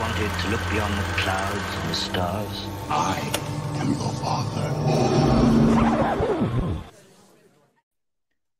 Wanted to look beyond the clouds and the stars. I am your father.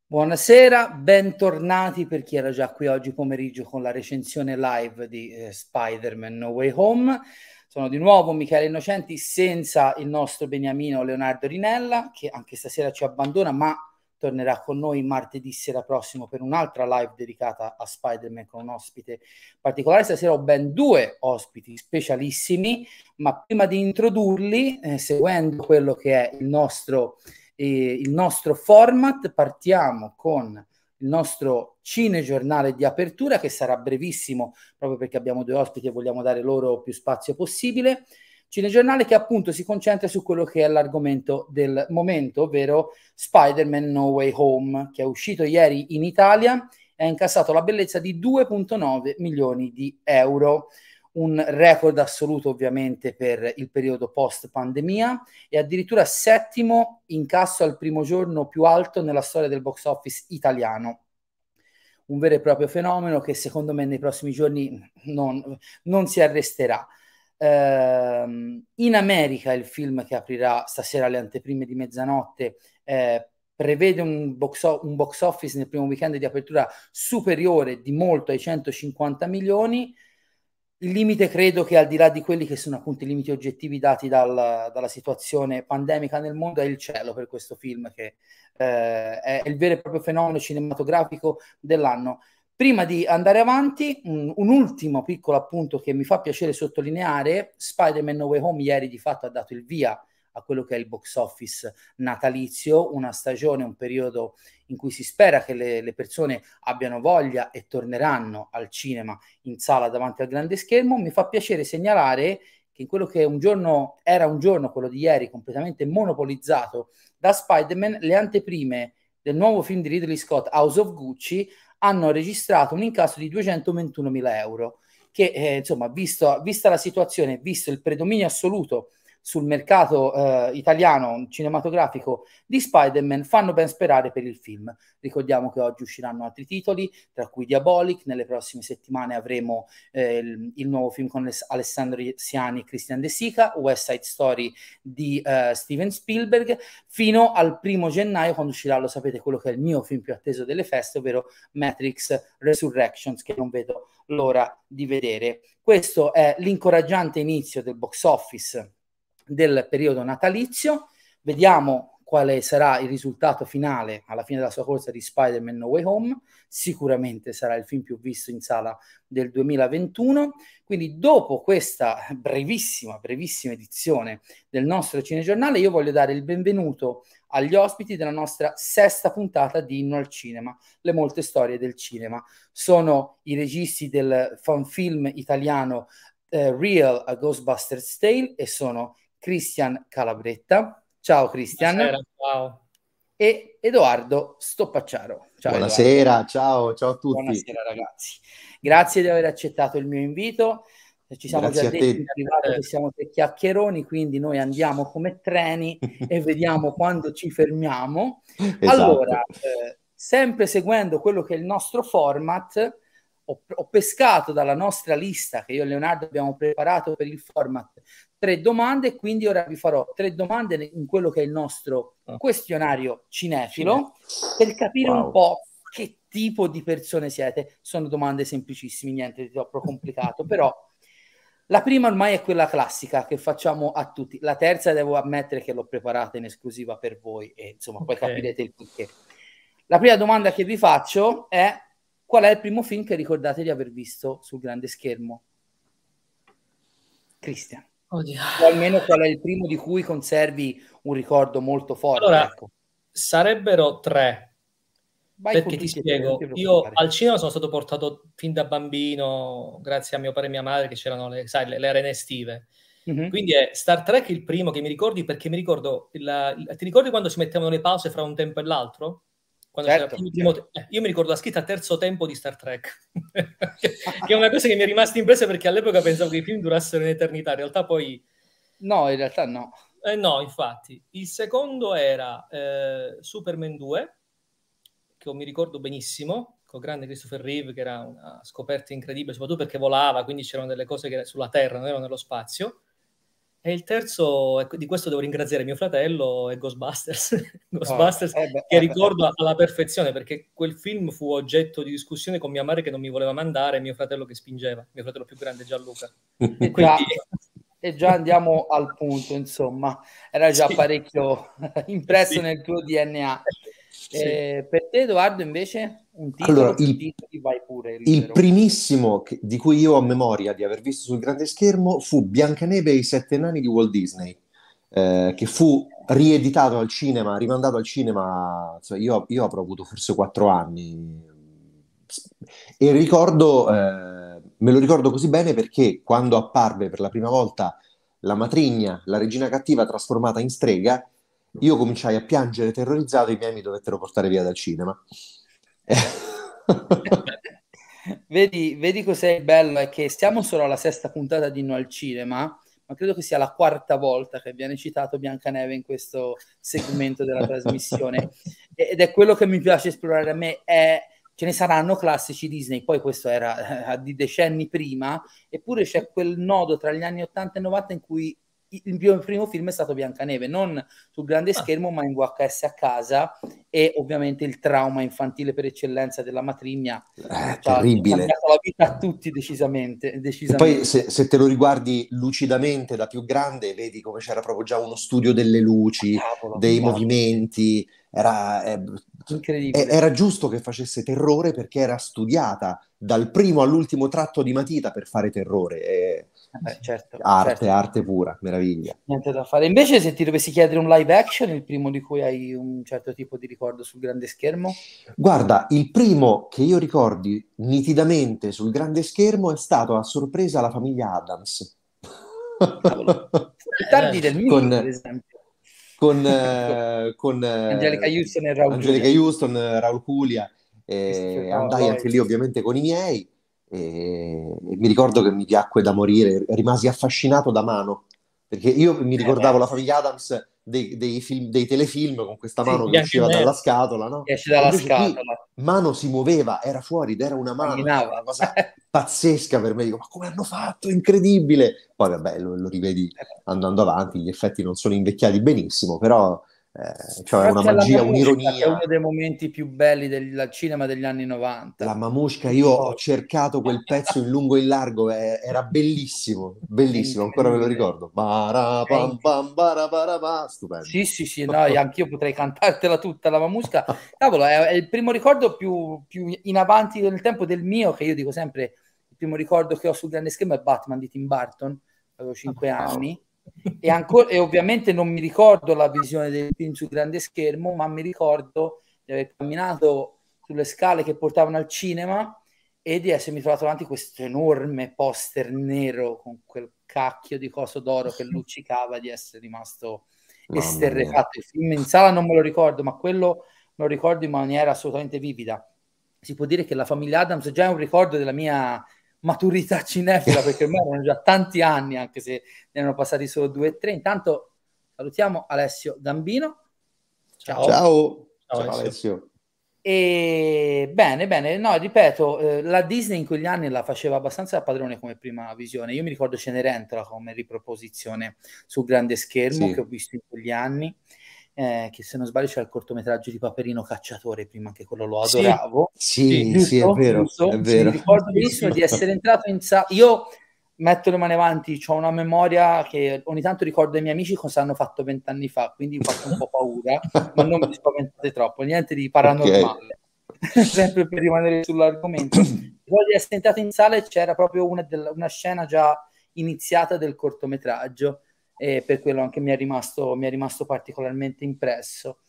Buonasera, bentornati per chi era già qui oggi pomeriggio con la recensione live di eh, Spider-Man No Way Home. Sono di nuovo Michele Innocenti senza il nostro beniamino Leonardo Rinella che anche stasera ci abbandona ma tornerà con noi martedì sera prossimo per un'altra live dedicata a Spider-Man con un ospite particolare. Stasera ho ben due ospiti specialissimi, ma prima di introdurli, eh, seguendo quello che è il nostro, eh, il nostro format, partiamo con il nostro cinegiornale di apertura che sarà brevissimo proprio perché abbiamo due ospiti e vogliamo dare loro più spazio possibile. Cinegiornale che appunto si concentra su quello che è l'argomento del momento, ovvero Spider-Man No Way Home, che è uscito ieri in Italia e ha incassato la bellezza di 2,9 milioni di euro un record assoluto ovviamente per il periodo post pandemia e addirittura settimo incasso al primo giorno più alto nella storia del box office italiano. Un vero e proprio fenomeno che secondo me nei prossimi giorni non, non si arresterà. Uh, in America il film che aprirà stasera alle anteprime di mezzanotte eh, prevede un box, o- un box, office nel primo weekend di apertura superiore di molto ai 150 milioni. Il limite credo che al di là di quelli che sono appunto i limiti oggettivi dati dal, dalla situazione pandemica nel mondo è il cielo per questo film che eh, è il vero e proprio fenomeno cinematografico dell'anno. Prima di andare avanti, un, un, ultimo piccolo appunto che mi fa piacere sottolineare, Spider-Man No Way Home ieri di fatto ha dato il via a quello che è il box office natalizio, una stagione, un periodo in cui si spera che le, le persone abbiano voglia e torneranno al cinema in sala davanti al grande schermo. Mi fa piacere segnalare che in quello che un giorno era un giorno, quello di ieri, completamente monopolizzato da Spider-Man, le anteprime del nuovo film di Ridley Scott, House of Gucci, hanno registrato un incasso di 221 mila euro, che eh, insomma, visto, vista la situazione, visto il predominio assoluto sul mercato eh, italiano cinematografico di Spider-Man fanno ben sperare per il film. Ricordiamo che oggi usciranno altri titoli, tra cui Diabolic, nelle prossime settimane avremo eh, il, il, nuovo film con Alessandro Siani e Christian De Sica, West Side Story di uh, Steven Spielberg, fino al primo gennaio quando uscirà, lo sapete, quello che è il mio film più atteso delle feste, ovvero Matrix Resurrections, che non vedo l'ora di vedere. Questo è l'incoraggiante inizio del box office del periodo natalizio. Vediamo quale sarà il risultato finale alla fine della sua corsa di Spider-Man No Way Home. Sicuramente sarà il film più visto in sala del 2021. Quindi dopo questa brevissima, brevissima edizione del nostro cinegiornale, io voglio dare il benvenuto agli ospiti della nostra sesta puntata di Inno al Cinema, le molte storie del cinema. Sono i registi del fanfilm italiano eh, Real a Ghostbusters Tale e sono Cristian Calabretta. Ciao Cristian. Buonasera, ciao. E Edoardo Stoppacciaro. Ciao, Buonasera, ciao, ciao a tutti. Buonasera ragazzi. Grazie di aver accettato il mio invito. Ci siamo Grazie già detti in privato che siamo tre chiacchieroni, quindi noi andiamo come treni e vediamo quando ci fermiamo. Esatto. Allora, eh, sempre seguendo quello che è il nostro format, ho, ho, pescato dalla nostra lista che io e Leonardo abbiamo preparato per il format tre domande, quindi ora vi farò tre domande in quello che è il nostro ah. questionario cinefilo per capire wow. un po' che tipo di persone siete. Sono domande semplicissime, niente di troppo complicato, però la prima ormai è quella classica che facciamo a tutti. La terza devo ammettere che l'ho preparata in esclusiva per voi e insomma okay. poi capirete il perché. La prima domanda che vi faccio è qual è il primo film che ricordate di aver visto sul grande schermo? Cristian. Oddio. O almeno qual è il primo di cui conservi un ricordo molto forte. Allora, ecco. sarebbero tre. Vai perché ti spiego, io al cinema sono stato portato fin da bambino, grazie a mio padre e mia madre, che c'erano le, sai, le, le arene estive. Mm-hmm. Quindi è Star Trek il primo che mi ricordi perché mi ricordo, il, ti ricordi quando si mettevano le pause fra un tempo e l'altro? Certo, certo. eh, io mi ricordo la scritta terzo tempo di Star Trek, che è una cosa che mi è rimasta impressa perché all'epoca pensavo che i film durassero in eternità, in realtà poi... No, in realtà no. Eh, no, infatti. Il secondo era eh, Superman 2, che mi ricordo benissimo, con grande Christopher Reeve, che era una scoperta incredibile, soprattutto perché volava, quindi c'erano delle cose che sulla Terra, non erano nello spazio. E il terzo, ecco, di questo devo ringraziare mio fratello, è Ghostbusters. Ghostbusters, oh, eh beh, che eh ricordo beh. alla perfezione, perché quel film fu oggetto di discussione con mia madre che non mi voleva mandare e mio fratello che spingeva, mio fratello più grande Gianluca. E, quindi... e già andiamo al punto, insomma, era già sì. parecchio impresso sì. nel tuo DNA. Eh, per te, Edoardo, invece, un titolo, allora, il, titoli, vai pure. Il primissimo che, di cui io ho memoria di aver visto sul grande schermo fu Biancaneve e i sette nani di Walt Disney, eh, che fu rieditato al cinema, rimandato al cinema. Cioè io, io, avrò avuto forse quattro anni. E ricordo, eh, me lo ricordo così bene perché quando apparve per la prima volta la matrigna, la regina cattiva trasformata in strega, io cominciai a piangere terrorizzato e i miei mi dovettero portare via dal cinema. vedi, vedi cos'è bello? È che siamo solo alla sesta puntata di No al Cinema, ma credo che sia la quarta volta che viene citato Biancaneve in questo segmento della trasmissione. Ed è quello che mi piace esplorare a me, è ce ne saranno classici Disney, poi questo era eh, di decenni prima, eppure c'è quel nodo tra gli anni 80 e 90 in cui il mio primo film è stato Biancaneve, non sul grande ah. schermo, ma in VHS a casa e ovviamente il trauma infantile per eccellenza della matrigna. Eh, terribile. La vita a tutti decisamente. decisamente. poi se, se, te lo riguardi lucidamente da più grande, vedi come c'era proprio già uno studio delle luci, Cavolo, dei no. movimenti, era, eh, Incredibile. era giusto che facesse terrore perché era studiata dal primo all'ultimo tratto di matita per fare terrore. E eh, certo, arte, certo. arte pura, meraviglia. Niente da fare. Invece, se ti dovessi chiedere un live action, il primo di cui hai un certo tipo di ricordo sul grande schermo? Guarda, il primo che io ricordi nitidamente sul grande schermo è stato a sorpresa la famiglia Adams. Tardi del mio, con, per esempio. Con, eh, con Angelica Houston e Raul Angelica Houston, Raul Julia. E andai anche lì ovviamente con i miei e, e mi ricordo che mi piacque da morire, rimasi affascinato da mano, perché io mi ricordavo eh, la famiglia Adams dei, dei, film, dei telefilm con questa mano sì, che usciva dalla scatola, no? Esce dalla Invece scatola. Mano si muoveva, era fuori ed era una mano, una cosa pazzesca per me. Dico, ma come hanno fatto? Incredibile! Poi vabbè, lo, lo rivedi andando avanti, gli effetti non sono invecchiati benissimo, però eh, cioè una magia, un'ironia. È uno dei momenti più belli del cinema degli anni 90. La mamusca, io ho cercato quel pezzo in lungo e in largo, eh, era bellissimo, bellissimo, ancora me lo ricordo. Barapam, pam, barapam, stupendo. Sì, sì, sì, no, anch'io potrei cantartela tutta la mamusca. Cavolo, è, è il primo ricordo più, più, in avanti nel tempo del mio, che io dico sempre, il primo ricordo che ho sul grande schermo è Batman di Tim Burton, avevo 5 anni e, ancora, e ovviamente non mi ricordo la visione del film sul grande schermo, ma mi ricordo di aver camminato sulle scale che portavano al cinema e di essermi trovato davanti questo enorme poster nero con quel cacchio di coso d'oro che luccicava di essere rimasto esterrefatto. Il film in sala non me lo ricordo, ma quello lo ricordo in maniera assolutamente vivida. Si può dire che la famiglia Adams già è un ricordo della mia maturità cinefila, perché ormai erano già tanti anni, anche se ne erano passati solo due o tre. Intanto salutiamo Alessio Gambino. Ciao. Ciao, Ciao Alessio. Alessio. E bene, bene, no, ripeto, eh, la Disney in quegli anni la faceva abbastanza da padrone come prima visione. Io mi ricordo Cenerentola come riproposizione sul grande schermo sì. che ho visto in quegli anni eh, che se non sbaglio c'è il cortometraggio di Paperino Cacciatore, prima che quello lo adoravo. Sì, sì, sì è vero, è vero. mi ricordo benissimo di essere entrato in sala. Io metto le mani avanti, ho una memoria che ogni tanto ricordo ai miei amici cosa hanno fatto vent'anni fa, quindi mi faccio un po' paura, ma non mi spaventate troppo, niente di paranormale. Okay. Sempre per rimanere sull'argomento. Ricordo di essere entrato in sala e c'era proprio una, una scena già iniziata del cortometraggio e per quello anche mi è rimasto, mi è rimasto particolarmente impresso.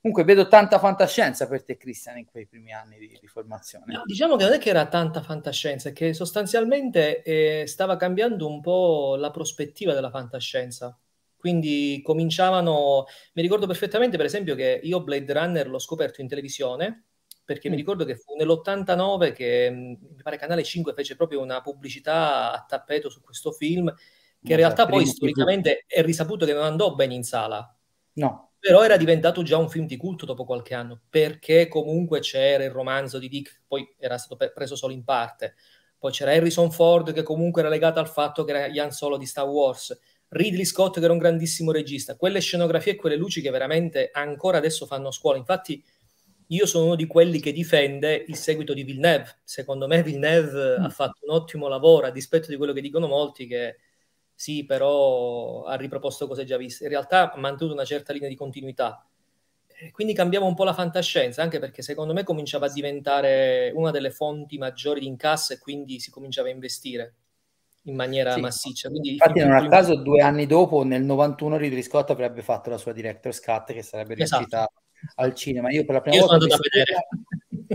Comunque vedo tanta fantascienza per te, Cristian, in quei primi anni di, di formazione. No, diciamo che non è che era tanta fantascienza, è che sostanzialmente eh, stava cambiando un po' la prospettiva della fantascienza. Quindi cominciavano, mi ricordo perfettamente per esempio che io Blade Runner l'ho scoperto in televisione, perché mm. mi ricordo che fu nell'89 che mi pare Canale 5 fece proprio una pubblicità a tappeto su questo film che in realtà poi storicamente è risaputo che non andò bene in sala. No. Però era diventato già un film di culto dopo qualche anno, perché comunque c'era il romanzo di Dick, poi era stato pe- preso solo in parte. Poi c'era Harrison Ford che comunque era legato al fatto che era Ian Solo di Star Wars. Ridley Scott che era un grandissimo regista. Quelle scenografie e quelle luci che veramente ancora adesso fanno scuola. Infatti io sono uno di quelli che difende il seguito di Villeneuve. Secondo me Villeneuve mm. ha fatto un ottimo lavoro, a dispetto di quello che dicono molti, che sì, però ha riproposto cose già viste. In realtà ha mantenuto una certa linea di continuità. Quindi cambiamo un po' la fantascienza, anche perché secondo me cominciava a diventare una delle fonti maggiori di incasso e quindi si cominciava a investire in maniera sì. massiccia. Quindi Infatti, non a caso, due anni dopo, nel 91, Ridley Scott avrebbe fatto la sua director's cut che sarebbe riuscita esatto al cinema. Io per la prima Io volta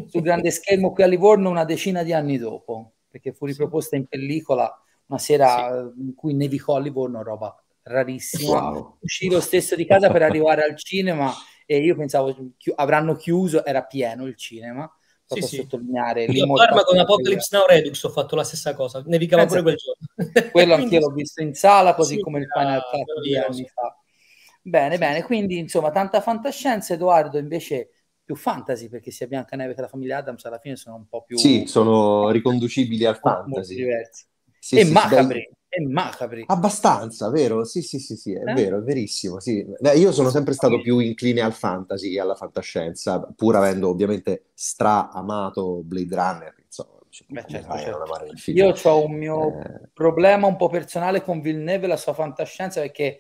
sul grande schermo qui a Livorno una decina di anni dopo, perché fu riproposta in pellicola una sera sì. in cui nevicò a Livorno, roba rarissima. Wow. Uscì lo stesso di casa per arrivare al cinema e io pensavo chi- avranno chiuso, era pieno il cinema. Sì, sì. sottolineare io a Parma con Apocalypse Now Redux ho fatto la stessa cosa, nevicava pure quel giorno. Quello anch'io l'ho visto in sala, così sì, come il Final Cut di anni fa. Bene, bene, quindi insomma tanta fantascienza, Edoardo invece più fantasy perché sia Biancaneve che la famiglia Adams alla fine sono un po' più... Sì, sono riconducibili al fantasy. diversi. Sì, e sì, macabri. E macabri. Abbastanza, vero? Sì, sì, sì, sì, è eh? vero, è verissimo. Sì. Io sono sempre stato più incline al fantasy che alla fantascienza, pur avendo ovviamente stra-amato Blade Runner. Insomma, Beh, certo, certo. Io ho un mio eh... problema un po' personale con Villeneuve e la sua fantascienza perché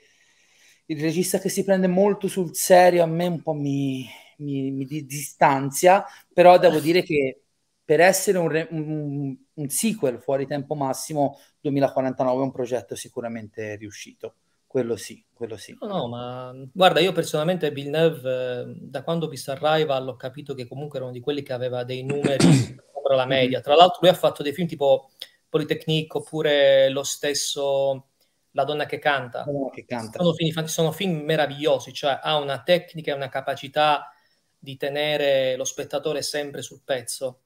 il regista che si prende molto sul serio a me un po' mi, mi, mi distanzia, però devo dire che per essere un, re, un, un, sequel fuori tempo massimo 2049 è un progetto sicuramente riuscito. Quello sì, quello sì. No, no, ma guarda, io personalmente Villeneuve, eh, da quando ho visto Arrival, ho capito che comunque era uno di quelli che aveva dei numeri sopra la media. Tra l'altro lui ha fatto dei film tipo Polytechnique oppure lo stesso la donna che canta. donna che canta. Sono, film, sono film meravigliosi, cioè ha una tecnica e una capacità di tenere lo spettatore sempre sul pezzo.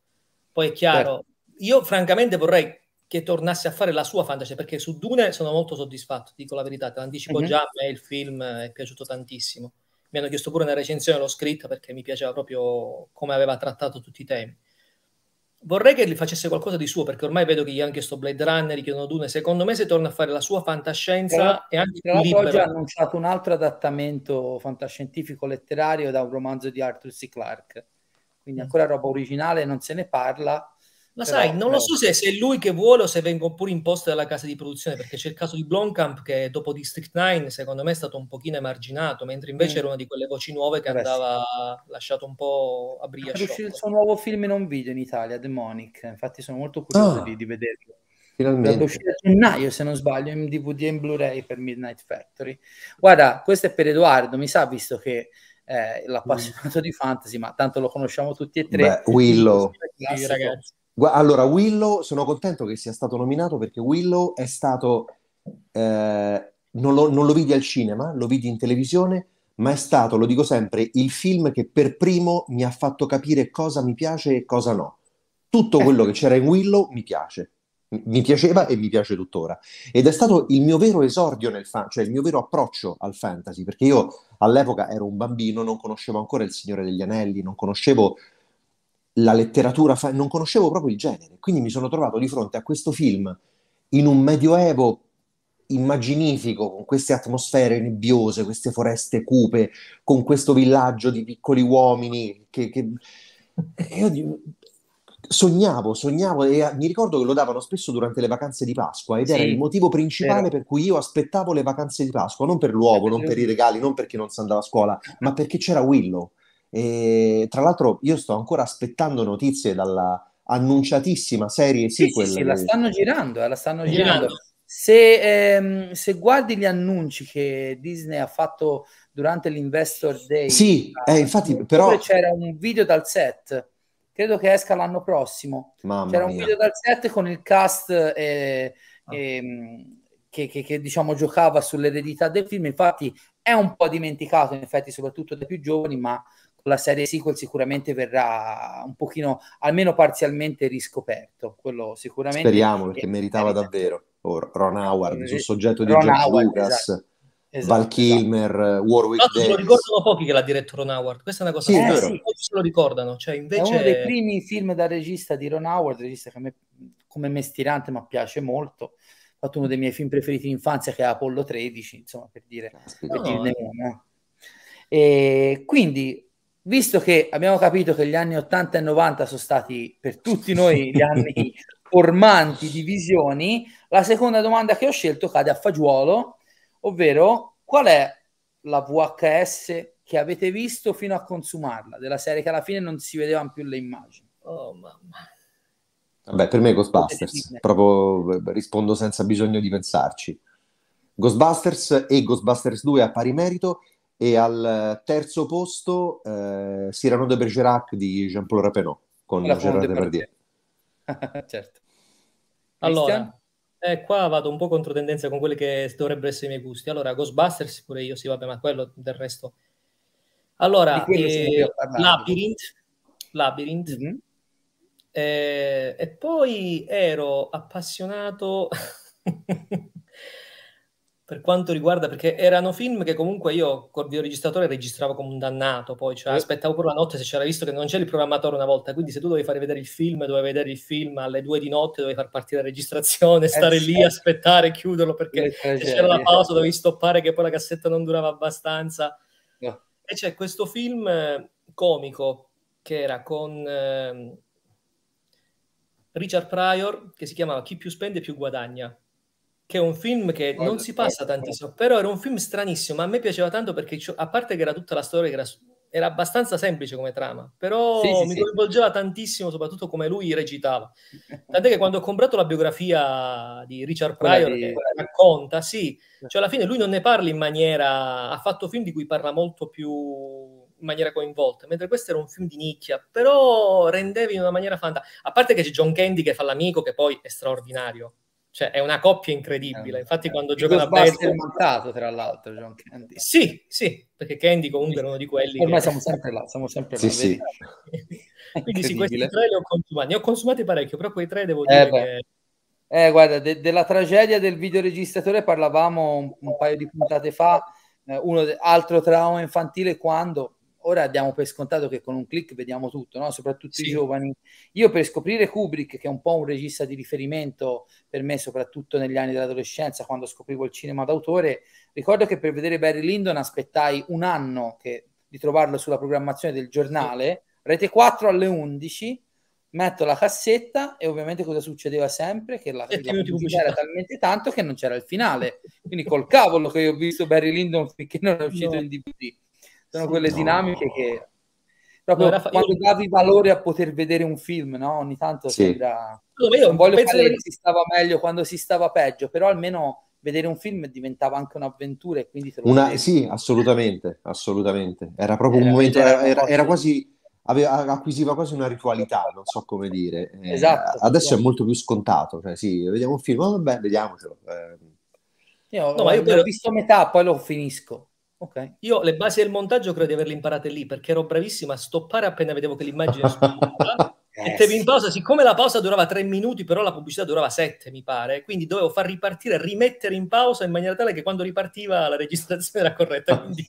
Poi è chiaro, certo. io francamente vorrei che tornasse a fare la sua fantasy, perché su Dune sono molto soddisfatto, dico la verità, te l'anticipo mm-hmm. già, a me il film è piaciuto tantissimo. Mi hanno chiesto pure una recensione, l'ho scritta perché mi piaceva proprio come aveva trattato tutti i temi vorrei che gli facesse qualcosa di suo, perché ormai vedo che gli hanno chiesto Blade Runner, gli chiedono Dune. Secondo me, se torna a fare la sua fantascienza e anche però libero... oggi ha annunciato un altro adattamento fantascientifico letterario da un romanzo di Arthur C. Clarke. Quindi mm. ancora roba originale, non se ne parla. Ma Però, sai, non lo so se, se, è lui che vuole o se vengono pure imposte dalla casa di produzione, perché c'è il caso di Blomkamp che dopo District 9 secondo me è stato un pochino emarginato, mentre invece mm. era una di quelle voci nuove che andava lasciato un po' a briglia. È uscito il suo nuovo film in un video in Italia, Demonic, infatti sono molto curioso oh. di, di vederlo. Finalmente. uscire a gennaio, se non sbaglio, in DVD e in Blu-ray per Midnight Factory. Guarda, questo è per Edoardo, mi sa, visto che è l'appassionato mm. di fantasy, ma tanto lo conosciamo tutti e tre. Beh, Willow. Sì, ragazzi. Allora, Willow, sono contento che sia stato nominato perché Willow è stato, eh, non, lo, non lo vidi al cinema, lo vidi in televisione, ma è stato, lo dico sempre, il film che per primo mi ha fatto capire cosa mi piace e cosa no. Tutto eh. quello che c'era in Willow mi piace, mi piaceva e mi piace tuttora. Ed è stato il mio vero esordio nel fan, cioè il mio vero approccio al fantasy, perché io all'epoca ero un bambino, non conoscevo ancora Il Signore degli Anelli, non conoscevo la letteratura, fa- non conoscevo proprio il genere, quindi mi sono trovato di fronte a questo film in un medioevo immaginifico, con queste atmosfere nebbiose, queste foreste cupe, con questo villaggio di piccoli uomini che... che... Io sognavo, sognavo e mi ricordo che lo davano spesso durante le vacanze di Pasqua ed sì, era il motivo principale vero. per cui io aspettavo le vacanze di Pasqua, non per l'uovo, non per i regali, non perché non si andava a scuola, ma perché c'era Willow. E, tra l'altro io sto ancora aspettando notizie dalla annunciatissima serie sequel. Sì, sì, sì la stanno girando, eh, la stanno girando. Se, ehm, se, guardi gli annunci che Disney ha fatto durante l'Investor Day, sì, eh, infatti, però c'era un video dal set, credo che esca l'anno prossimo. Mamma c'era mia. un video dal set con il cast eh, eh, che, che, che, diciamo giocava sull'eredità del film. Infatti, è un po' dimenticato, in effetti, soprattutto dai più giovani, ma con la serie sequel sicuramente verrà un pochino, almeno parzialmente riscoperto. Quello sicuramente. Speriamo perché meritava merita. davvero. Oh, Ron Howard, sul soggetto di Ron George Howard, Lucas. Esatto. Esatto, Val Kilmer, esatto. Warwick Davis. lo ricordano pochi che l'ha diretto Ron Howard, questa è una cosa sì, che eh, sì. se lo ricordano. Cioè, invece... È uno dei primi film da regista di Ron Howard, regista che a me come mestirante mi piace molto. Ho fatto uno dei miei film preferiti in infanzia che è Apollo 13, insomma, per dire, per dirne uno. E quindi, visto che abbiamo capito che gli anni 80 e 90 sono stati per tutti noi gli anni formanti di visioni, la seconda domanda che ho scelto cade a fagiolo, ovvero qual è la VHS che avete visto fino a consumarla, della serie che alla fine non si vedevano più le immagini? Oh mamma. Vabbè, per me Ghostbusters, proprio rispondo senza bisogno di pensarci. Ghostbusters e Ghostbusters 2 a pari merito e al terzo posto eh, Cyrano de Bergerac di Jean-Paul Rappeneau con Gerard Depardieu. certo. Allora, eh, qua vado un po' contro tendenza con quelli che dovrebbero essere i miei gusti. Allora, Ghostbusters pure io, sì, vabbè, ma quello del resto. Allora, eh, Labyrinth, Labyrinth. Mm-hmm. Eh, e poi ero appassionato per quanto riguarda, perché erano film che comunque io col videoregistratore registravo come un dannato, poi cioè, aspettavo pure la notte se c'era visto che non c'era il programmatore una volta, quindi se tu dovevi fare vedere il film, dovevi vedere il film alle due di notte, dovevi far partire la registrazione, eh, stare eh, lì, sì. aspettare, chiuderlo, perché se c'era la pausa dovevi stoppare che poi la cassetta non durava abbastanza. No. E c'è questo film eh, comico che era con... Eh, Richard Pryor che si chiamava Chi più spende più guadagna che è un film che non si passa tantissimo, però era un film stranissimo, ma a me piaceva tanto perché a parte che era tutta la storia che era, era abbastanza semplice come trama, però sì, sì, mi coinvolgeva sì. tantissimo, soprattutto come lui recitava. Tant'è che quando ho comprato la biografia di Richard Pryor di... che racconta, sì, cioè alla fine lui non ne parla in maniera ha fatto film di cui parla molto più in maniera coinvolta, mentre questo era un film di nicchia, però rendevi in una maniera fantastica. A parte che c'è John Candy che fa l'amico, che poi è straordinario. Cioè, è una coppia incredibile. Eh, Infatti, eh, quando giocano a baseball... è mancato, tra l'altro, John Candy. Sì, sì, perché Candy comunque era uno di quelli Ormai che... siamo sempre là, siamo sempre sì, là. Sì. Quindi sì, questi tre li ho consumati. Ne ho consumati parecchio, però quei tre devo dire eh, che... Eh, guarda, de- della tragedia del videoregistratore parlavamo un, un paio di puntate fa, eh, uno de- altro trauma infantile quando ora diamo per scontato che con un click vediamo tutto, no? soprattutto sì. i giovani. Io per scoprire Kubrick, che è un po' un regista di riferimento per me, soprattutto negli anni dell'adolescenza, quando scoprivo il cinema d'autore, ricordo che per vedere Barry Lyndon aspettai un anno che, di trovarlo sulla programmazione del giornale, rete 4 alle 11, metto la cassetta e ovviamente cosa succedeva sempre? Che la, la pubblicità era talmente tanto che non c'era il finale. Quindi col cavolo che io ho visto Barry Lyndon finché non è uscito no. in DVD sono quelle dinamiche che proprio no, quando io... davi valore a poter vedere un film, no? Ogni tanto sì. sembra... No, io non voglio fare che si stava meglio quando si stava peggio, però almeno vedere un film diventava anche un'avventura e quindi Una... Sì, assolutamente, assolutamente. Era proprio era, un momento, era, era, era quasi... Aveva, acquisiva quasi una ritualità, non so come dire. Eh, esatto. Adesso è molto più scontato, cioè sì, vediamo un film, oh, vabbè, vediamocelo. Eh. Io, no, ma io l'ho visto a metà, poi lo finisco. Okay. Io le basi del montaggio credo di averle imparate lì perché ero bravissima a stoppare appena vedevo che l'immagine sfumava mettevi in pausa, siccome la pausa durava tre minuti, però la pubblicità durava sette, mi pare, quindi dovevo far ripartire, rimettere in pausa in maniera tale che quando ripartiva la registrazione era corretta. Quindi...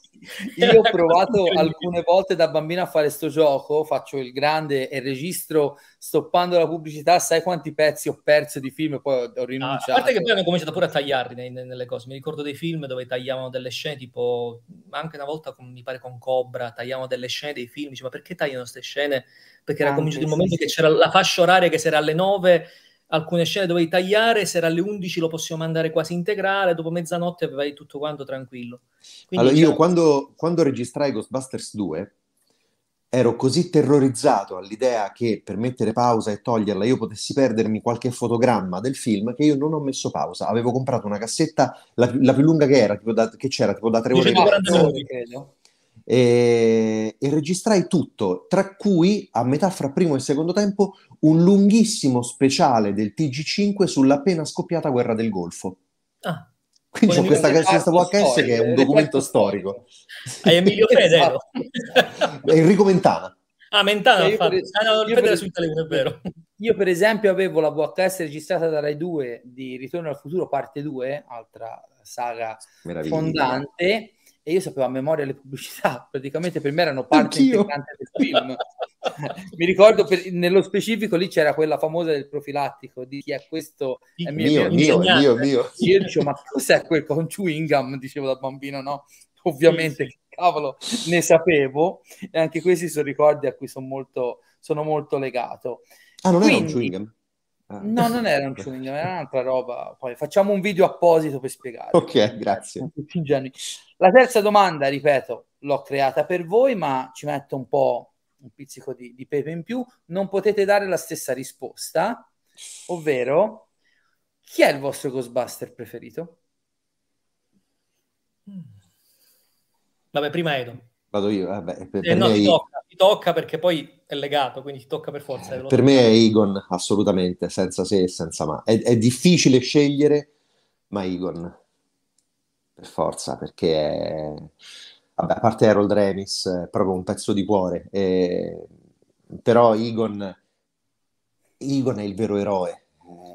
Io ho provato alcune volte da bambino a fare sto gioco, faccio il grande e registro stoppando la pubblicità, sai quanti pezzi ho perso di film e poi ho rinunciato. Ah, a parte che poi hanno cominciato pure a tagliarli nei, nelle cose, mi ricordo dei film dove tagliavano delle scene, tipo anche una volta con, mi pare con Cobra, tagliavano delle scene dei film, dice, ma perché tagliano queste scene? Perché era cominciato il momento sì, che c'era la fascia oraria che se era alle 9 alcune scene dovevi tagliare, se era alle 11 lo possiamo mandare quasi integrale, dopo mezzanotte avevi tutto quanto tranquillo. Quindi, allora, io quando, quando registrai Ghostbusters 2 ero così terrorizzato all'idea che per mettere pausa e toglierla io potessi perdermi qualche fotogramma del film che io non ho messo pausa. Avevo comprato una cassetta, la, la più lunga che era, tipo da, che c'era, tipo da tre ore. Credo e, e, registrai tutto, tra cui a metà fra primo e secondo tempo un lunghissimo speciale del TG5 sull'appena scoppiata guerra del Golfo. Ah. Quindi c'è questa, questa VHS che è un documento storico. Hai Emilio Fede? Enrico Mentana. Ah, Mentana, cioè, per, ah, no, per, su Italia, è vero. Io per esempio avevo la VHS registrata da Rai 2 di Ritorno al futuro parte 2, altra saga fondante e io sapevo a memoria le pubblicità, praticamente per me erano parte Anch'io. integrante del film. Mi ricordo per, nello specifico lì c'era quella famosa del profilattico di chi è questo è mio, mio, mio, mio, mio. Io dicevo, ma cos'è quel con chewing gum? Dicevo da bambino, no? Ovviamente, sì, sì. cavolo, ne sapevo e anche questi sono ricordi a cui sono molto, sono molto legato. Ah, non Quindi, era un chewing gum? Ah. No, non era un chewing gum, era un'altra roba. Poi facciamo un video apposito per spiegare. Ok, grazie. La terza domanda, ripeto, l'ho creata per voi, ma ci metto un po' un pizzico di, di pepe in più. Non potete dare la stessa risposta, ovvero chi è il vostro Ghostbuster preferito? Vabbè, prima Edo. Vado io, vabbè. Per, eh, per no, ti, tocca, ti, tocca, perché poi è legato, quindi ti tocca per forza. Per tocca. me è Egon, assolutamente, senza se e senza ma. È, è difficile scegliere, ma Egon per forza, perché è... Vabbè, a parte Harold Remis, è proprio un pezzo di cuore, e... però Egon, Egon è il vero eroe,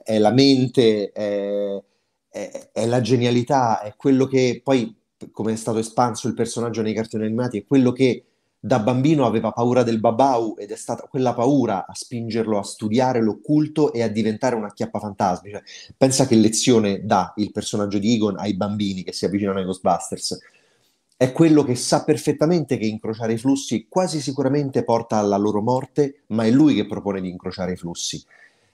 è la mente, è... È... è la genialità, è quello che poi, come è stato espanso il personaggio nei cartoni animati, è quello che da bambino aveva paura del babau ed è stata quella paura a spingerlo a studiare l'occulto e a diventare una chiappa fantasmi. Cioè, pensa che lezione dà il personaggio di Egon ai bambini che si avvicinano ai Ghostbusters. È quello che sa perfettamente che incrociare i flussi quasi sicuramente porta alla loro morte, ma è lui che propone di incrociare i flussi.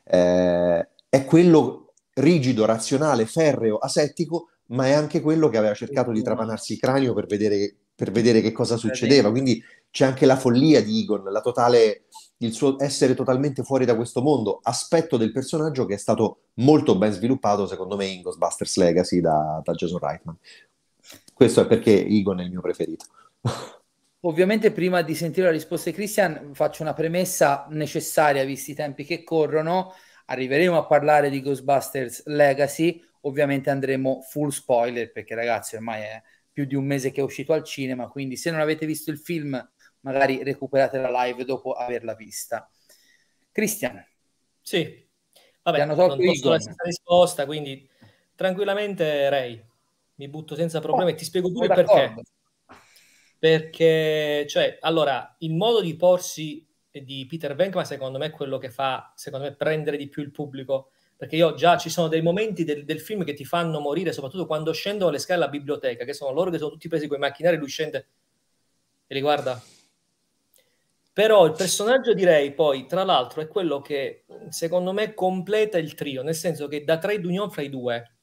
Eh, è quello rigido, razionale, ferreo, asettico, ma è anche quello che aveva cercato di trapanarsi il cranio per vedere, per vedere che cosa succedeva. Quindi c'è anche la follia di Egon, la totale, il suo essere totalmente fuori da questo mondo, aspetto del personaggio che è stato molto ben sviluppato, secondo me, in Ghostbusters Legacy da, da Jason Reitman. Questo è perché Egon è il mio preferito. Ovviamente prima di sentire la risposta di Christian faccio una premessa necessaria visti i tempi che corrono. Arriveremo a parlare di Ghostbusters Legacy, ovviamente andremo full spoiler perché ragazzi ormai è più di un mese che è uscito al cinema, quindi se non avete visto il film magari recuperate la live dopo averla vista. Cristian. Sì, vabbè, non posso la stessa risposta, quindi tranquillamente Ray, mi butto senza problemi oh, e ti spiego pure perché. Perché, cioè, allora, il modo di porsi di Peter Venkman secondo me è quello che fa, secondo me, prendere di più il pubblico perché io già ci sono dei momenti del, del, film che ti fanno morire, soprattutto quando scendono le scale alla biblioteca, che sono loro che sono tutti presi con i macchinari, lui scende e li guarda però il personaggio direi poi, tra l'altro, è quello che secondo me completa il trio, nel senso che da trade union fra i due.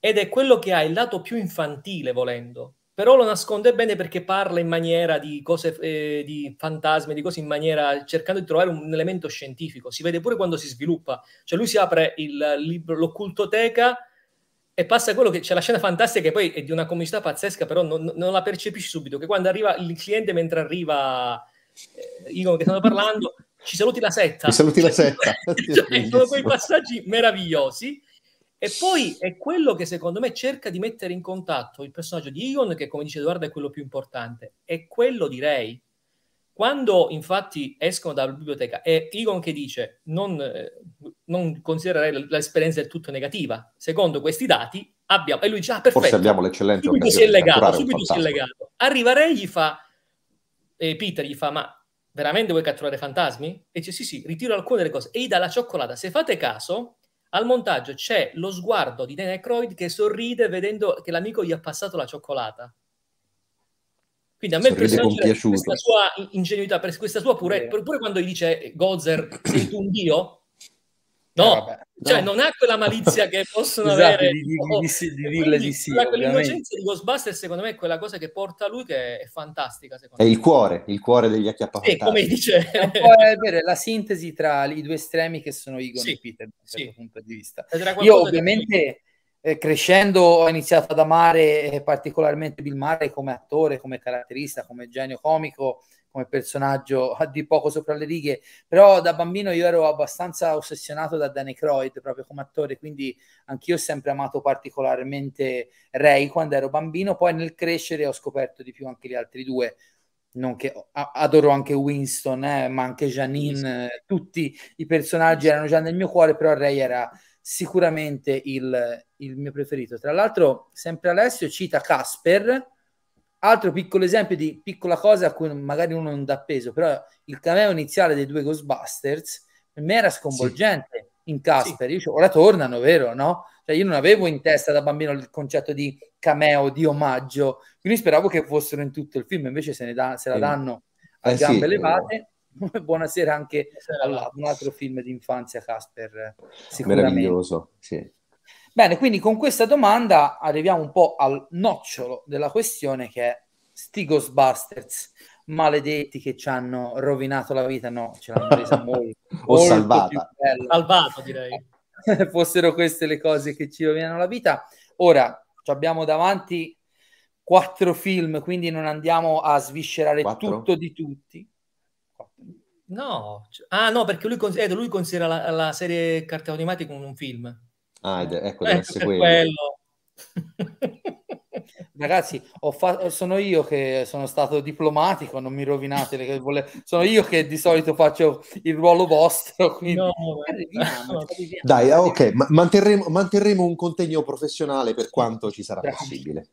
Ed è quello che ha il lato più infantile, volendo. Però lo nasconde bene perché parla in maniera di cose, eh, di fantasmi, di cose in maniera, cercando di trovare un elemento scientifico. Si vede pure quando si sviluppa. Cioè lui si apre il libro, l'occultoteca e passa quello che c'è la scena fantastica che poi è di una comicità pazzesca, però non, non la percepisci subito, che quando arriva il cliente mentre arriva eh, Igor che stanno parlando, ci saluti la setta. Ci saluti la setta. cioè, sono quei passaggi meravigliosi. E poi è quello che secondo me cerca di mettere in contatto il personaggio di Egon, che come dice Edoardo è quello più importante, è quello di Ray. Quando infatti escono dalla biblioteca è Egon che dice non, eh, non considererei l'esperienza del tutto negativa, secondo questi dati abbiamo, e lui dice ah perfetto, Forse abbiamo l'eccellenza subito si è legato, subito si è legato. Arriva Ray gli fa e Peter gli fa, ma veramente vuoi catturare fantasmi? E dice, sì, sì, ritiro alcune delle cose. E gli dà la cioccolata. Se fate caso, al montaggio c'è lo sguardo di Dan Aykroyd che sorride vedendo che l'amico gli ha passato la cioccolata. Quindi a me Sorride per questa sua ingenuità, questa sua pure, pure quando gli dice Gozer, sei tu un dio? No, eh, cioè no. non ha quella malizia che possono esatto, avere di, di, oh, di, di dirle di sì. La, l'innocenza di Ghostbusters secondo me è quella cosa che porta a lui che è fantastica. È il cuore, il cuore degli acchiappafantasmi. E come dice... È, è vero, la sintesi tra i due estremi che sono Egon sì, e Peter da questo sì. punto di vista. Io ovviamente eh, crescendo ho iniziato ad amare eh, particolarmente Bill Murray come attore, come caratterista, come genio comico come personaggio di poco sopra le righe, però da bambino io ero abbastanza ossessionato da Danny Croyd proprio come attore, quindi anch'io ho sempre amato particolarmente Ray quando ero bambino, poi nel crescere ho scoperto di più anche gli altri due, non che adoro anche Winston, eh, ma anche Janine, tutti i personaggi erano già nel mio cuore, però Ray era sicuramente il, il mio preferito. Tra l'altro, sempre Alessio cita Casper, altro piccolo esempio di piccola cosa a cui magari uno non dà peso, però il cameo iniziale dei due Ghostbusters per me era sconvolgente sì. in Casper. Sì. Io, ora tornano, vero? No? Cioè, io non avevo in testa da bambino il concetto di cameo, di omaggio, quindi speravo che fossero in tutto il film, invece se, ne da, se la danno a eh, gambe sì, levate. Buonasera anche a un altro film di infanzia, Casper. Meraviglioso, sì. Bene, quindi con questa domanda arriviamo un po' al nocciolo della questione che è sti Ghostbusters maledetti che ci hanno rovinato la vita, no, ce l'hanno resa molto, o molto salvata. Salvato direi. Fossero queste le cose che ci rovinano la vita. Ora, abbiamo davanti quattro film, quindi non andiamo a sviscerare quattro? tutto di tutti. No, ah no, perché lui, cons- eh, lui considera la, la serie cartone animati come un film. Ah, ed, ecco, deve essere quello. quello. Ragazzi, fa- sono io che sono stato diplomatico, non mi rovinate le vole- sono io che di solito faccio il ruolo vostro. Quindi... No, arriviamo, arriviamo. Dai, ok, ma- manterremo, manterremo, un contegno professionale per quanto ci sarà Grazie. possibile.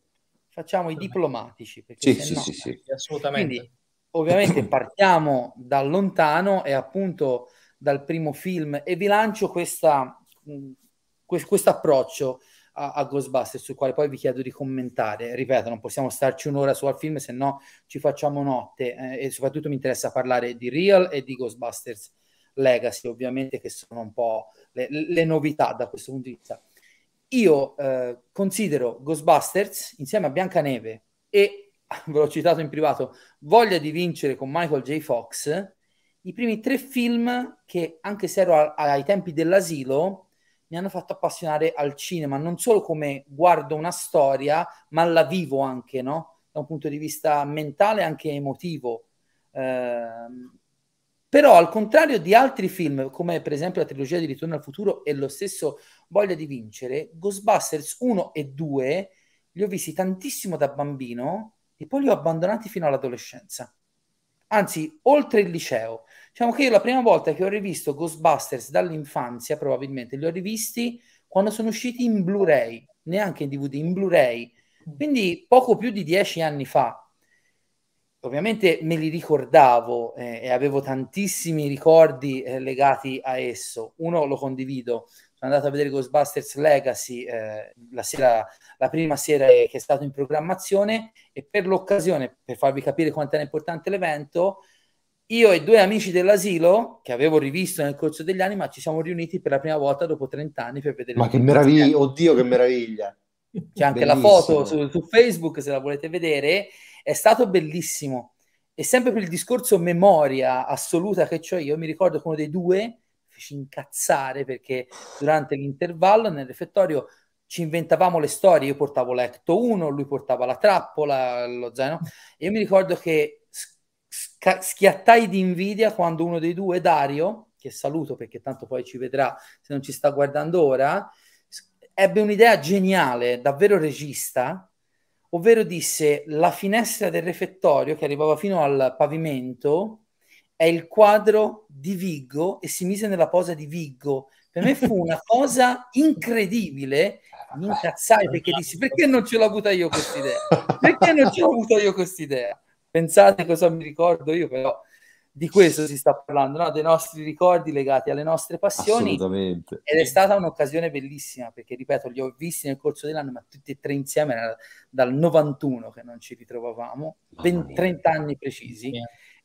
Facciamo i diplomatici. Sì, sì, no, sì, sì, assolutamente. Quindi, ovviamente partiamo da lontano e appunto dal primo film e vi lancio questa, questo approccio a, a Ghostbusters, sul quale poi vi chiedo di commentare. Ripeto, non possiamo starci un'ora su al film, se no ci facciamo notte. Eh, e soprattutto mi interessa parlare di Real e di Ghostbusters Legacy, ovviamente, che sono un po' le, le novità da questo punto di vista. Io eh, considero Ghostbusters insieme a Biancaneve e ve l'ho citato in privato, Voglia di vincere con Michael J. Fox, i primi tre film che, anche se ero a, ai tempi dell'asilo, mi hanno fatto appassionare al cinema, non solo come guardo una storia, ma la vivo anche, no? Da un punto di vista mentale e anche emotivo. Eh, però al contrario di altri film, come per esempio la trilogia di Ritorno al futuro e lo stesso Voglia di vincere, Ghostbusters 1 e 2 li ho visti tantissimo da bambino e poi li ho abbandonati fino all'adolescenza. Anzi, oltre il liceo. Diciamo che io la prima volta che ho rivisto Ghostbusters dall'infanzia, probabilmente, li ho rivisti quando sono usciti in Blu-ray, neanche in DVD, in Blu-ray, quindi poco più di dieci anni fa. Ovviamente me li ricordavo eh, e avevo tantissimi ricordi eh, legati a esso. Uno lo condivido, sono andato a vedere Ghostbusters Legacy eh, la, sera, la prima sera che è stato in programmazione e per l'occasione, per farvi capire quanto era importante l'evento, io e due amici dell'asilo, che avevo rivisto nel corso degli anni, ma ci siamo riuniti per la prima volta dopo 30 anni per vedere. Ma che meraviglia, oddio che meraviglia. C'è anche bellissimo. la foto su, su, Facebook se la volete vedere, è stato bellissimo. E sempre per il discorso memoria assoluta che ho io, mi ricordo che uno dei due feci incazzare perché durante l'intervallo nel refettorio ci inventavamo le storie, io portavo l'Ecto 1, lui portava la trappola, lo zaino, io mi ricordo che sca- schiattai di invidia quando uno dei due, Dario, che saluto perché tanto poi ci vedrà se non ci sta guardando ora, ebbe un'idea geniale, davvero regista, ovvero disse la finestra del refettorio che arrivava fino al pavimento è il quadro di Viggo e si mise nella posa di Viggo. Per me fu una cosa incredibile. Mi incazzai perché dissi perché non ce l'ho avuta io quest'idea? Perché non ce l'ho avuta io quest'idea? Pensate cosa mi ricordo io, però di questo si sta parlando, no? dei nostri ricordi legati alle nostre passioni. Assolutamente. Ed è stata un'occasione bellissima perché, ripeto, li ho visti nel corso dell'anno, ma tutti e tre insieme era dal 91 che non ci ritrovavamo, 20, 30 anni precisi.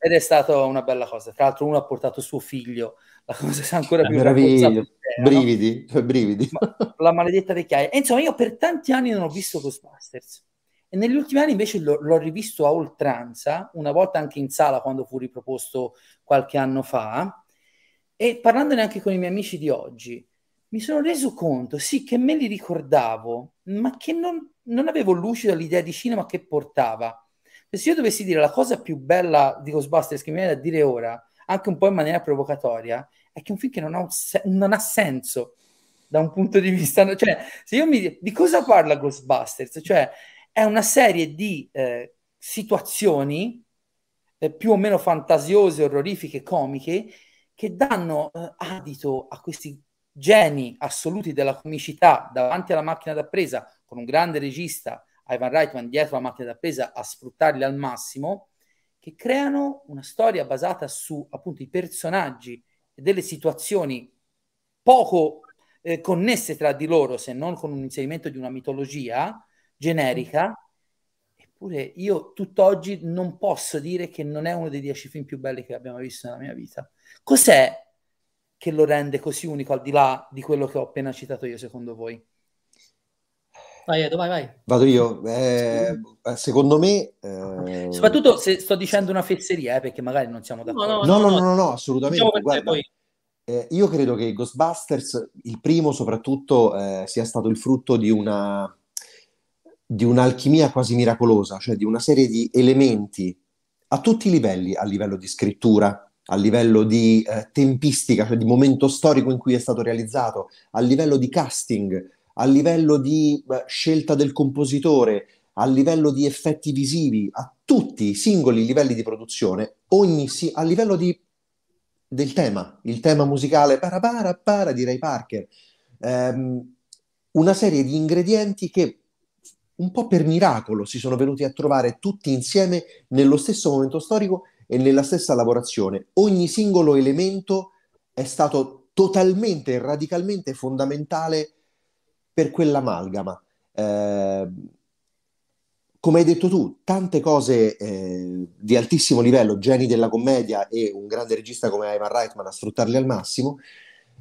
Ed è stata una bella cosa. Tra l'altro, uno ha portato suo figlio, la cosa è ancora più meraviglia. Brividi, no? brividi. Ma, la maledetta vecchiaia. E insomma, io per tanti anni non ho visto Ghostbusters e negli ultimi anni invece l'ho, l'ho rivisto a oltranza, una volta anche in sala quando fu riproposto qualche anno fa, e parlandone anche con i miei amici di oggi, mi sono reso conto, sì, che me li ricordavo, ma che non, non avevo lucido l'idea di cinema che portava. Se io dovessi dire la cosa più bella di Ghostbusters che mi viene da dire ora, anche un po' in maniera provocatoria, è che è un film che non ha, se- non ha senso da un punto di vista... Cioè, se io mi... Di cosa parla Ghostbusters? Cioè, è una serie di eh, situazioni eh, più o meno fantasiose, orrorifiche, comiche, che danno eh, adito a questi geni assoluti della comicità davanti alla macchina da presa, con un grande regista, Ivan Reitman, dietro la macchina da presa a sfruttarli al massimo, che creano una storia basata su appunto i personaggi e delle situazioni poco eh, connesse tra di loro, se non con un inserimento di una mitologia generica. Eppure io tutt'oggi non posso dire che non è uno dei dieci film più belli che abbiamo visto nella mia vita. Cos'è che lo rende così unico al di là di quello che ho appena citato io, secondo voi? Vai Edo, vai, vai. Vado io. Eh, secondo me... Eh... Soprattutto se sto dicendo una fesseria, eh, perché magari non siamo d'accordo. No, no, no, no, no, no assolutamente. Diciamo Guarda, poi... eh, io credo che Ghostbusters, il primo soprattutto, eh, sia stato il frutto di una di un'alchimia quasi miracolosa, cioè di una serie di elementi a tutti i livelli, a livello di scrittura, a livello di eh, tempistica, cioè di momento storico in cui è stato realizzato, a livello di casting, a livello di scelta del compositore, a livello di effetti visivi, a tutti i singoli livelli di produzione, ogni, si- a livello di, del tema, il tema musicale para para para di Ray Parker, ehm, una serie di ingredienti che un po' per miracolo si sono venuti a trovare tutti insieme nello stesso momento storico e nella stessa lavorazione. Ogni singolo elemento è stato totalmente e radicalmente fondamentale per quell'amalgama. Eh, come hai detto tu, tante cose eh, di altissimo livello, geni della commedia e un grande regista come Ivan Reitman a sfruttarli al massimo,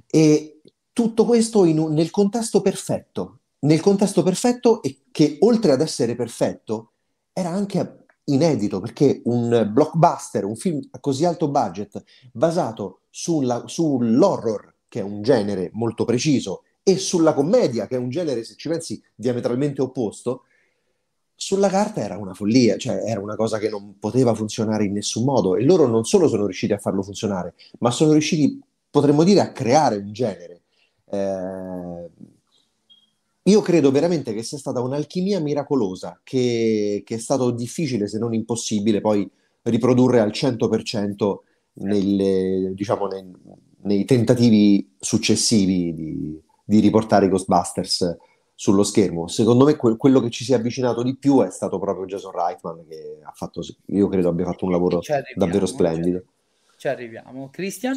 e tutto questo in, nel contesto perfetto, nel contesto perfetto e che oltre ad essere perfetto era anche inedito perché un blockbuster, un film a così alto budget basato sulla, sull'horror, che è un genere molto preciso, e sulla commedia, che è un genere, se ci pensi, diametralmente opposto, sulla carta era una follia, cioè era una cosa che non poteva funzionare in nessun modo e loro non solo sono riusciti a farlo funzionare, ma sono riusciti, potremmo dire, a creare un genere. Eh, io credo veramente che sia stata un'alchimia miracolosa, che, che, è stato difficile, se non impossibile, poi riprodurre al 100% nelle, diciamo, nei, nei tentativi successivi di, di riportare i Ghostbusters sullo schermo. Secondo me que- quello che ci si è avvicinato di più è stato proprio Jason Reitman che ha fatto, io credo abbia fatto un lavoro davvero splendido. Ci arriviamo. Christian?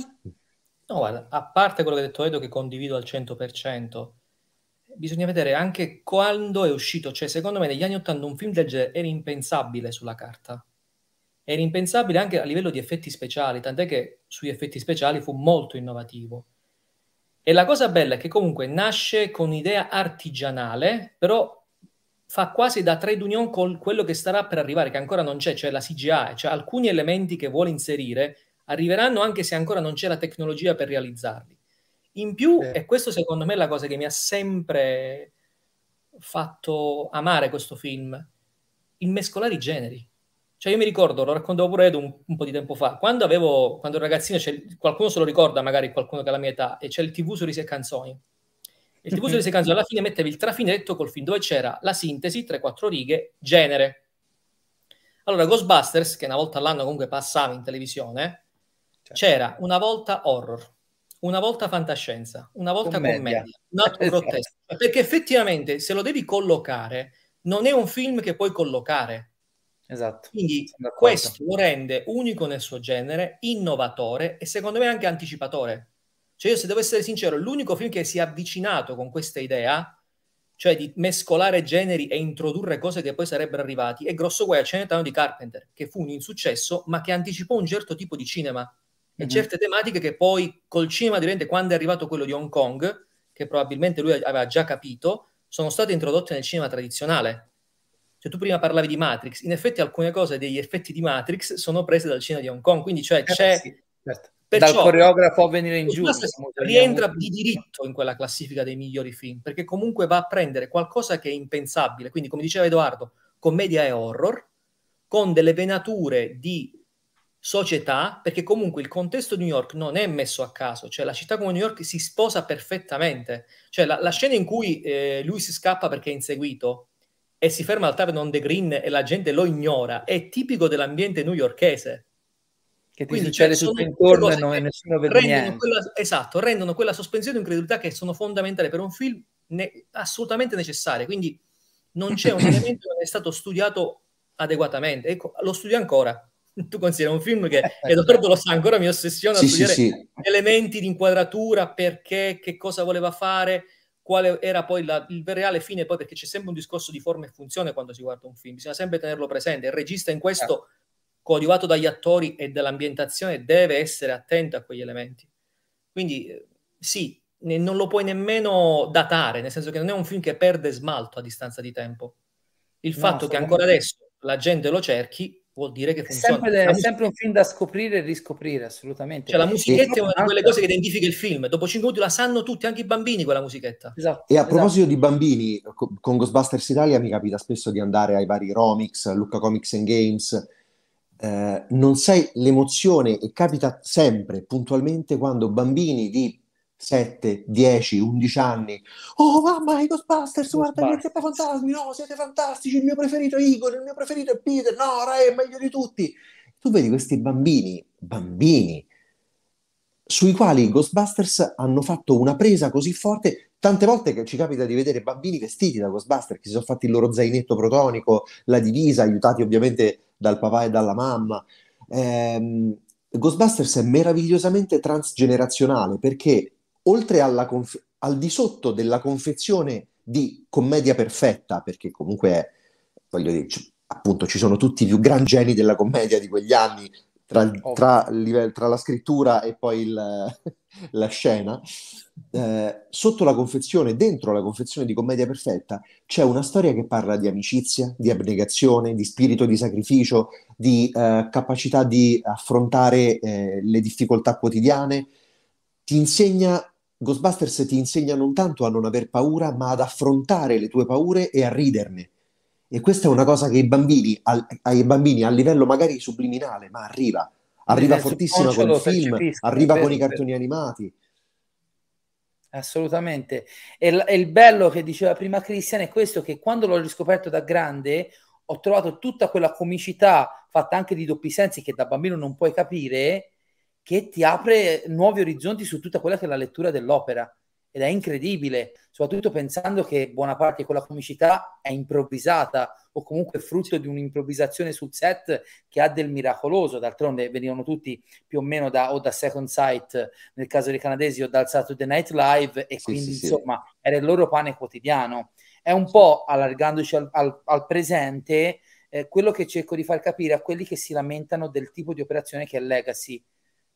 No, guarda, a parte quello che ha detto Edo che condivido al 100%, bisogna vedere anche quando è uscito, cioè secondo me negli anni 80 un film del genere era impensabile sulla carta. Era impensabile anche a livello di effetti speciali, tant'è che sugli effetti speciali fu molto innovativo e la cosa bella è che comunque nasce con un'idea artigianale, però fa quasi da trade union con quello che starà per arrivare, che ancora non c'è, cioè la CGI, cioè alcuni elementi che vuole inserire arriveranno anche se ancora non c'è la tecnologia per realizzarli. In più, eh. e questo secondo me è la cosa che mi ha sempre fatto amare questo film, il mescolare i generi. Cioè io mi ricordo, lo raccontavo pure Edu un, un po' di tempo fa, quando avevo, quando ero ragazzino, qualcuno se lo ricorda, magari qualcuno che ha la mia età, e c'è il TV su Risi e Canzoni. Il TV su Risi e Canzoni alla fine metteva il trafinetto col film dove c'era la sintesi, 3-4 righe, genere. Allora Ghostbusters, che una volta all'anno comunque passava in televisione, certo. c'era una volta horror, una volta fantascienza, una volta commedia, commedia un altro esatto. grottesco. Perché effettivamente se lo devi collocare, non è un film che puoi collocare Esatto. Quindi questo lo rende unico nel suo genere, innovatore e secondo me anche anticipatore. Cioè io se devo essere sincero, l'unico film che si è avvicinato con questa idea, cioè di mescolare generi e introdurre cose che poi sarebbero arrivati, è Grosso Guai a Cenetano di Carpenter, che fu un insuccesso, ma che anticipò un certo tipo di cinema e mm-hmm. certe tematiche che poi col cinema di quando è arrivato quello di Hong Kong, che probabilmente lui aveva già capito, sono state introdotte nel cinema tradizionale cioè, tu prima parlavi di Matrix, in effetti alcune cose degli effetti di Matrix sono prese dal cinema di Hong Kong, quindi cioè, eh, c'è... Sì, certo. Perciò, dal coreografo a venire in giù. Rientra di diritto in quella classifica dei migliori film, perché comunque va a prendere qualcosa che è impensabile, quindi come diceva Edoardo, commedia e horror, con delle venature di società, perché comunque il contesto di New York non è messo a caso, cioè la città come New York si sposa perfettamente, cioè la, la scena in cui eh, lui si scappa perché è inseguito, e si ferma al Tavern on the Green e la gente lo ignora, è tipico dell'ambiente newyorkese. Che ti Quindi succede tutto intorno e, non, e nessuno vede niente. Quella, esatto, rendono quella sospensione di incredulità che sono fondamentali per un film ne, assolutamente necessarie. Quindi non c'è un elemento che è stato studiato adeguatamente. Ecco, lo studio ancora. Tu consideri un film che, e Edoardo lo sa ancora, mi ossessiona sì, a studiare sì, sì. elementi di inquadratura, perché, che cosa voleva fare, quale era poi la, il reale fine, poi perché c'è sempre un discorso di forma e funzione quando si guarda un film, bisogna sempre tenerlo presente. Il regista in questo, coadiuvato dagli attori e dall'ambientazione, deve essere attento a quegli elementi. Quindi eh, sì, ne, non lo puoi nemmeno datare, nel senso che non è un film che perde smalto a distanza di tempo. Il no, fatto che ancora adesso la gente lo cerchi vuol dire che funziona. Sempre, è sempre un film da scoprire e riscoprire, assolutamente. Cioè, la musichetta è una di quelle cose che identifica il film. Dopo 5 minuti la sanno tutti, anche i bambini, quella musichetta. Esatto. E a proposito esatto. di bambini, con Ghostbusters Italia mi capita spesso di andare ai vari Romix, Lucca Comics and Games. Eh, non sai l'emozione e capita sempre puntualmente quando bambini di 7, 10, 11 anni. Oh mamma, i Ghostbusters, guarda che siete fantasmi, no, siete fantastici, il mio preferito è Igor, il mio preferito è Peter, no, Ray è meglio di tutti. Tu vedi questi bambini, bambini, sui quali i Ghostbusters hanno fatto una presa così forte, tante volte che ci capita di vedere bambini vestiti da Ghostbusters, che si sono fatti il loro zainetto protonico, la divisa, aiutati ovviamente dal papà e dalla mamma. Ehm, Ghostbusters è meravigliosamente transgenerazionale perché oltre conf- al di sotto della confezione di commedia perfetta, perché comunque è, voglio dire, c- appunto ci sono tutti i più gran geni della commedia di quegli anni, tra, tra, tra la scrittura e poi il, la scena, eh, sotto la confezione, dentro la confezione di commedia perfetta, c'è una storia che parla di amicizia, di abnegazione, di spirito di sacrificio, di eh, capacità di affrontare eh, le difficoltà quotidiane, ti insegna Ghostbusters ti insegna non tanto a non aver paura, ma ad affrontare le tue paure e a riderne. E questa è una cosa che i bambini, al, ai bambini a livello magari subliminale, ma arriva. Arriva fortissima con il film, arriva con i cartoni animati. Assolutamente. E, l- e il bello che diceva prima Cristian è questo, che quando l'ho riscoperto da grande ho trovato tutta quella comicità fatta anche di doppi sensi che da bambino non puoi capire che ti apre nuovi orizzonti su tutta quella che è la lettura dell'opera ed è incredibile, soprattutto pensando che buona parte di quella comicità è improvvisata o comunque frutto di un'improvvisazione sul set che ha del miracoloso, d'altronde venivano tutti più o meno da, o da Second Sight nel caso dei canadesi o dal Saturday Night Live e sì, quindi sì, insomma sì. era il loro pane quotidiano. È un po' allargandoci al, al, al presente eh, quello che cerco di far capire a quelli che si lamentano del tipo di operazione che è Legacy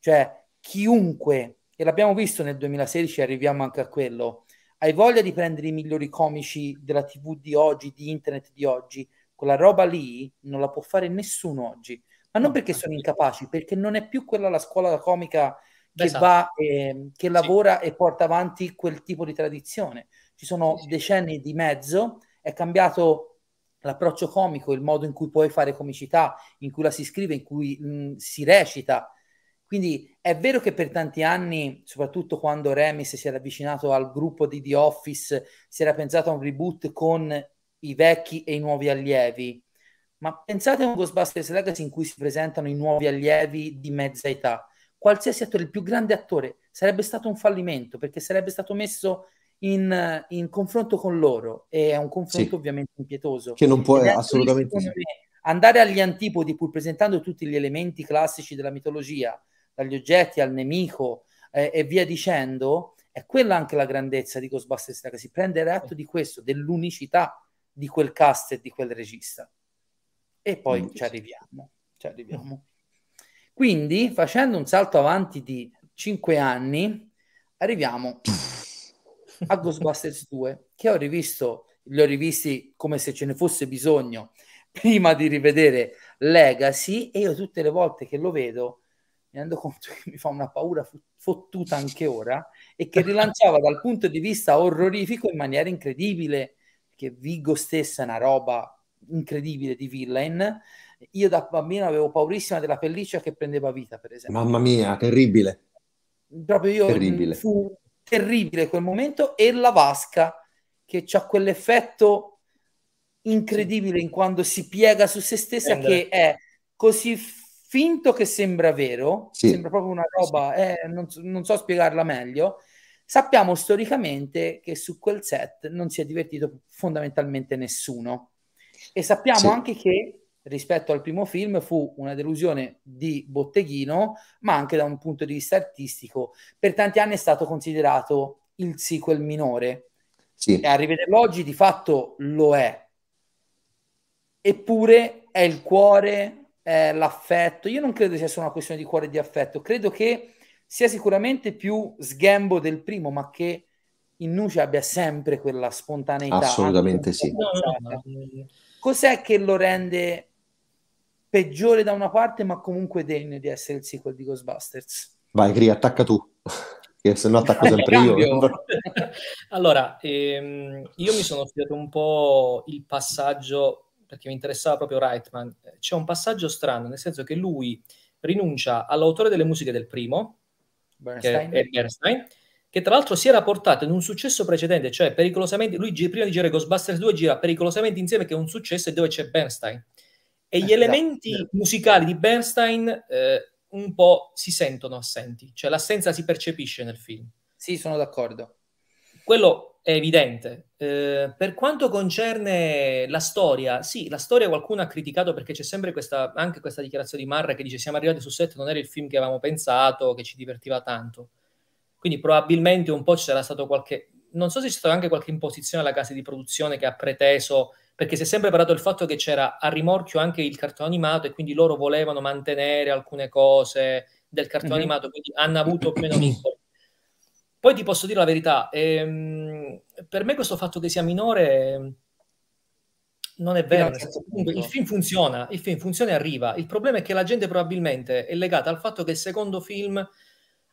cioè, chiunque, e l'abbiamo visto nel 2016, arriviamo anche a quello, hai voglia di prendere i migliori comici della TV di oggi, di internet di oggi, quella roba lì non la può fare nessuno oggi. Ma non perché sono incapaci, perché non è più quella la scuola comica che esatto. va, eh, che lavora sì. e porta avanti quel tipo di tradizione. Ci sono sì, decenni di mezzo, è cambiato l'approccio comico, il modo in cui puoi fare comicità, in cui la si scrive, in cui mh, si recita, quindi è vero che per tanti anni, soprattutto quando Remis si era avvicinato al gruppo di The Office, si era pensato a un reboot con i vecchi e i nuovi allievi. Ma pensate a un Ghostbusters Legacy in cui si presentano i nuovi allievi di mezza età. Qualsiasi attore, il più grande attore, sarebbe stato un fallimento perché sarebbe stato messo in, in confronto con loro e è un confronto sì. ovviamente impietoso. Che non può assolutamente... Sì. Andare agli antipodi pur presentando tutti gli elementi classici della mitologia dagli oggetti al nemico eh, e via dicendo, è quella anche la grandezza di Ghostbusters che si prende atto di questo, dell'unicità di quel cast e di quel regista. E poi mm. ci arriviamo, ci arriviamo. Quindi, facendo un salto avanti di 5 anni, arriviamo a Ghostbusters 2, che ho rivisto, li ho rivisti come se ce ne fosse bisogno prima di rivedere Legacy e io tutte le volte che lo vedo mi rendo conto che mi fa una paura fottuta anche ora e che rilanciava dal punto di vista orrorifico in maniera incredibile, che Vigo stessa è una roba incredibile di villain. Io da bambino avevo paurissima della pelliccia che prendeva vita, per esempio. Mamma mia, terribile. Proprio io terribile. fu terribile quel momento e la vasca che ha quell'effetto incredibile in quando si piega su se stessa Prendere. che è così finto che sembra vero, sì. sembra proprio una roba, eh, non, non, so spiegarla meglio, sappiamo storicamente che su quel set non si è divertito fondamentalmente nessuno. E sappiamo sì. anche che rispetto al primo film fu una delusione di botteghino, ma anche da un punto di vista artistico. Per tanti anni è stato considerato il sequel minore. Sì. E a rivederlo oggi di fatto lo è. Eppure è il cuore eh, l'affetto. Io non credo sia solo una questione di cuore e di affetto, credo che sia sicuramente più sgambo del primo, ma che in Nuce abbia sempre quella spontaneità. Assolutamente sì. Cos'è che lo rende peggiore da una parte, ma comunque degno di essere il sequel di Ghostbusters? Vai, Gri, attacca tu. Che se no attacco sempre io. allora, ehm, io mi sono studiato un po' il passaggio perché mi interessava proprio Reitman, c'è un passaggio strano, nel senso che lui rinuncia all'autore delle musiche del primo, Bernstein. che è Bernstein, che tra l'altro si era portato in un successo precedente, cioè pericolosamente, lui prima di girare Ghostbusters 2 gira pericolosamente insieme che è un successo e dove c'è Bernstein. E gli eh, elementi musicali di Bernstein eh, un po' si sentono assenti, cioè l'assenza si percepisce nel film. Sì, sono d'accordo. Quello è evidente. Eh, per quanto concerne la storia, sì, la storia qualcuno ha criticato perché c'è sempre questa, anche questa dichiarazione di Marra che dice siamo arrivati su set, non era il film che avevamo pensato, che ci divertiva tanto. Quindi probabilmente un po' sarà stato qualche... Non so se c'è stata anche qualche imposizione alla casa di produzione che ha preteso, perché si è sempre parlato del fatto che c'era a rimorchio anche il cartone animato e quindi loro volevano mantenere alcune cose del cartone mm-hmm. animato, quindi hanno avuto meno vincoli. Poi ti posso dire la verità, ehm, per me questo fatto che sia minore non è vero. il film funziona, il film funziona e arriva. Il problema è che la gente probabilmente è legata al fatto che il secondo film,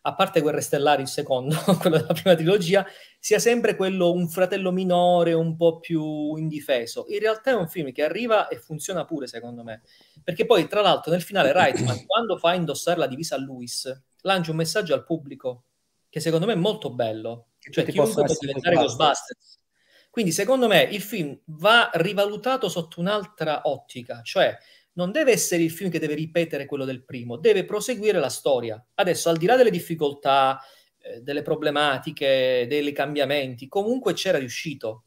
a parte Guerre Stellari, il secondo, quello della prima trilogia, sia sempre quello un fratello minore, un po' più indifeso. In realtà è un film che arriva e funziona pure, secondo me. Perché poi, tra l'altro, nel finale Reitman, quando fa indossare la divisa a Luis, lancia un messaggio al pubblico che secondo me è molto bello. Che cioè, chiunque può diventare Ghostbusters. Quindi, secondo me, il film va rivalutato sotto un'altra ottica, cioè non deve essere il film che deve ripetere quello del primo, deve proseguire la storia. Adesso, al di là delle difficoltà, eh, delle problematiche, dei cambiamenti, comunque c'era riuscito.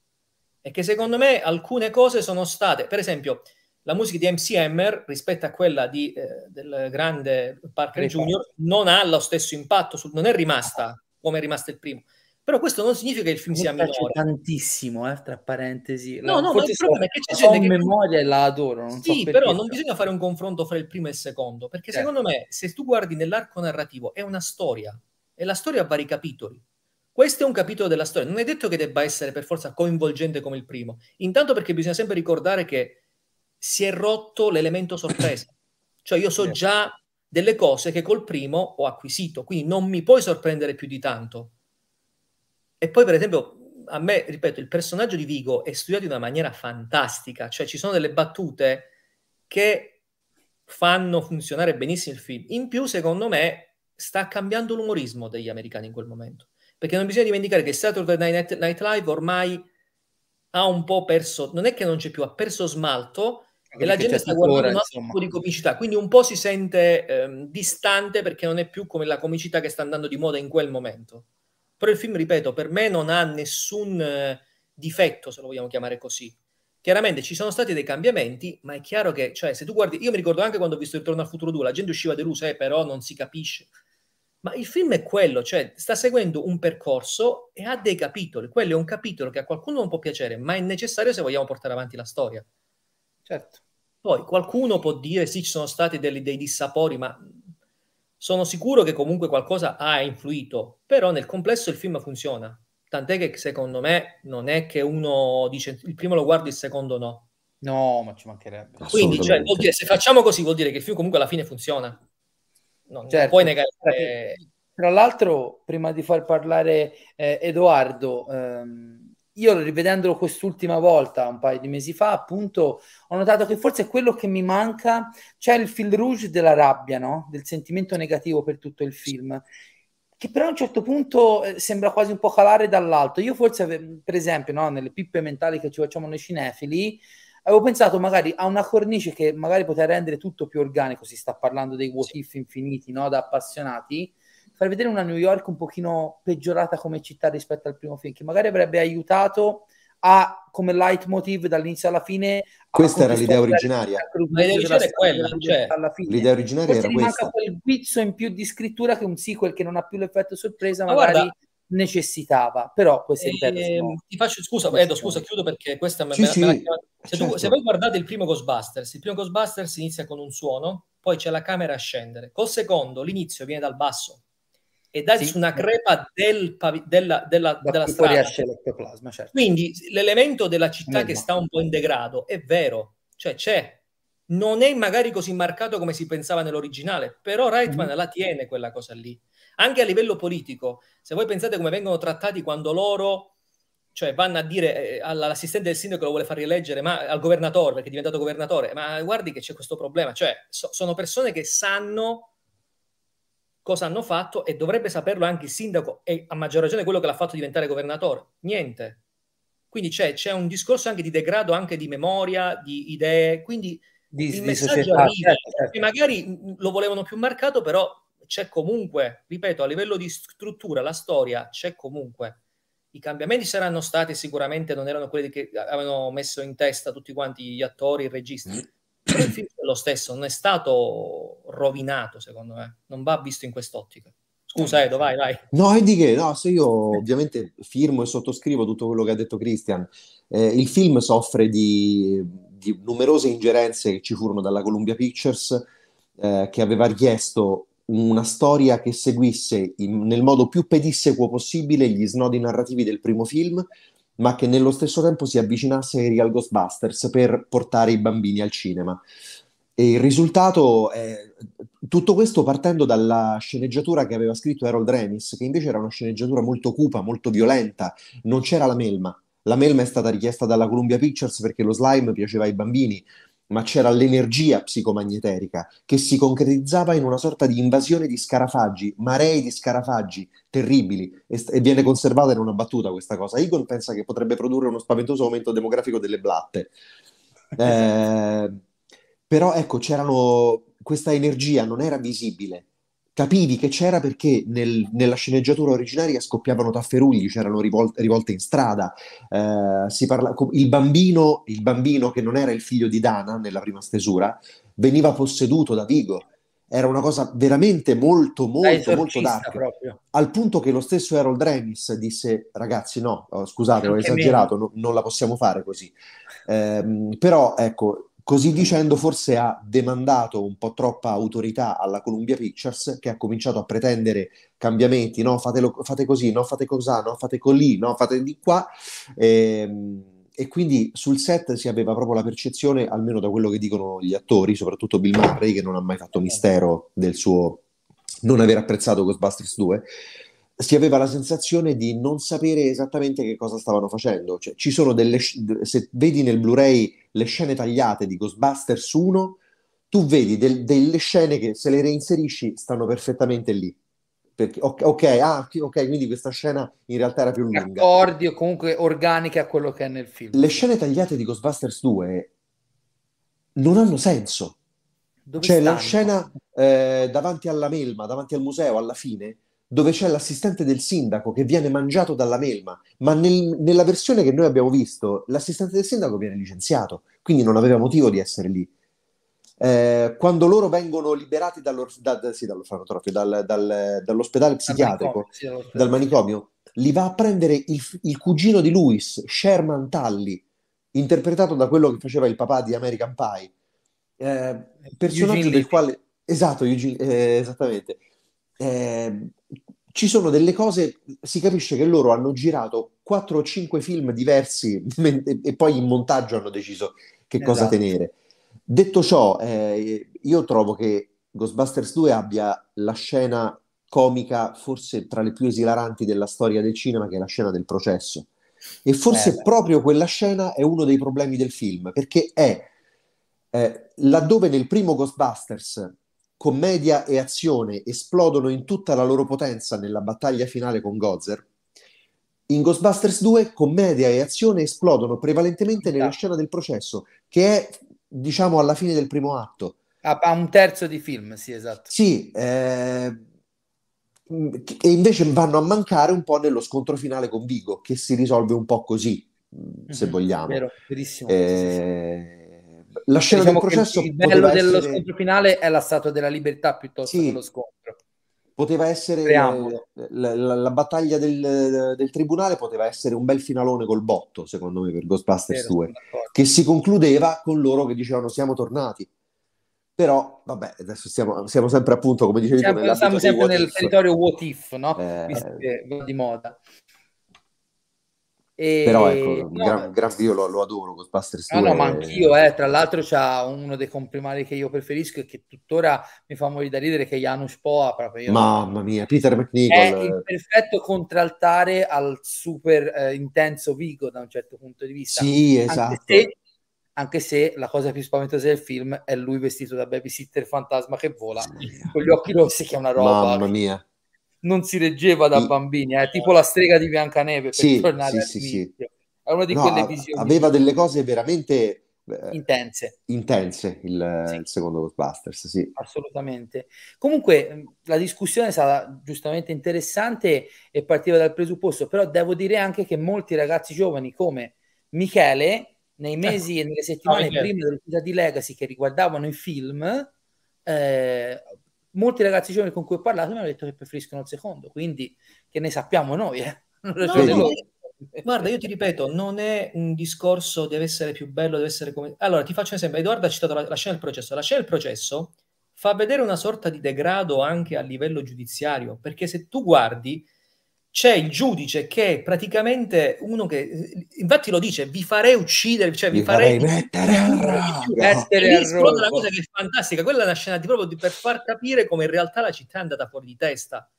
E che secondo me alcune cose sono state, per esempio, la musica di MC Hammer rispetto a quella di, eh, del grande Parker Jr. non ha lo stesso impatto, su, non è rimasta come è rimasto il primo. Però questo non significa che il film sia minore. tantissimo, eh, tra parentesi. No, no, no il problema è che c'è gente che... memoria e la adoro. sì, so però non bisogna fare un confronto fra il primo e il secondo, perché certo. secondo me, se tu guardi nell'arco narrativo, è una storia, e la storia ha vari capitoli. Questo è un capitolo della storia, non è detto che debba essere per forza coinvolgente come il primo. Intanto perché bisogna sempre ricordare che si è rotto l'elemento sorpresa. Cioè io so già delle cose che col primo ho acquisito, quindi non mi puoi sorprendere più di tanto. E poi, per esempio, a me, ripeto, il personaggio di Vigo è studiato in una maniera fantastica, cioè ci sono delle battute che fanno funzionare benissimo il film. In più, secondo me, sta cambiando l'umorismo degli americani in quel momento. Perché non bisogna dimenticare che Saturday Night, Night Live ormai ha un po' perso, non è che non c'è più, ha perso smalto, e la gente sta guardando un altro tipo di comicità, quindi un po' si sente ehm, distante perché non è più come la comicità che sta andando di moda in quel momento. Però il film, ripeto, per me non ha nessun eh, difetto, se lo vogliamo chiamare così. Chiaramente ci sono stati dei cambiamenti, ma è chiaro che, cioè, se tu guardi, io mi ricordo anche quando ho visto Ritorno al futuro 2, la gente usciva delusa, eh, però non si capisce. Ma il film è quello, cioè sta seguendo un percorso e ha dei capitoli. Quello è un capitolo che a qualcuno non può piacere, ma è necessario se vogliamo portare avanti la storia. Certo. Poi qualcuno può dire sì, ci sono stati dei, dei dissapori, ma sono sicuro che comunque qualcosa ha influito, però nel complesso il film funziona. Tant'è che secondo me non è che uno dice il primo lo guardo, il secondo no. No, ma ci mancherebbe. Quindi, cioè, dire, se facciamo così, vuol dire che il film comunque alla fine funziona. Non, certo. non puoi negare. Tra l'altro, prima di far parlare eh, Edoardo, ehm, io rivedendolo quest'ultima volta, un paio di mesi fa, appunto, ho notato che forse è quello che mi manca, c'è il fil rouge della rabbia, no? Del sentimento negativo per tutto il film, che però a un certo punto eh, sembra quasi un po' calare dall'alto. Io forse, per esempio, no, nelle pippe mentali che ci facciamo noi cinefili, avevo pensato magari a una cornice che magari poteva rendere tutto più organico, si sta parlando dei what if infiniti, no? da appassionati, far vedere una New York un pochino peggiorata come città rispetto al primo film, che magari avrebbe aiutato a come leitmotiv dall'inizio alla fine. Questa era l'idea originaria. L'idea originaria è quella, cioè. alla fine. L'idea originaria Forse era questa. manca quel guizzo in più di scrittura che un sequel che non ha più l'effetto sorpresa, Ma magari guarda, necessitava. Però queste eh, sono... Ti faccio scusa, Edo, scusa, chiudo perché questa sì, me, sì, me la... se, certo. tu, se voi guardate il primo Ghostbusters, il primo Ghostbusters inizia con un suono, poi c'è la camera a scendere. Col secondo l'inizio viene dal basso e dai sì. su una crepa del pavi- della, della, della strada. Certo. Quindi l'elemento della città Meglio. che sta un po' in degrado è vero, cioè c'è. Non è magari così marcato come si pensava nell'originale, però Reitman mm-hmm. la tiene quella cosa lì. Anche a livello politico, se voi pensate come vengono trattati quando loro cioè vanno a dire eh, all'assistente del sindaco che lo vuole far rieleggere, ma al governatore, perché è diventato governatore, ma guardi che c'è questo problema, cioè so, sono persone che sanno cosa hanno fatto e dovrebbe saperlo anche il sindaco e a maggior ragione quello che l'ha fatto diventare governatore. Niente. Quindi c'è, c'è un discorso anche di degrado, anche di memoria, di idee, quindi di, il messaggio arriva, certo, certo. magari lo volevano più marcato, però c'è comunque, ripeto, a livello di struttura, la storia c'è comunque. I cambiamenti saranno stati sicuramente, non erano quelli che avevano messo in testa tutti quanti gli attori, i registi, mm. Il film è lo stesso, non è stato rovinato, secondo me. Non va visto in quest'ottica. Scusa, Edo, vai, vai. No, e di che? No, se io ovviamente firmo e sottoscrivo tutto quello che ha detto Christian. Eh, il film soffre di, di, numerose ingerenze che ci furono dalla Columbia Pictures, eh, che aveva richiesto una storia che seguisse in, nel modo più pedissequo possibile gli snodi narrativi del primo film, ma che nello stesso tempo si avvicinasse ai Real Ghostbusters per portare i bambini al cinema. E il risultato è tutto questo partendo dalla sceneggiatura che aveva scritto Harold Remis, che invece era una sceneggiatura molto cupa, molto violenta, non c'era la melma. La melma è stata richiesta dalla Columbia Pictures perché lo slime piaceva ai bambini, ma c'era l'energia psicomagneterica che si concretizzava in una sorta di invasione di scarafaggi, marei di scarafaggi terribili, e, e viene conservata in una battuta questa cosa. Egon pensa che potrebbe produrre uno spaventoso aumento demografico delle blatte. Eh, però ecco, c'erano, questa energia non era visibile, capivi che c'era perché nel, nella sceneggiatura originaria scoppiavano tafferugli, c'erano rivolte, rivolte in strada, eh, parla, il, bambino, il bambino che non era il figlio di Dana nella prima stesura veniva posseduto da Vigo. Era una cosa veramente molto, molto, molto dark. Proprio. Al punto che lo stesso Harold Remis disse: Ragazzi, no, oh, scusate, ho esagerato, no, non la possiamo fare così. Eh, però, ecco, Così dicendo, forse ha demandato un po' troppa autorità alla Columbia Pictures, che ha cominciato a pretendere cambiamenti, no, fatelo, fate così, no, fate così, no, fate colì, no, fate di qua. E, ehm, e quindi sul set si aveva proprio la percezione, almeno da quello che dicono gli attori, soprattutto Bill Murray, che non ha mai fatto mistero del suo non aver apprezzato Ghostbusters 2, si aveva la sensazione di non sapere esattamente che cosa stavano facendo. Cioè, ci sono delle, se vedi nel Blu-ray le scene tagliate di Ghostbusters 1, tu vedi del, delle scene che se le reinserisci stanno perfettamente lì. Perché, ok, ah, ok, quindi questa scena in realtà era più lunga. Accordi o comunque organiche a quello che è nel film. Le scene tagliate di Ghostbusters 2 non hanno senso. Dove cioè, stanno? la scena eh, davanti alla melma, davanti al museo, alla fine, dove c'è l'assistente del sindaco che viene mangiato dalla melma, ma nel, nella versione che noi abbiamo visto l'assistente del sindaco viene licenziato, quindi non aveva motivo di essere lì. Eh, quando loro vengono liberati dall'orf- da, sì, dal, dal, dall'ospedale psichiatrico, manicomio, sì, dal manicomio, li va a prendere il, il, cugino di Louis, Sherman Tully, interpretato da quello che faceva il papà di American Pie, eh, personaggio Eugene del quale... Esatto, Eugene, eh, esattamente eh, ci sono delle cose, si capisce che loro hanno girato 4 o 5 film diversi e poi in montaggio hanno deciso che esatto. cosa tenere. Detto ciò, eh, io trovo che Ghostbusters 2 abbia la scena comica forse tra le più esilaranti della storia del cinema, che è la scena del processo. E forse eh, proprio quella scena è uno dei problemi del film, perché è eh, laddove nel primo Ghostbusters commedia e azione esplodono in tutta la loro potenza nella battaglia finale con Gozer, In Ghostbusters 2 commedia e azione esplodono prevalentemente nella esatto. scena del processo, che è diciamo alla fine del primo atto. A, un terzo di film, sì, esatto. Sì, eh, e invece vanno a mancare un po' nello scontro finale con Vigo, che si risolve un po' così, se mm-hmm, vogliamo. Vero, verissimo. Eh, la scena diciamo del processo... Il bello dello essere... scontro finale è la statua della libertà piuttosto sì, che lo scontro. Poteva essere la, la, la, battaglia del, del, tribunale poteva essere un bel finalone col botto secondo me per Ghostbusters 2 che si concludeva con loro che dicevano siamo tornati però vabbè adesso siamo, siamo sempre appunto come dicevi siamo, tu siamo sempre nel territorio what if no? Eh, Visto che di moda e... Però ecco, no, gran, gran, io lo, lo, adoro Ghostbusters 2. No, no, ma anch'io, eh. Tra l'altro c'ha uno dei comprimari che io preferisco e che tuttora mi fa morire da ridere che è Janusz Poa proprio. Io Mamma mia, Peter McNichol. È il perfetto contraltare al super eh, intenso Vigo da un certo punto di vista. Sì, esatto. Anche se, anche se, la cosa più spaventosa del film è lui vestito da babysitter fantasma che vola sì. con gli occhi rossi che è una roba. Mamma mia non si reggeva da bambini, è eh? tipo la strega di Biancaneve per sì, tornare sì, sì, È una di no, quelle visioni. Aveva delle cose veramente eh, intense. Intense il, sì. il, secondo Ghostbusters, sì. Assolutamente. Comunque la discussione è stata giustamente interessante e partiva dal presupposto, però devo dire anche che molti ragazzi giovani come Michele, nei ecco. mesi ecco. e nelle settimane oh, prima dell'uscita di Legacy che riguardavano i film, eh, molti ragazzi giovani con cui ho parlato mi hanno detto che preferiscono il secondo, quindi che ne sappiamo noi. Eh? No, no, guarda, io ti ripeto, non è un discorso deve essere più bello, deve essere come... Allora, ti faccio un esempio. Edoardo ha citato la, la scena del processo. La scena del processo fa vedere una sorta di degrado anche a livello giudiziario, perché se tu guardi c'è il giudice che è praticamente uno che infatti lo dice vi farei uccidere cioè vi, vi farei, farei mettere a mettere a una cosa che è fantastica quella è una scena di proprio di, per far capire come in realtà la città è andata fuori di testa.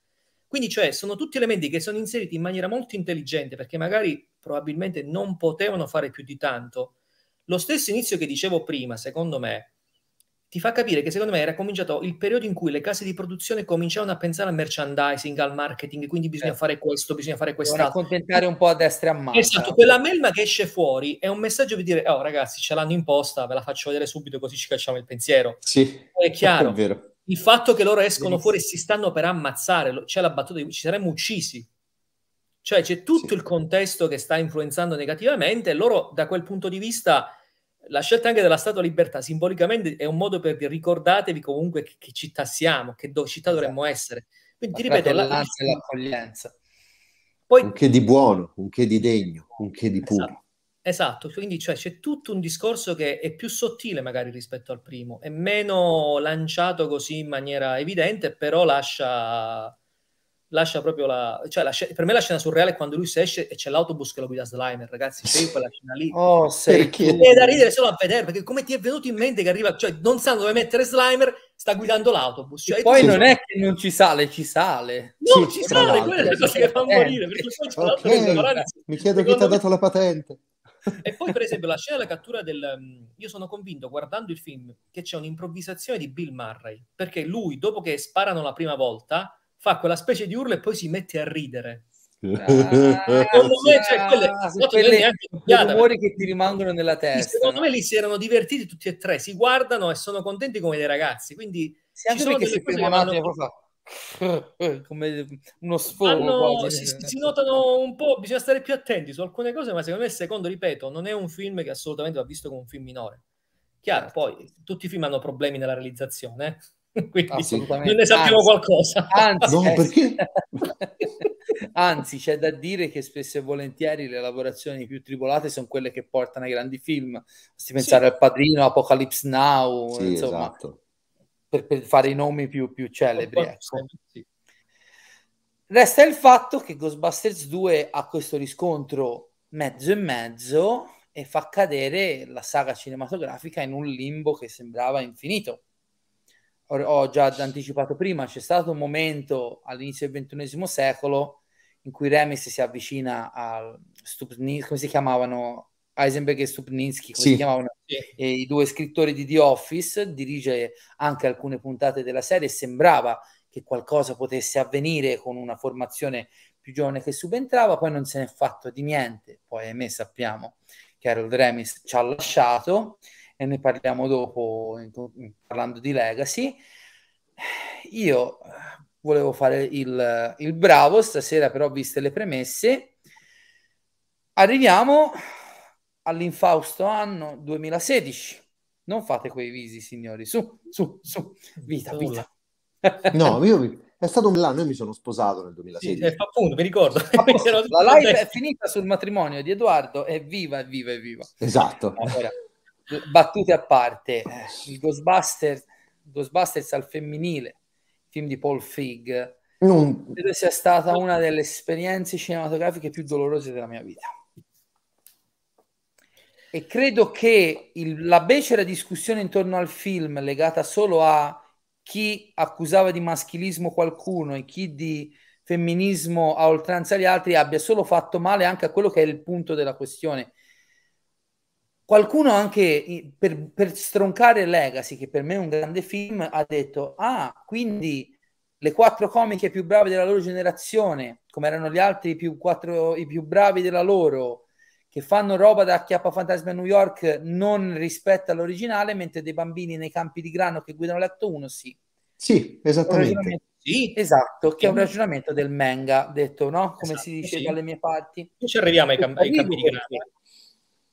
Quindi cioè sono tutti elementi che sono inseriti in maniera molto intelligente perché magari probabilmente non potevano fare più di tanto. Lo stesso inizio che dicevo prima secondo me ti fa capire che secondo me era cominciato il periodo in cui le case di produzione cominciavano a pensare al merchandising, al marketing, quindi bisogna eh. fare questo, bisogna fare quest'altro. accontentare un po' a destra e a mano. Esatto, quella melma che esce fuori è un messaggio per dire, oh ragazzi, ce l'hanno imposta, ve la faccio vedere subito così ci facciamo il pensiero. Sì, è chiaro. È vero. Il fatto che loro escono Benissimo. fuori e si stanno per ammazzare, c'è la battuta di ci saremmo uccisi. Cioè c'è tutto sì. il contesto che sta influenzando negativamente loro da quel punto di vista la scelta anche della Statua Libertà simbolicamente è un modo per dire ricordatevi comunque che, che città siamo, che do, città esatto. dovremmo essere. Quindi ti ripeto, la, la, l'accoglienza. Poi, un che di buono, un che di degno, un che di puro. Esatto, esatto. quindi cioè, c'è tutto un discorso che è più sottile magari rispetto al primo, è meno lanciato così in maniera evidente, però lascia lascia proprio la... Cioè, la per me la scena surreale è quando lui si esce e c'è l'autobus che lo guida Slimer, ragazzi, c'è quella scena lì. Oh, sei che... È da ridere solo a vedere, perché come ti è venuto in mente che arriva... Cioè, non sanno dove mettere Slimer, sta guidando l'autobus. Cioè, poi non è che non ci sale, ci sale. No, sì, ci sale, quella è la cosa che fa morire, perché poi okay. Mi chiedo chi ti ha dato la patente. E poi, per esempio, la scena della cattura del... Mm, io sono convinto, guardando il film, che c'è un'improvvisazione di Bill Murray, perché lui, dopo che sparano la prima volta fa quella specie di urlo e poi si mette a ridere. Ah, secondo me, cioè, quelle, ah, quelle rumori che ti rimangono nella testa. Secondo no? me li si erano divertiti tutti e tre, si guardano e sono contenti come dei ragazzi. Quindi sì, ci sono delle cose che vanno... come uno sfogo Hanno, si, si, notano un po' bisogna stare più attenti su alcune cose ma secondo me il secondo ripeto non è un film che assolutamente va visto come un film minore chiaro certo. poi tutti i film hanno problemi nella realizzazione quindi ne sappiamo anzi, qualcosa. Anzi, no, perché? anzi, c'è da dire che spesso e volentieri le lavorazioni più tribolate sono quelle che portano ai grandi film. Basti pensare sì. al Padrino, Apocalypse Now, sì, insomma, esatto. per, per, fare i nomi più, più celebri. Ecco. Sì. Resta il fatto che Ghostbusters 2 ha questo riscontro mezzo e mezzo e fa cadere la saga cinematografica in un limbo che sembrava infinito ho già anticipato prima, c'è stato un momento all'inizio del ventunesimo secolo in cui Remis si avvicina al Stupnitsky, come si chiamavano? Eisenberg e Stupnitsky, come sì. si chiamavano? Sì. i due scrittori di The Office, dirige anche alcune puntate della serie, sembrava che qualcosa potesse avvenire con una formazione più giovane che subentrava, poi non se ne è fatto di niente, poi ahimè sappiamo che Harold Remis ci ha lasciato e ne parliamo dopo in, in, parlando di Legacy. Io volevo fare il, il bravo stasera, però viste le premesse, arriviamo all'infausto anno 2016. Non fate quei visi, signori, su, su, su, vita, vita. No, io è stato un anno, io mi sono sposato nel 2016. Sì, appunto, mi ricordo. La live è finita sul matrimonio di Edoardo, evviva, evviva, evviva. Esatto. Allora, battute a parte, il Ghostbusters, Ghostbusters al femminile, film di Paul Fig, non... credo sia stata una delle esperienze cinematografiche più dolorose della mia vita. E credo che il, la becera discussione intorno al film legata solo a chi accusava di maschilismo qualcuno e chi di femminismo a oltranza gli altri abbia solo fatto male anche a quello che è il punto della questione. Qualcuno anche per, per stroncare Legacy, che per me è un grande film, ha detto, ah, quindi le quattro comiche più brave della loro generazione, come erano gli altri più quattro, i più bravi della loro, che fanno roba da Chiappa Fantasma a New York non rispetta l'originale, mentre dei bambini nei campi di grano che guidano l'atto 1 sì. Sì, esattamente. Sì, esatto, che è un ragionamento del manga, detto, no? Come esatto, si dice sì. dalle mie parti. Noi ci arriviamo ai, cam- ai campi di grano.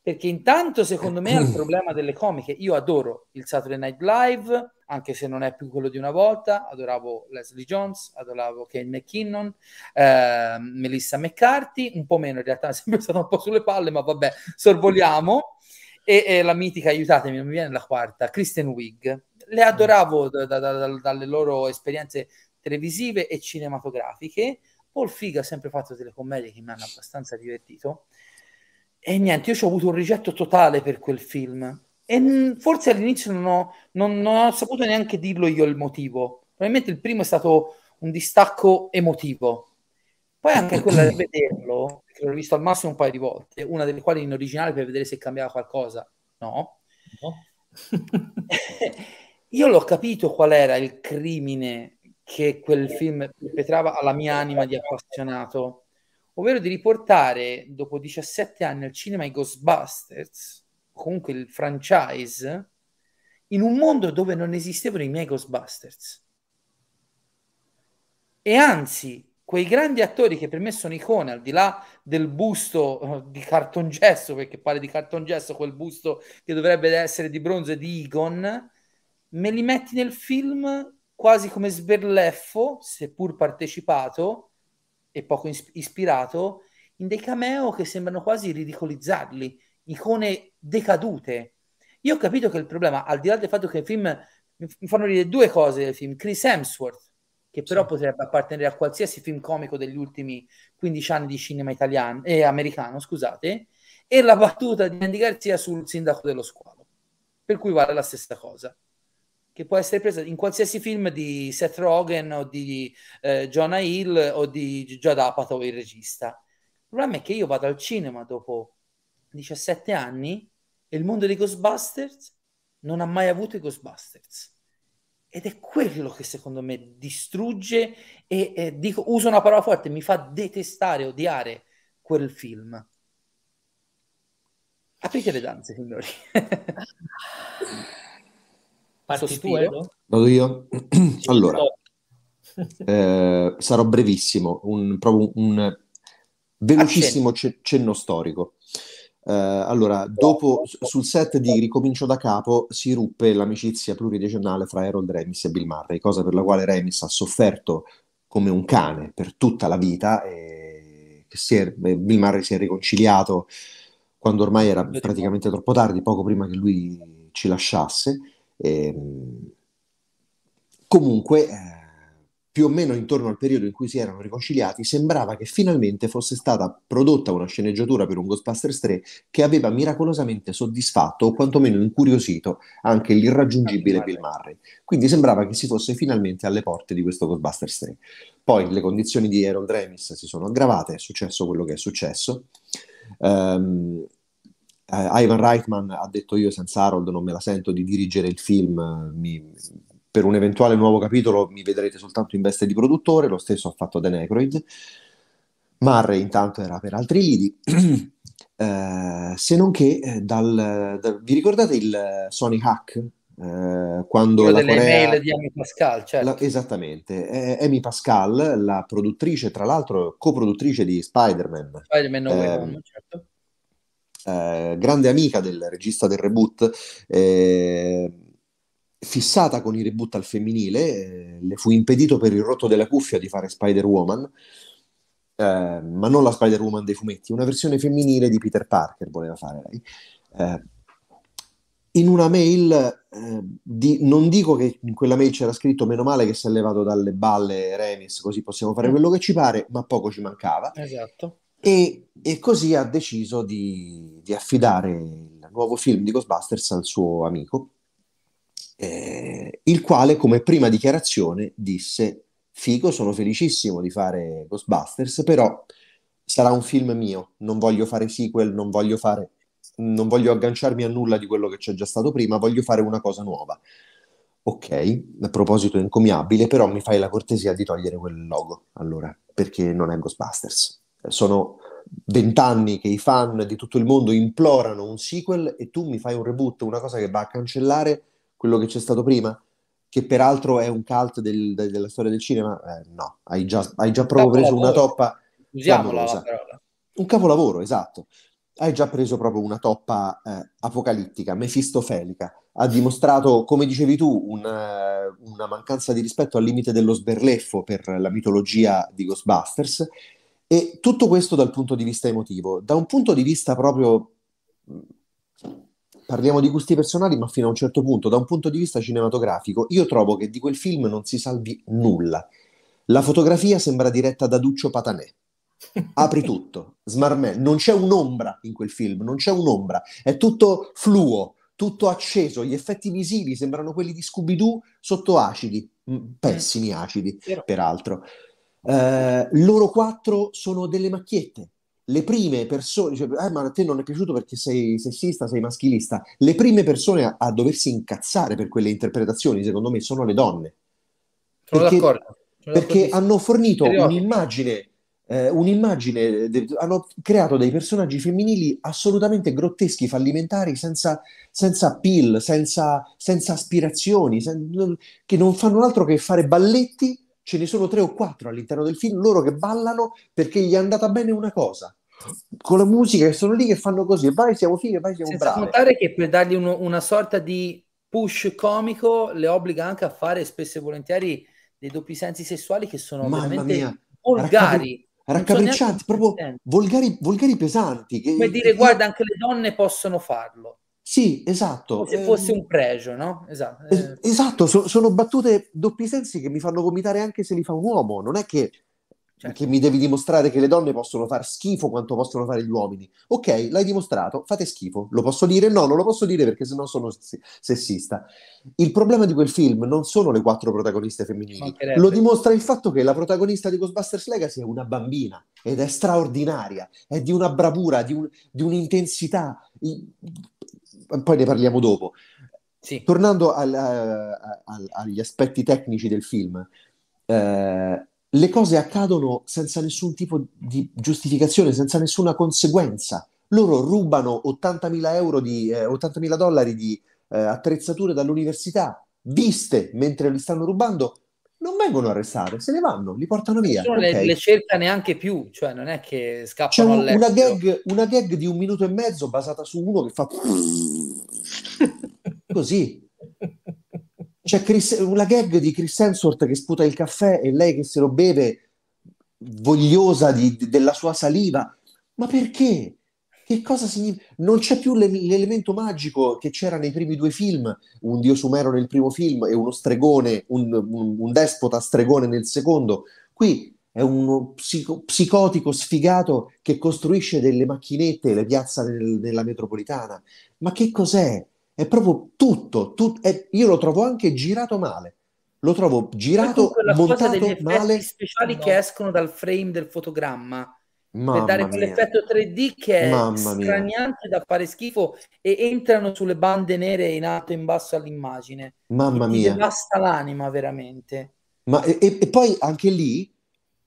Perché intanto, secondo me, è il problema delle comiche. Io adoro il Saturday Night Live, anche se non è più quello di una volta. Adoravo Leslie Jones, adoravo Kane McKinnon, eh, Melissa McCarthy, un po' meno in realtà, è sempre stato un po' sulle palle, ma vabbè, sorvoliamo. E, e la mitica, aiutatemi, non mi viene la quarta, Kristen Wiig. Le adoravo da, da, da, dalle loro esperienze televisive e cinematografiche. Paul Fig ha sempre fatto delle commedie che mi hanno abbastanza divertito. E niente, io ho avuto un rigetto totale per quel film e forse all'inizio non ho, non, non ho, saputo neanche dirlo io il motivo. Probabilmente il primo è stato un distacco emotivo. Poi anche quello di vederlo, che l'ho visto al massimo un paio di volte, una delle quali in originale per vedere se cambiava qualcosa. No. no. io l'ho capito qual era il crimine che quel film perpetrava alla mia anima di appassionato, ovvero di riportare dopo 17 anni al cinema i Ghostbusters comunque il franchise in un mondo dove non esistevano i miei Ghostbusters. E anzi, quei grandi attori che per me sono icone, al di là del busto uh, di cartongesso, perché pare di cartongesso quel busto che dovrebbe essere di bronzo e di Egon, me li metti nel film quasi come sberleffo, seppur partecipato e poco is- ispirato, in dei cameo che sembrano quasi ridicolizzarli icone decadute. Io ho capito che il problema, al di là del fatto che il film mi fanno dire due cose del film, Chris Hemsworth, che però sì. potrebbe appartenere a qualsiasi film comico degli ultimi 15 anni di cinema italiano e eh, americano, scusate, e la battuta di Andy Garcia sul sindaco dello squalo, per cui vale la stessa cosa, che può essere presa in qualsiasi film di Seth Rogen o di eh, Jonah Hill o di Judd Apatow, il regista. Il problema è che io vado al cinema dopo 17 anni e il mondo dei Ghostbusters non ha mai avuto i Ghostbusters. Ed è quello che secondo me distrugge e, e dico, uso una parola forte, mi fa detestare, odiare quel film. Aprite le danze, signori. Parti tu, Vado io? allora, eh, sarò brevissimo, un, proprio un velocissimo cenno storico. Uh, allora, dopo sul set di Ricomincio da capo si ruppe l'amicizia pluridecennale fra Harold Remis e Bill Murray, cosa per la quale Remis ha sofferto come un cane per tutta la vita e è, Bill Murray si è riconciliato quando ormai era praticamente troppo tardi, poco prima che lui ci lasciasse. Ehm, comunque, eh, più o meno intorno al periodo in cui si erano riconciliati, sembrava che finalmente fosse stata prodotta una sceneggiatura per un Ghostbusters 3 che aveva miracolosamente soddisfatto o quantomeno incuriosito anche l'irraggiungibile Bill Murray. Quindi sembrava che si fosse finalmente alle porte di questo Ghostbusters 3. Poi le condizioni di Harold Remis si sono aggravate, è successo quello che è successo. Um, uh, Ivan Reitman ha detto io senza Harold non me la sento di dirigere il film, mi, per un eventuale nuovo capitolo mi vedrete soltanto in veste di produttore, lo stesso ha fatto Dan Aykroyd. Marray intanto era per altri lidi. eh, se non che eh, dal, da, vi ricordate il Sony Hack? Eh, quando Quello la delle Corea, mail di Amy Pascal, certo. la, esattamente. Eh, Amy Pascal, la produttrice, tra l'altro coproduttrice di Spider-Man. Spider-Man No Way ehm, Home, certo. Eh, grande amica del regista del reboot, eh, fissata con i reboot al femminile, eh, le fu impedito per il rotto della cuffia di fare Spider-Woman, eh, ma non la Spider-Woman dei fumetti, una versione femminile di Peter Parker voleva fare lei. Eh, in una mail, eh, di, non dico che in quella mail c'era scritto meno male che si è levato dalle balle Remis, così possiamo fare mm. quello che ci pare, ma poco ci mancava. Esatto. E, e così ha deciso di, di, affidare il nuovo film di Ghostbusters al suo amico, eh, il quale come prima dichiarazione disse figo, sono felicissimo di fare Ghostbusters, però sarà un film mio, non voglio fare sequel, non voglio fare non voglio agganciarmi a nulla di quello che c'è già stato prima, voglio fare una cosa nuova. Ok, a proposito encomiabile, però mi fai la cortesia di togliere quel logo, allora, perché non è Ghostbusters. Sono vent'anni che i fan di tutto il mondo implorano un sequel e tu mi fai un reboot, una cosa che va a cancellare quello che c'è stato prima, che peraltro è un cult del, de, della storia del cinema. Eh, no, hai già, hai già proprio preso una toppa. Usiamola la parola. Un capolavoro, esatto hai già preso proprio una toppa eh, apocalittica, mefistofelica. Ha dimostrato, come dicevi tu, un, uh, una mancanza di rispetto al limite dello sberleffo per la mitologia di Ghostbusters. E tutto questo dal punto di vista emotivo. Da un punto di vista proprio. Parliamo di gusti personali, ma fino a un certo punto, da un punto di vista cinematografico, io trovo che di quel film non si salvi nulla. La fotografia sembra diretta da Duccio Patanè apri tutto, smarmè, non c'è un'ombra in quel film, non c'è un'ombra, è tutto fluo, tutto acceso, gli effetti visivi sembrano quelli di Scooby-Doo sotto acidi, mm, pessimi acidi, peraltro. Eh, loro quattro sono delle macchiette. Le prime persone, cioè, eh, ma a te non è piaciuto perché sei sessista, sei maschilista. Le prime persone a, a doversi incazzare per quelle interpretazioni, secondo me, sono le donne. Sono perché, d'accordo. Sono perché hanno fornito un'immagine eh, un'immagine, de- hanno creato dei personaggi femminili assolutamente grotteschi, fallimentari, senza, senza appeal, senza, senza aspirazioni, sen- che non fanno altro che fare balletti. Ce ne sono tre o quattro all'interno del film, loro che ballano perché gli è andata bene una cosa con la musica che sono lì che fanno così vai siamo fighe, vai siamo Senza brave. contare che per dargli uno, una sorta di push comico le obbliga anche a fare spesso e volentieri dei doppi sensi sessuali che sono Mamma veramente mia. volgari raccapriccianti, proprio volgari, volgari, pesanti. Che, Come dire, guarda, anche le donne possono farlo. Sì, esatto. Se fosse un pregio, no? Esatto, eh. esatto so, sono battute doppi sensi che mi fanno vomitare anche se li fa un uomo. Non è che Certo. Che mi devi dimostrare che le donne possono fare schifo quanto possono fare gli uomini. Ok, l'hai dimostrato, fate schifo. Lo posso dire? No, non lo posso dire perché sennò sono sessista. Il problema di quel film non sono le quattro protagoniste femminili, lo dimostra il fatto che la protagonista di Ghostbusters Legacy è una bambina ed è straordinaria, è di una bravura, di, un, di un'intensità. Poi ne parliamo dopo. Sì. Tornando al, al, agli aspetti tecnici del film, eh, le cose accadono senza nessun tipo di giustificazione, senza nessuna conseguenza. Loro rubano 80.000 euro di, eh, 80.000 dollari di eh, attrezzature dall'università, viste mentre li stanno rubando, non vengono arrestate, se ne vanno, li portano via. Nessuno okay. le, le, cerca neanche più, cioè non è che scappano C'è un, una, gag, una gag di un minuto e mezzo basata su uno che fa così c'è Chris, una gag di Chris Hemsworth che sputa il caffè e lei che se lo beve vogliosa di, della sua saliva. Ma perché? Che cosa significa? Non c'è più l'elemento magico che c'era nei primi due film, un dio sumero nel primo film e uno stregone, un, un, un despota stregone nel secondo. Qui è uno psico, psicotico sfigato che costruisce delle macchinette le piazza nel, nella metropolitana. Ma che cos'è? è proprio tutto, tut- è, io lo trovo anche girato male. Lo trovo girato, montato male. speciali no. che escono dal frame del fotogramma. Mamma per dare quell'effetto 3D che è Mamma straniante mia. da fare schifo e entrano sulle bande nere in alto e in basso all'immagine. Mamma mia. Basta l'anima veramente. Ma, e, e, poi anche lì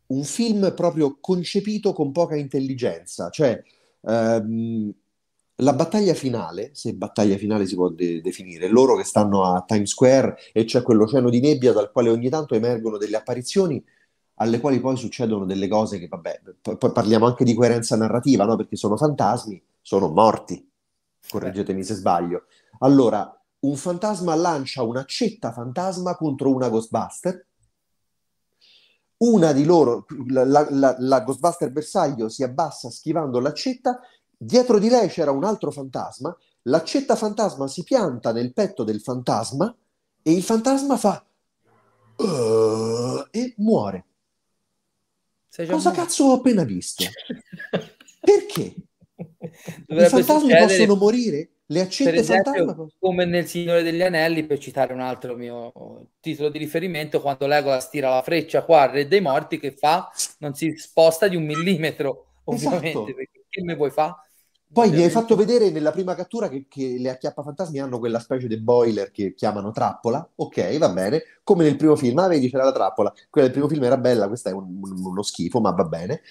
un film proprio concepito con poca intelligenza, cioè ehm, la battaglia finale, se battaglia finale si può de- definire, loro che stanno a Times Square e c'è quell'oceano di nebbia dal quale ogni tanto emergono delle apparizioni alle quali poi succedono delle cose che, vabbè, poi, parliamo anche di coerenza narrativa, no? Perché sono fantasmi, sono morti, correggetemi se sbaglio. Allora, un fantasma lancia un'accetta fantasma contro una Ghostbuster, una di loro, la, la, la Ghostbuster bersaglio, si abbassa schivando l'accetta, dietro di lei c'era un altro fantasma, l'accetta fantasma si pianta nel petto del fantasma e il fantasma fa uh, e muore. Cosa cazzo ho appena visto? Perché? I fantasmi possono morire? Le accette esempio, fantasma? Come nel Signore degli Anelli, per citare un altro mio titolo di riferimento, quando Legolas tira la freccia qua al Re dei Morti, che fa? Non si sposta di un millimetro, ovviamente, esatto. perché che me vuoi fare? Poi mi hai fatto vedere nella prima cattura che, che le acchiappafantasmi hanno quella specie di boiler che chiamano trappola. Ok, va bene. Come nel primo film, ah, vedi, c'era la trappola. Quella del primo film era bella, questa è un, uno schifo, ma va bene.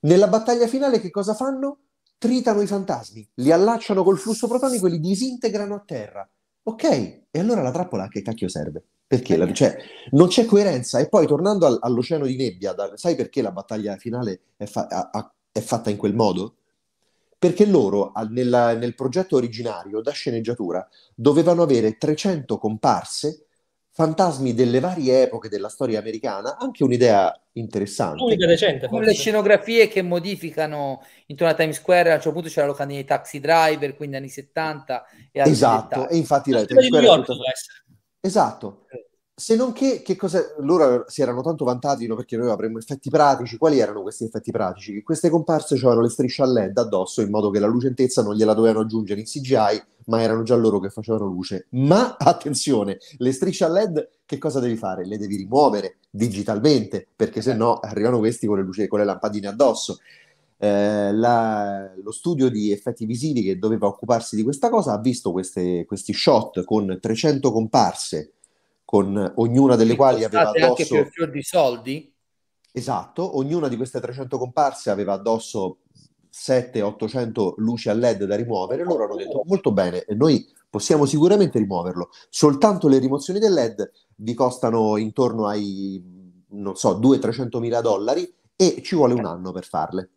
Nella battaglia finale che cosa fanno? Tritano i fantasmi, li allacciano col flusso protonico e li disintegrano a terra. Ok, e allora la trappola a che cacchio serve? Perché la, cioè, non c'è coerenza. E poi tornando al, all'oceano di nebbia, da, sai perché la battaglia finale è, fa, a, a, è fatta in quel modo? Perché loro nella, nel progetto originario da sceneggiatura dovevano avere 300 comparse fantasmi delle varie epoche della storia americana, anche un'idea interessante. Un'idea decente. Con le scenografie che modificano intorno a Times Square, a un certo punto c'era locale dei taxi driver, quindi anni 70 e Esatto, dettagli. e infatti la Times Square... Tutta... Esatto. Se non che, che cosa, loro si erano tanto vantati no, perché noi avremmo effetti pratici. Quali erano questi effetti pratici? Che queste comparse avevano le strisce a LED addosso in modo che la lucentezza non gliela dovevano aggiungere in CGI, ma erano già loro che facevano luce. Ma attenzione, le strisce a LED che cosa devi fare? Le devi rimuovere digitalmente perché se no arrivano questi con le, luci, con le lampadine addosso. Eh, la, lo studio di effetti visivi che doveva occuparsi di questa cosa ha visto queste, questi shot con 300 comparse con ognuna delle quali aveva addosso... anche per fior di soldi? Esatto, ognuna di queste 300 comparse aveva addosso 700-800 luci a LED da rimuovere, loro hanno detto molto bene, e noi possiamo sicuramente rimuoverlo, soltanto le rimozioni del LED vi costano intorno ai, non so, 200-300 mila dollari e ci vuole un anno per farle.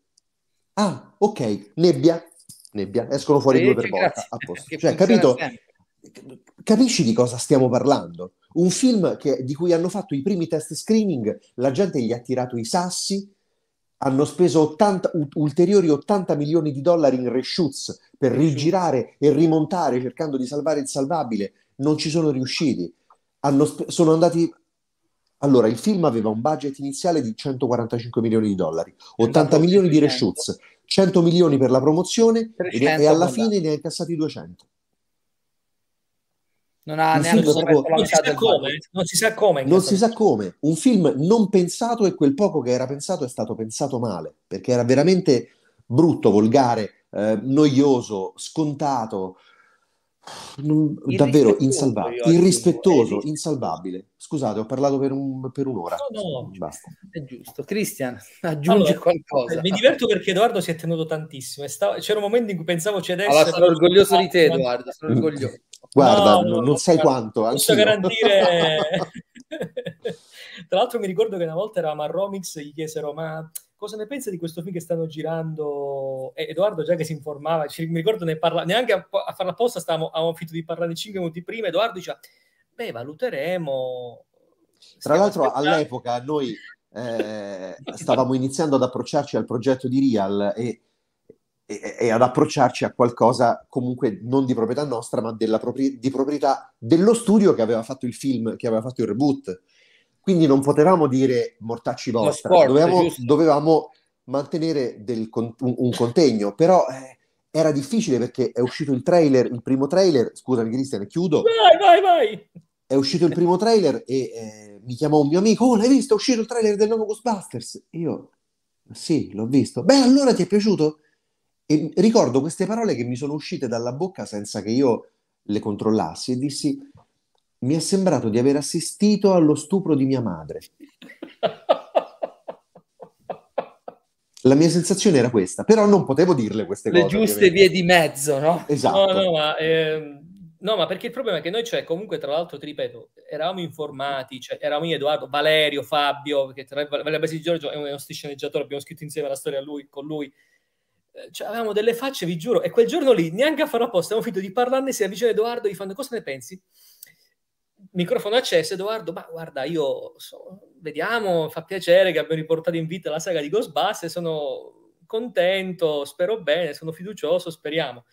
Ah, ok, nebbia, nebbia, escono fuori due per volta, a posto. Cioè, capito? Capisci di cosa stiamo parlando? Un film che, di cui hanno fatto i primi test screening, la gente gli ha tirato i sassi, hanno speso 80, ulteriori 80 milioni di dollari in reshoots per rigirare e rimontare cercando di salvare il salvabile, non ci sono riusciti. Spe- sono andati allora, il film aveva un budget iniziale di 145 milioni di dollari, 80 milioni di reshoots, 100 milioni per la promozione e, e alla fine ne ha incassati 200 non ha neanche proprio... non, si sa come, non si sa come. Non si sa come. Un film non pensato e quel poco che era pensato è stato pensato male, perché era veramente brutto, volgare, eh, noioso, scontato, non, davvero insalvabile, irrispettoso, insalvabile. Scusate, ho parlato per, un, per un'ora. No, no, Basta. è giusto. Cristian, aggiungi allora, qualcosa. Mi diverto perché Edoardo si è tenuto tantissimo. Stava... C'era un momento in cui pensavo cedesse. Allora, sono orgoglioso di te, Edoardo, sono orgoglioso. Guarda, no, non sai quanto. Posso garantire... Tra l'altro mi ricordo che una volta eravamo a Romix, gli chiesero ma cosa ne pensa di questo film che stanno girando? E Edoardo già che si informava, ci, mi ricordo ne parla, neanche a, a farla apposta stavamo, avevamo finito di parlare 5 minuti prima, Edoardo diceva, beh valuteremo. Tra l'altro aspettando. all'epoca noi eh, stavamo iniziando ad approcciarci al progetto di Real e e, e, ad approcciarci a qualcosa comunque non di proprietà nostra, ma propri- di proprietà dello studio che aveva fatto il film, che aveva fatto il reboot. Quindi non potevamo dire mortacci vostra, sport, dovevamo, dovevamo, mantenere del, un, un, contegno, però eh, era difficile perché è uscito il trailer, il primo trailer, scusami Cristian, chiudo. Vai, vai, vai! È uscito il primo trailer e eh, mi chiamò un mio amico, oh l'hai visto? È uscito il trailer del nuovo Ghostbusters? Io, sì, l'ho visto. Beh, allora ti è piaciuto? E ricordo queste parole che mi sono uscite dalla bocca senza che io le controllassi e dissi: Mi è sembrato di aver assistito allo stupro di mia madre. La mia sensazione era questa, però non potevo dirle queste Le cose. Le giuste ovviamente. vie di mezzo, no? Esatto. No, no, ma, eh, no, ma perché il problema è che noi, cioè, comunque, tra l'altro, ti ripeto, eravamo informati, cioè, eravamo io, Edoardo, Valerio, Fabio, perché tra Valerio Basi Giorgio è uno sceneggiatore, abbiamo scritto insieme la storia a lui, con lui. Eh, cioè, avevamo delle facce, vi giuro, e quel giorno lì, neanche a fare apposta, abbiamo finito di parlarne, si avvicina Edoardo gli fanno, cosa ne pensi? Microfono acceso, Edoardo, ma guarda, io so, vediamo, fa piacere che abbiano riportato in vita la saga di Ghostbusters, sono contento, spero bene, sono fiducioso, speriamo.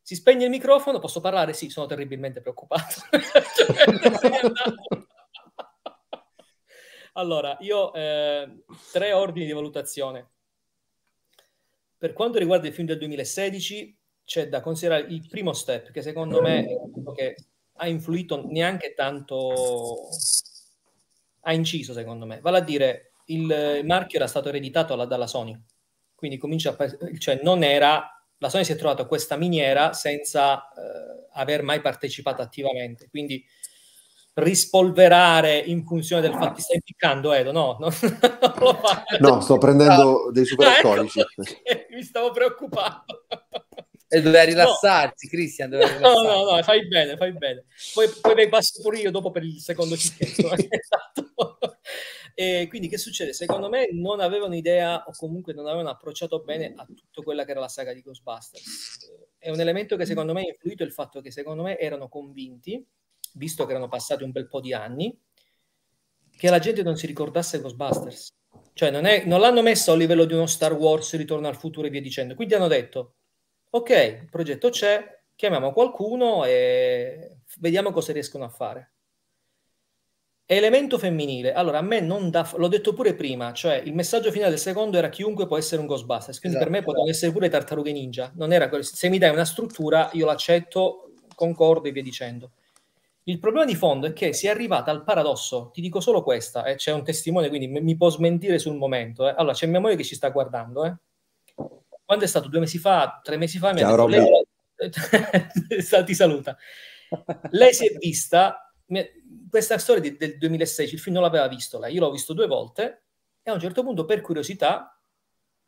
Si spegne il microfono, posso parlare? Sì, sono terribilmente preoccupato. allora, io eh, tre ordini di valutazione. Per quanto riguarda il film del 2016, c'è da considerare il primo step, che secondo me che ha influito neanche tanto, ha inciso secondo me, vale a dire il, marchio era stato ereditato alla, dalla Sony, quindi comincia a, cioè non era, la Sony si è trovata questa miniera senza eh, aver mai partecipato attivamente, quindi rispolverare in funzione del fatto che stai impiccando Edo, no, no, no sto prendendo dei super alcolici. Ecco, mi stavo preoccupando. E doveva rilassarsi, no. Cristian. Doveva rilassarsi. No, no, no, fai bene, fai bene. Poi, poi mi passo pure io dopo per il secondo cicchetto. esatto. E quindi che succede? Secondo me non avevano idea o comunque non avevano approcciato bene a tutto quella che era la saga di Ghostbusters. È un elemento che secondo me ha influito il fatto che secondo me erano convinti, visto che erano passati un bel po' di anni, che la gente non si ricordasse Ghostbusters. Cioè non, è, non l'hanno messo a livello di uno Star Wars, Ritorno al futuro e via dicendo. Quindi hanno detto ok, il progetto c'è, chiamiamo qualcuno e vediamo cosa riescono a fare. Elemento femminile. Allora, a me non dà... L'ho detto pure prima, cioè il messaggio finale del secondo era chiunque può essere un Ghostbusters, quindi esatto. per me potevano essere pure tartarughe ninja. Non era quello. Se mi dai una struttura, io l'accetto, concordo e via dicendo. Il problema di fondo è che si è arrivata al paradosso, ti dico solo questa, eh, c'è un testimone, quindi mi può smentire sul momento. Eh. Allora, c'è mia moglie che ci sta guardando, eh quando è stato? Due mesi fa? Tre mesi fa? Mi Ciao, ha detto, lei... ti saluta. Lei si è vista, questa storia di, del 2016, il film non l'aveva visto lei, io l'ho visto due volte e a un certo punto per curiosità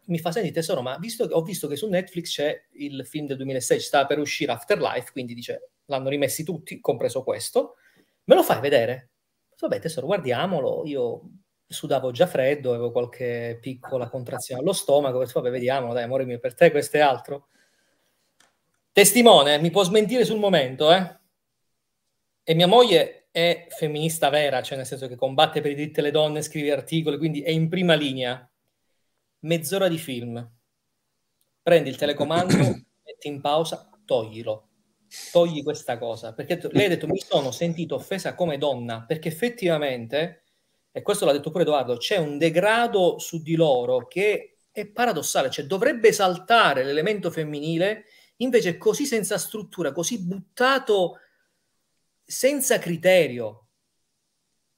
mi fa sentire tesoro, ma visto ho visto che su Netflix c'è il film del 2016, sta per uscire Afterlife, quindi dice, l'hanno rimessi tutti, compreso questo, me lo fai vedere? Vabbè tesoro, guardiamolo, io sudavo già freddo, avevo qualche piccola contrazione allo stomaco, vabbè vediamo, dai amore mio, per te questo è altro. Testimone, mi può smentire sul momento, eh? E mia moglie è femminista vera, cioè nel senso che combatte per i diritti delle donne, scrive articoli, quindi è in prima linea. Mezz'ora di film. Prendi il telecomando, metti in pausa, toglilo. Togli questa cosa. Perché lei ha detto mi sono sentito offesa come donna, perché effettivamente e questo l'ha detto pure Edoardo, c'è un degrado su di loro che è paradossale, cioè dovrebbe esaltare l'elemento femminile, invece così senza struttura, così buttato senza criterio.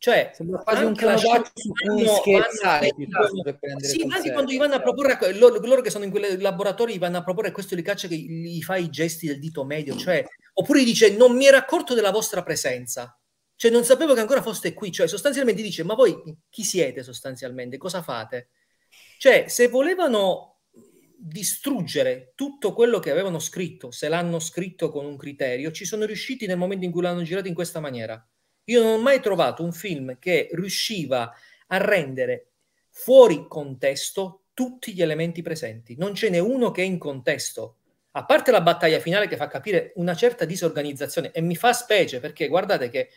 Cioè, sembra quasi un clasciato su cui scherzare vanno, sì, anche quando gli vanno a proporre loro, loro, che sono in quei laboratori gli vanno a proporre questo li caccia che gli fa i gesti del dito medio, cioè oppure gli dice non mi ero accorto della vostra presenza cioè, non sapevo che ancora foste qui. Cioè, sostanzialmente dice, ma voi chi siete sostanzialmente? Cosa fate? Cioè, se volevano distruggere tutto quello che avevano scritto, se l'hanno scritto con un criterio, ci sono riusciti nel momento in cui l'hanno girato in questa maniera. Io non ho mai trovato un film che riusciva a rendere fuori contesto tutti gli elementi presenti. Non ce n'è uno che è in contesto. A parte la battaglia finale che fa capire una certa disorganizzazione e mi fa specie perché guardate che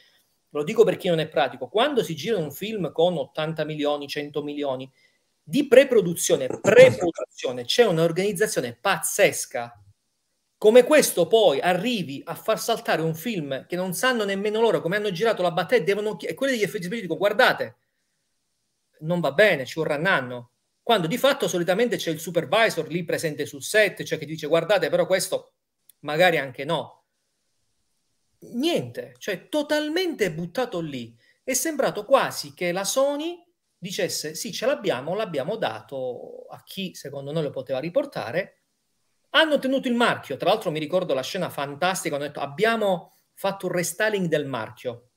lo dico per chi non è pratico, quando si gira un film con 80 milioni, 100 milioni di pre-produzione, pre-produzione, c'è un'organizzazione pazzesca. Come questo poi arrivi a far saltare un film che non sanno nemmeno loro come hanno girato la battaglia devono, e quelli degli effetti speciali dicono guardate, non va bene, ci vorrà un anno. Quando di fatto solitamente c'è il supervisor lì presente sul set, cioè che dice guardate però questo magari anche no niente, cioè totalmente buttato lì. È sembrato quasi che la Sony dicesse sì, ce l'abbiamo, l'abbiamo dato a chi secondo noi lo poteva riportare. Hanno tenuto il marchio, tra l'altro mi ricordo la scena fantastica, hanno detto abbiamo fatto un restyling del marchio.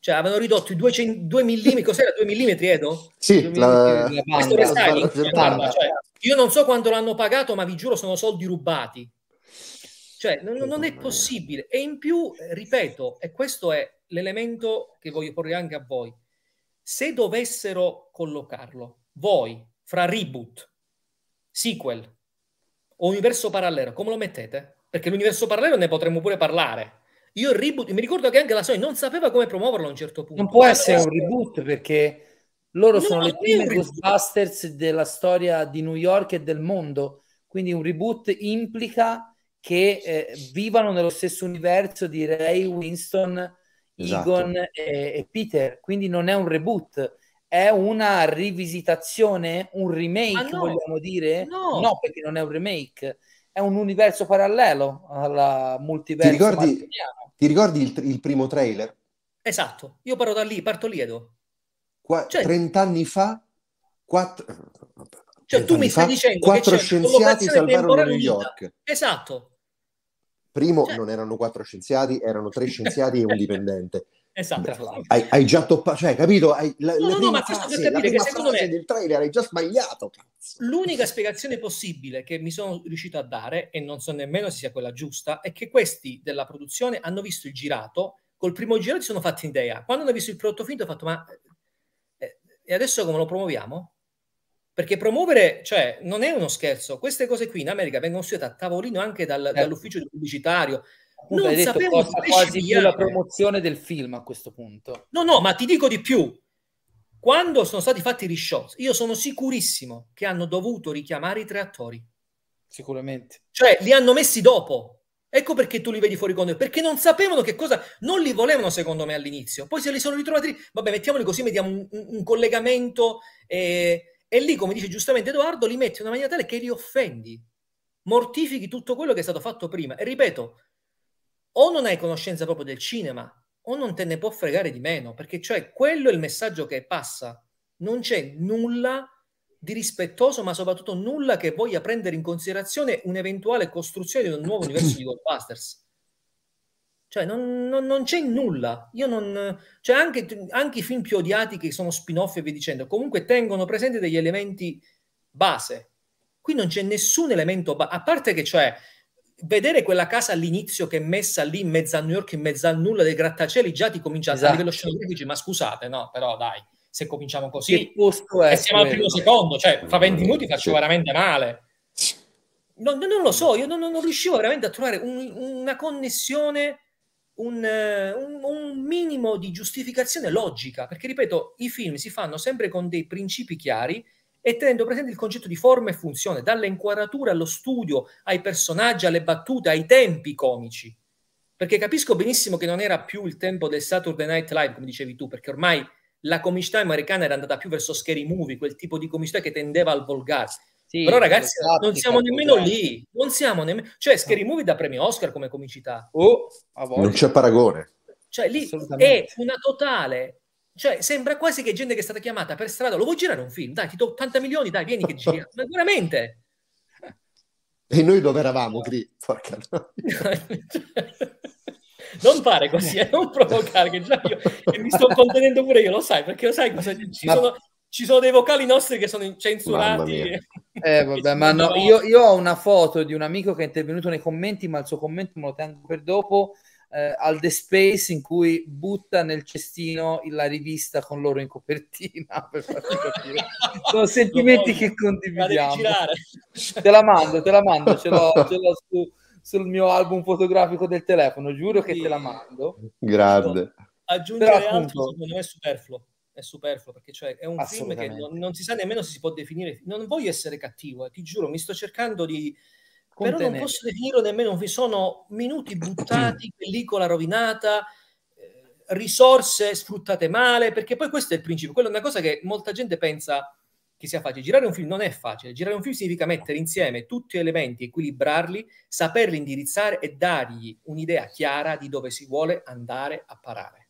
Cioè avevano ridotto i 2, 2 mm, cos'era 2 mm Edo? Sì, la, questo restyling, la, cioè, Io non so quanto l'hanno pagato, ma vi giuro sono soldi rubati. Cioè, non, non è possibile. E in più, ripeto, e questo è l'elemento che voglio porre anche a voi. Se dovessero collocarlo, voi, fra reboot, sequel o universo parallelo, come lo mettete? Perché l'universo parallelo ne potremmo pure parlare. Io il reboot, mi ricordo che anche la Sony non sapeva come promuoverlo a un certo punto. Non può essere un reboot perché loro no, sono le prime Ghostbusters della storia di New York e del mondo, quindi un reboot implica che eh, vivano nello stesso universo di Ray, Winston, esatto. Egon e, e, Peter, quindi non è un reboot, è una rivisitazione, un remake, no, vogliamo dire? No. no, perché non è un remake, è un universo parallelo alla multiverso. Ti ricordi, ti ricordi il, il, primo trailer? Esatto, io parto da lì, parto lì, Edo. Qua, cioè, 30 anni fa, 4... Cioè, tu mi stai fa, dicendo quattro scienziati salvarono New York. Esatto. Primo cioè... non erano quattro scienziati, erano tre scienziati e un dipendente. Esatto. Hai, hai, già toppato, cioè, capito? Hai, la, no, la no, ma questo per capire che secondo me del trailer hai già sbagliato. Cazzo. L'unica spiegazione possibile che mi sono riuscito a dare, e non so nemmeno se sia quella giusta, è che questi della produzione hanno visto il girato, col primo giro si sono fatti idea. Quando hanno visto il prodotto finito, hanno fatto, ma eh, e adesso come lo promuoviamo? Perché promuovere, cioè, non è uno scherzo. Queste cose qui in America vengono studiate a tavolino anche dal, eh. dall'ufficio pubblicitario non hai detto costa quasi più la promozione del film a questo punto. No, no, ma ti dico di più. Quando sono stati fatti i reshots, io sono sicurissimo che hanno dovuto richiamare i tre attori. Sicuramente. Cioè, li hanno messi dopo. Ecco perché tu li vedi fuori con perché non sapevano che cosa, non li volevano secondo me all'inizio, poi se li sono ritrovati, vabbè mettiamoli così, mettiamo un, un, un collegamento eh, e lì come dice giustamente Edoardo li metti in una maniera tale che li offendi, mortifichi tutto quello che è stato fatto prima e ripeto, o non hai conoscenza proprio del cinema o non te ne può fregare di meno, perché cioè quello è il messaggio che passa. Non c'è nulla di rispettoso, ma soprattutto nulla che voglia prendere in considerazione un'eventuale costruzione di un nuovo universo di Ghostbusters. Cioè, non, non, non, c'è nulla. Io non. Cioè, anche, anche, i film più odiati che sono spin-off e via dicendo, comunque tengono presente degli elementi base. Qui non c'è nessun elemento base, a parte che, cioè, vedere quella casa all'inizio che è messa lì in mezzo a New York, in mezzo al nulla dei grattacieli, già ti comincia esatto. a livello scenografico, ma scusate, no, però dai, se cominciamo così, e siamo al primo secondo, cioè fra 20 minuti faccio veramente male. Non, non, lo so, io non, non, riuscivo veramente a trovare un, una connessione, un, un, un, minimo di giustificazione logica, perché ripeto, i film si fanno sempre con dei principi chiari e tenendo presente il concetto di forma e funzione, dalle inquadrature allo studio, ai personaggi, alle battute, ai tempi comici. Perché capisco benissimo che non era più il tempo del Saturday Night Live, come dicevi tu, perché ormai la comicità americana era andata più verso scary movie, quel tipo di comicità che tendeva al volgare. Sì, Però ragazzi, non siamo nemmeno lì, non siamo nemmeno... Cioè, scary movie da premio Oscar come comicità. Oh, non c'è paragone. Cioè, lì è una totale cioè, sembra quasi che gente che è stata chiamata per strada, lo vuoi girare un film? Dai, ti do 80 milioni, dai, vieni che giri. Ma veramente? E noi dove eravamo, Gri? Porca non fare così, eh, non provocare, che già io e mi sto contenendo pure io, lo sai, perché lo sai cosa ci ma... sono ci sono dei vocali nostri che sono censurati. Eh, vabbè, ma no, io, io, ho una foto di un amico che è intervenuto nei commenti, ma il suo commento me lo tengo per dopo, eh, al The Space in cui butta nel cestino la rivista con loro in copertina per farci capire. Sono sentimenti che condividiamo. Te la mando, te la mando, ce l'ho, ce l'ho su, sul mio album fotografico del telefono, giuro che te la mando. Grande. Aggiungere Però, altro secondo me è superfluo è superfluo perché cioè, è un film che non, non, si sa nemmeno se si può definire. Non voglio essere cattivo, eh, ti giuro, mi sto cercando di, Contenere. Però non posso definirlo nemmeno, vi sono minuti buttati, pellicola rovinata, eh, risorse sfruttate male, perché poi questo è il principio, quella è una cosa che molta gente pensa che sia facile. Girare un film non è facile, girare un film significa mettere insieme tutti gli elementi, equilibrarli, saperli indirizzare e dargli un'idea chiara di dove si vuole andare a parare.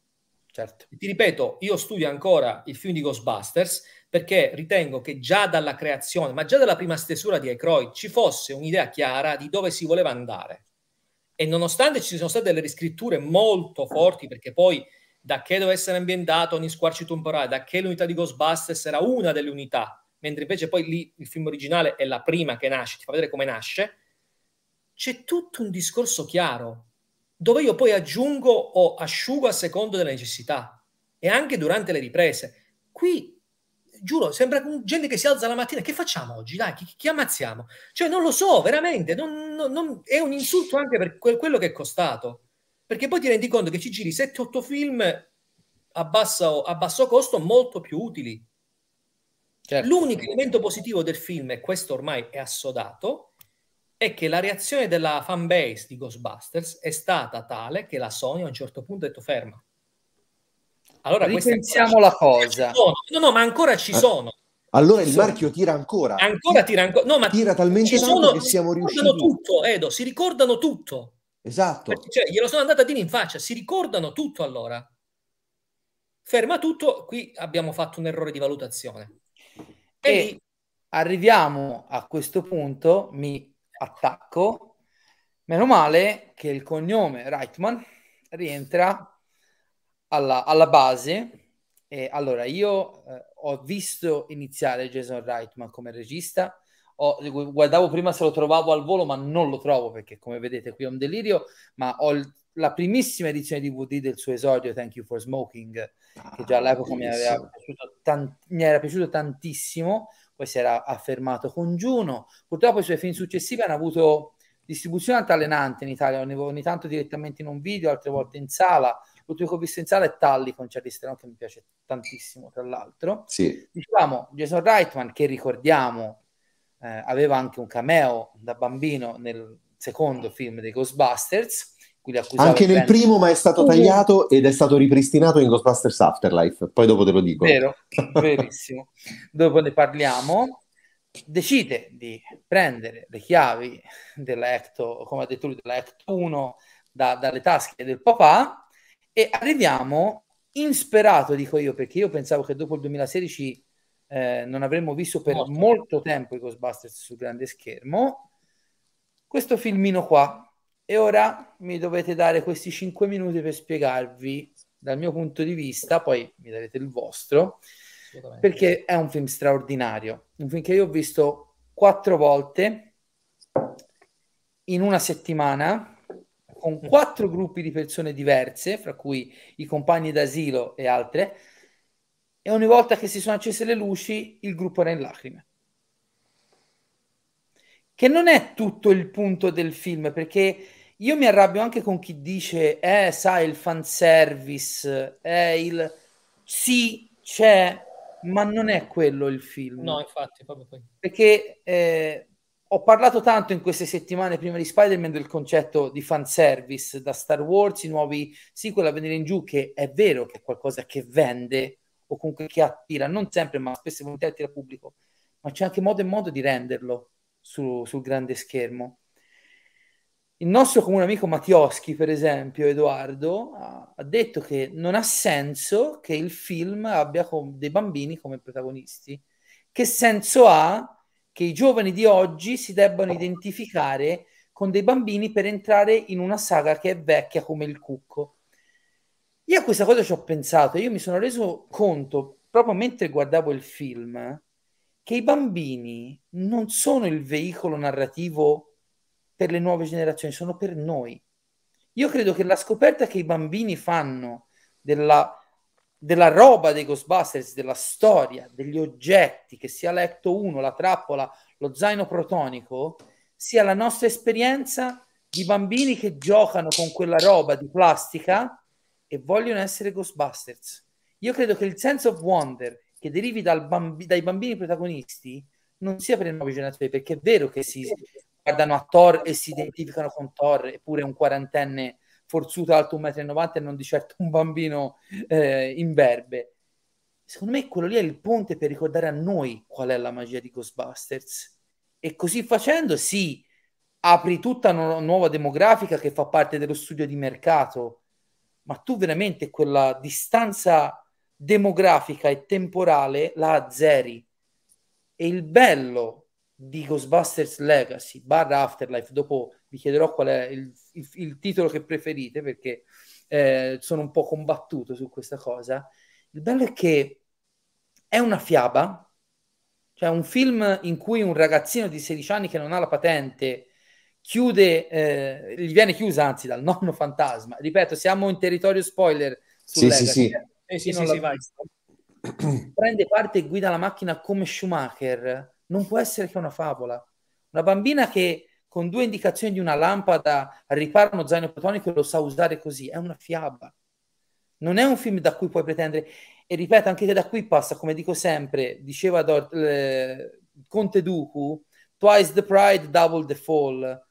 Certo. Ti ripeto, io studio ancora il film di Ghostbusters perché ritengo che già dalla creazione, ma già dalla prima stesura di Aykroyd, ci fosse un'idea chiara di dove si voleva andare. E nonostante ci siano state delle riscritture molto forti, perché poi da che doveva essere ambientato ogni squarci temporale, da che l'unità di Ghostbusters era una delle unità, mentre invece poi lì il film originale è la prima che nasce, ti fa vedere come nasce, c'è tutto un discorso chiaro, dove io poi aggiungo o asciugo a secondo delle necessità, e anche durante le riprese. Qui, giuro, sembra gente che si alza la mattina, che facciamo oggi? Dai, chi, chi ammazziamo? Cioè, non lo so, veramente, non, non, non, è un insulto anche per quel, quello che è costato, perché poi ti rendi conto che ci giri 7-8 film a basso, a basso costo molto più utili. Certo. L'unico elemento positivo del film, e questo ormai è assodato, è che la reazione della fan base di Ghostbusters è stata tale che la Sony a un certo punto ha detto ferma. Allora, ripensiamo la cosa. No, no, ma ancora ci sono. Allora il marchio tira ancora. Ancora tira ancora. No, ma tira talmente tanto sono, che siamo riusciti. tutto, Edo, si ricordano tutto. Esatto. Perché, cioè, glielo sono andata a dire in faccia, si ricordano tutto allora. Ferma tutto, qui abbiamo fatto un errore di valutazione. E, e arriviamo a questo punto, mi attacco. Meno male che il cognome Reitman rientra alla, alla base. E allora io eh, ho visto iniziare Jason Reitman come regista. Ho, guardavo prima se lo trovavo al volo, ma non lo trovo perché, come vedete, qui è un delirio. Ma ho il, la edizione di DVD del suo esordio, Thank You for Smoking, che già all'epoca mi, piaciuto tan- mi era piaciuto tantissimo poi si era affermato con Juno. Purtroppo i suoi film successivi hanno avuto distribuzione altalenante in Italia, ogni, ogni, tanto direttamente in un video, altre volte in sala. È Tully con Charlize Theron, che mi piace tantissimo, tra l'altro. Sì. Diciamo, Jason Reitman, che ricordiamo, eh, aveva anche un cameo da bambino nel secondo film dei Ghostbusters, anche nel primo, ma è stato tagliato ed è stato ripristinato in Ghostbusters Afterlife. Poi dopo te lo dico. Vero, verissimo. dopo ne parliamo. Decide di prendere le chiavi della Ecto, come ha detto lui, della Ecto 1 da, dalle tasche del papà e arriviamo insperato, dico io, perché io pensavo che dopo il 2016 eh, non avremmo visto per molto. molto tempo i Ghostbusters sul grande schermo. Questo filmino qua, e ora mi dovete dare questi 5 minuti per spiegarvi dal mio punto di vista, poi mi darete il vostro, perché è un film straordinario, un film che io ho visto quattro volte in una settimana con quattro gruppi di persone diverse, fra cui i compagni d'asilo e altre, e ogni volta che si sono accese le luci il gruppo era in lacrime. Che non è tutto il punto del film, perché io mi arrabbio anche con chi dice, eh, sai, il fanservice, è il... Sì, c'è, ma non è quello il film. No, infatti, proprio poi. Perché eh, ho parlato tanto in queste settimane prima di Spider-Man del concetto di fanservice, da Star Wars, i nuovi sequel a venire in giù, che è vero che è qualcosa che vende o comunque che attira, non sempre, ma spesso e volentieri attira pubblico, ma c'è anche modo e modo di renderlo su, sul grande schermo il nostro comune amico Mattioschi, per esempio, Edoardo, ha, detto che non ha senso che il film abbia dei bambini come protagonisti. Che senso ha che i giovani di oggi si debbano identificare con dei bambini per entrare in una saga che è vecchia come il cucco? Io a questa cosa ci ho pensato, io mi sono reso conto proprio mentre guardavo il film che i bambini non sono il veicolo narrativo per le nuove generazioni, sono per noi. Io credo che la scoperta che i bambini fanno della, della roba dei Ghostbusters, della storia, degli oggetti, che sia l'Ecto 1, la trappola, lo zaino protonico, sia la nostra esperienza di bambini che giocano con quella roba di plastica e vogliono essere Ghostbusters. Io credo che il sense of wonder che derivi bambi- dai bambini protagonisti non sia per le nuove generazioni, perché è vero che si, guardano a Thor e si identificano con Thor, eppure un quarantenne forzuto alto 1,90 m e non di certo un bambino eh, imberbe. Secondo me quello lì è il ponte per ricordare a noi qual è la magia di Ghostbusters. E così facendo, sì, apri tutta una nuova demografica che fa parte dello studio di mercato, ma tu veramente quella distanza demografica e temporale la azzeri. E il bello di Ghostbusters Legacy barra Afterlife, dopo vi chiederò qual è il, il, il titolo che preferite perché eh, sono un po' combattuto su questa cosa. Il bello è che è una fiaba Cioè un film in cui un ragazzino di 16 anni che non ha la patente chiude, eh, gli viene chiusa anzi dal nonno fantasma. Ripeto, siamo in territorio spoiler. Sì, sì, sì. Eh, sì, sì, sì, vai. Prende parte e guida la macchina come Schumacher. Non può essere che una favola. Una bambina che con due indicazioni di una lampada ripara uno zaino protonico e lo sa usare così. È una fiaba. Non è un film da cui puoi pretendere. E ripeto, anche che da qui passa, come dico sempre, diceva Dor- eh, Conte Duku, twice the pride, double the fall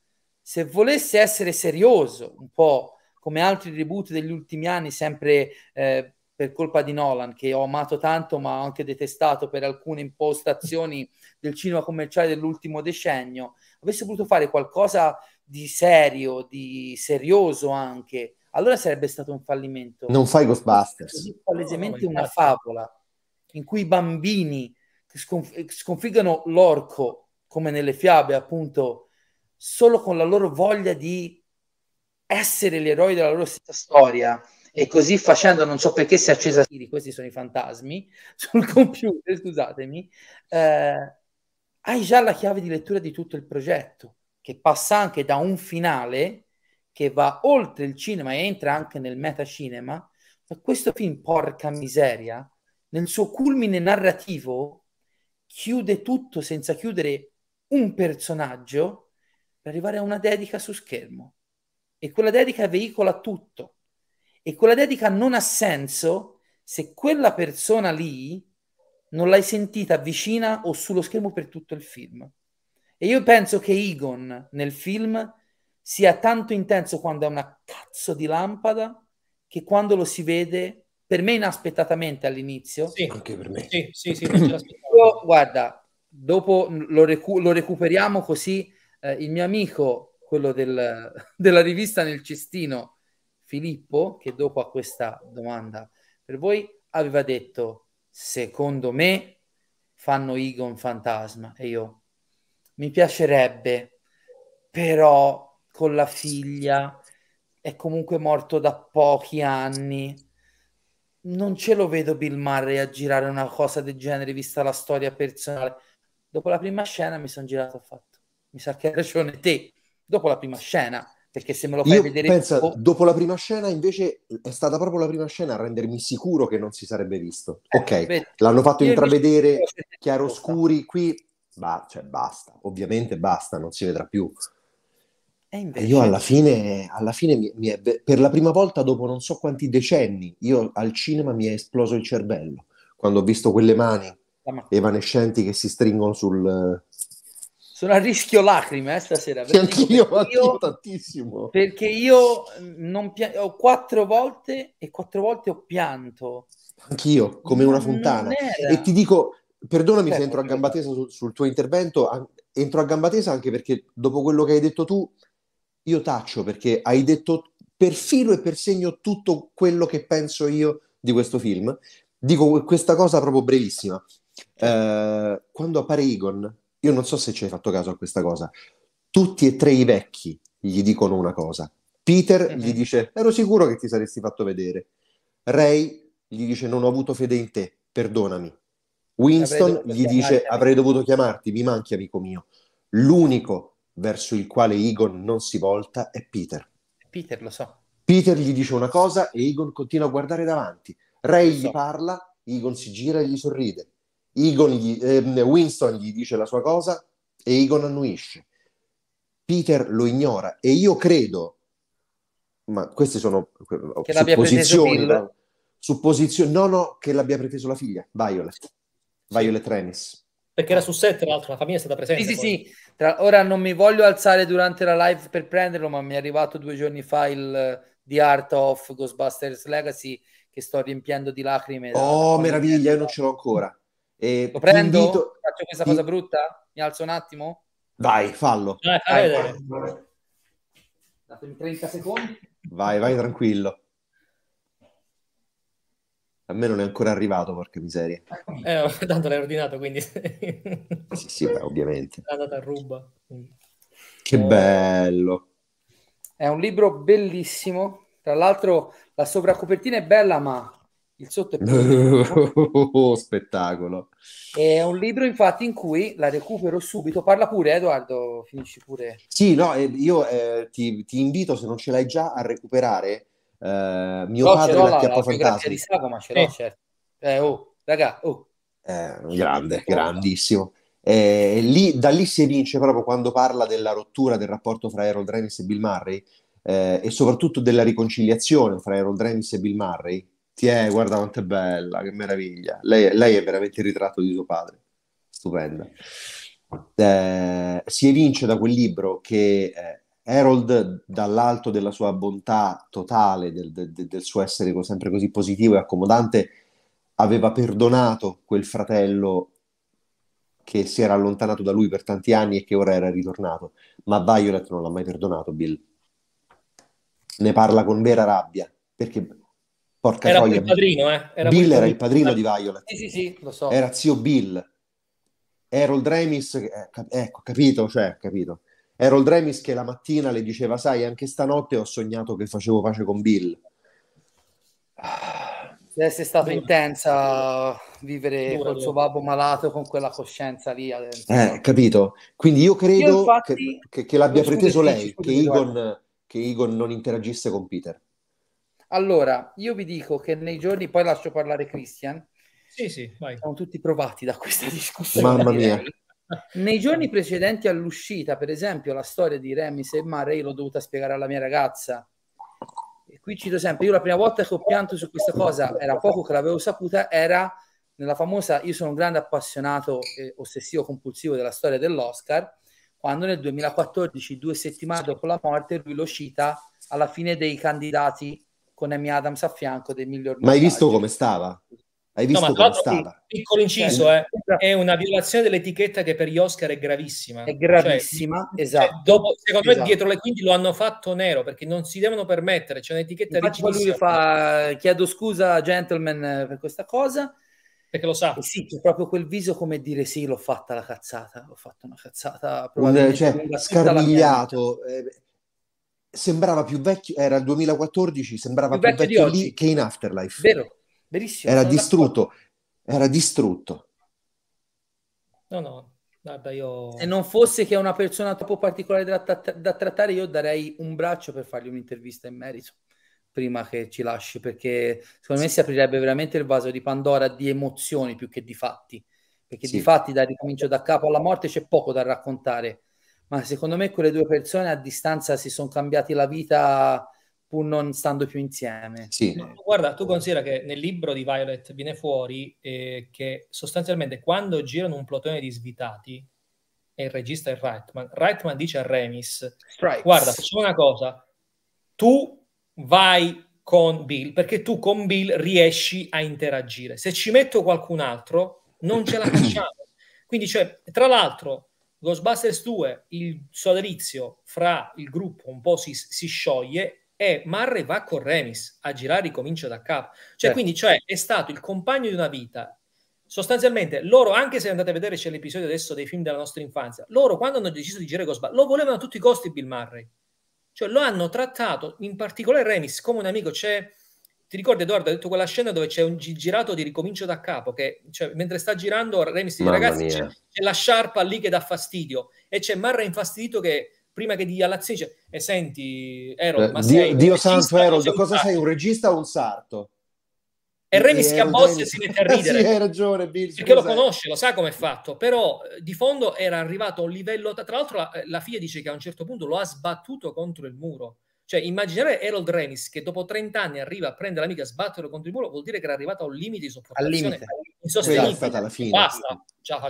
se volesse essere serioso, un po' come altri reboot degli ultimi anni, sempre eh, per colpa di Nolan, che ho amato tanto ma ho anche detestato per alcune impostazioni del cinema commerciale dell'ultimo decennio, avesse voluto fare qualcosa di serio, di serioso anche, allora sarebbe stato un fallimento. Non fai Ghostbusters. È palesemente una favola in cui i bambini sconf- sconfiggono l'orco, come nelle fiabe appunto solo con la loro voglia di essere gli eroi della loro stessa storia e così facendo non so perché si è accesa questi sono i fantasmi sul computer scusatemi eh, hai già la chiave di lettura di tutto il progetto che passa anche da un finale che va oltre il cinema e entra anche nel metacinema questo film porca miseria nel suo culmine narrativo chiude tutto senza chiudere un personaggio per arrivare a una dedica su schermo. E quella dedica veicola tutto. E quella dedica non ha senso se quella persona lì non l'hai sentita vicina o sullo schermo per tutto il film. E io penso che Egon nel film sia tanto intenso quando è una cazzo di lampada che quando lo si vede, per me inaspettatamente all'inizio. Sì, anche per me. Sì, sì, sì. io, guarda, dopo lo, recu- lo recuperiamo così eh, il mio amico, quello del, della rivista Nel Cestino, Filippo, che dopo a questa domanda per voi aveva detto, secondo me fanno Igon fantasma. E io, mi piacerebbe, però con la figlia è comunque morto da pochi anni. Non ce lo vedo Bill Murray a girare una cosa del genere, vista la storia personale. Dopo la prima scena mi sono girato ho fatto mi sa che hai ragione te, dopo la prima scena, perché se me lo fai Io vedere... Pensa, dopo... dopo la prima scena invece è stata proprio la prima scena a rendermi sicuro che non si sarebbe visto. Eh, ok, vedi, l'hanno fatto intravedere chiaroscuri, qui bah, cioè, basta, ovviamente basta, non si vedrà più. E invece... Io alla fine, alla fine mi, mi è, per la prima volta dopo non so quanti decenni, io al cinema mi è esploso il cervello quando ho visto quelle mani evanescenti che si stringono sul, sono a rischio lacrime eh, stasera. Sì, anch'io, anch'io tantissimo. Perché io non pia- ho quattro volte e quattro volte ho pianto. Anch'io, come una fontana. E ti dico, perdonami Beh, se entro a gamba tesa sul, sul tuo intervento, entro a gamba tesa anche perché dopo quello che hai detto tu, io taccio perché hai detto per filo e per segno tutto quello che penso io di questo film. Dico questa cosa proprio brevissima. Eh, quando appare Egon, io non so se ci hai fatto caso a questa cosa. Tutti e tre i vecchi gli dicono una cosa. Peter mm-hmm. gli dice: Ero sicuro che ti saresti fatto vedere. Ray gli dice: Non ho avuto fede in te, perdonami. Winston gli dice: Avrei dovuto chiamarti, mi manchi, amico mio. L'unico verso il quale Egon non si volta è Peter. Peter, lo so. Peter gli dice una cosa e Egon continua a guardare davanti. Ray so. gli parla, Egon si gira e gli sorride. Egon gli, eh, Winston gli dice la sua cosa e Egon annuisce. Peter lo ignora e io credo, ma queste sono che supposizioni, no? supposizioni, no, no, che l'abbia preteso la figlia, Violet, Violet sì. Rennis. Perché era su set, tra l'altro, la famiglia è stata presente. Sì, sì, sì. Tra, ora non mi voglio alzare durante la live per prenderlo, ma mi è arrivato due giorni fa il The Art of Ghostbusters Legacy che sto riempiendo di lacrime. Oh, meraviglia, io non ce l'ho ancora. E Lo prendo? Invito... Faccio questa cosa brutta? Mi alzo un attimo? Vai, fallo. Dai, fai vai, Datemi 30 secondi. Vai, vai tranquillo. A me non è ancora arrivato, porca miseria. Eh, tanto l'hai ordinato, quindi... sì, sì, beh, ovviamente. È andata a ruba. Che oh. bello. È un libro bellissimo. Tra l'altro la sovracopertina è bella, ma Il sotto è oh, spettacolo. È un libro, infatti, in cui la recupero subito. Parla pure, Edoardo, finisci pure. Sì, no, eh, io eh, ti, ti, invito, se non ce l'hai già, a recuperare eh, Mio no, padre la, chiappa fantasma. di Sago, ma ce l'ho, eh. certo. Eh, oh, raga, oh. Eh, grande, grandissimo. Eh, lì, da lì si evince proprio quando parla della rottura del rapporto fra Harold Renis e Bill Murray eh, e soprattutto della riconciliazione fra Harold Renis e Bill Murray. Ti è, guarda quanto è bella, che meraviglia. Lei, lei è veramente il ritratto di suo padre. Stupenda. Eh, si evince da quel libro che eh, Harold, dall'alto della sua bontà totale, del, del, del suo essere sempre così positivo e accomodante, aveva perdonato quel fratello che si era allontanato da lui per tanti anni e che ora era ritornato. Ma Violet non l'ha mai perdonato, Bill. Ne parla con vera rabbia, perché porca era troia, il padrino, eh? Era Bill era il padrino di Violet. Sì, sì, sì, lo so. Era zio Bill. Harold Remis, eh, ecco, capito, cioè, capito. Harold Remis che la mattina le diceva, sai, anche stanotte ho sognato che facevo pace con Bill. Deve essere stato intensa vivere Dura, col suo babbo malato con quella coscienza lì. Eh, capito? Quindi io credo io infatti, che, che, che, l'abbia preteso lei, che Egon, che Egon non interagisse con Peter. Allora, io vi dico che nei giorni, poi lascio parlare Christian. Sì, sì, vai. Siamo tutti provati da questa discussione. Mamma mia. Nei giorni precedenti all'uscita, per esempio, la storia di Remis e Murray l'ho dovuta spiegare alla mia ragazza e qui cito sempre, io la prima volta che ho pianto su questa cosa, era poco che l'avevo saputa, era nella famosa, io sono un grande appassionato e ossessivo compulsivo della storia dell'Oscar, quando nel 2014, due settimane dopo la morte, lui lo cita alla fine dei candidati con Amy Adams a fianco del miglior Ma hai visto come stava? Hai visto no, come stava? Piccolo inciso, eh, è una violazione dell'etichetta che per gli Oscar è gravissima. È gravissima, cioè, esatto. Cioè, dopo, secondo esatto. me dietro le quinte lo hanno fatto nero perché non si devono permettere, c'è un'etichetta Infatti lui fa, chiedo scusa gentleman per questa cosa. Perché lo sa. E sì, c'è proprio quel viso come dire sì, l'ho fatta la cazzata, l'ho fatta una cazzata. Un, cioè, scarmigliato. Eh, sembrava più vecchio, era il 2014, sembrava più, più vecchio, vecchio lì che in Afterlife. Vero Verissimo. Era distrutto, era distrutto. No, no, guarda, io... Se non fosse che è una persona troppo particolare da, da, trattare, io darei un braccio per fargli un'intervista in merito prima che ci lasci, perché secondo me si aprirebbe veramente il vaso di Pandora di emozioni più che di fatti, perché sì. di fatti da ricomincio da capo alla morte c'è poco da raccontare, ma secondo me quelle due persone a distanza si sono cambiati la vita pur non stando più insieme. Sì. Guarda, tu considera che nel libro di Violet viene fuori eh, che sostanzialmente quando girano un plotone di svitati, e il regista è Reitman, Reitman dice a Remis, Strikes. guarda, facciamo una cosa, tu vai con Bill, perché tu con Bill riesci a interagire. Se ci metto qualcun altro, non ce la facciamo. Quindi, cioè, tra l'altro, Ghostbusters 2, il sodalizio fra il gruppo un po' si, si scioglie e Marre va con Remis a girare ricomincia da capo. Cioè, certo. quindi cioè, è stato il compagno di una vita. Sostanzialmente, loro, anche se andate a vedere c'è l'episodio adesso dei film della nostra infanzia, loro quando hanno deciso di girare Ghostbusters, lo volevano a tutti i costi Bill Murray. Cioè, lo hanno trattato, in particolare Remis, come un amico. C'è, ti ricordi Edoardo, ha detto quella scena dove c'è un girato di ricomincio da capo, che cioè, mentre sta girando Remis dice, ragazzi, c'è, c'è, la sciarpa lì che dà fastidio, e c'è Murray infastidito che prima che dia l'azione dice, e senti, Harold, ma Dio, Dio santo Harold, cosa sei, un regista o un sarto? E Remy schiabossa e si mette a ridere. sì, hai ragione, Bill. Perché lo conosce, lo sa come è fatto. Però eh, di fondo era arrivato a un livello... Tra l'altro la, eh, la, figlia dice che a un certo punto lo ha sbattuto contro il muro. Cioè, immaginare Harold Remis che dopo 30 anni arriva a prendere l'amica e sbatterlo contro il muro vuol dire che era arrivato a un limite di sopportazione insostenibile. Quella è stata la fine. Basta,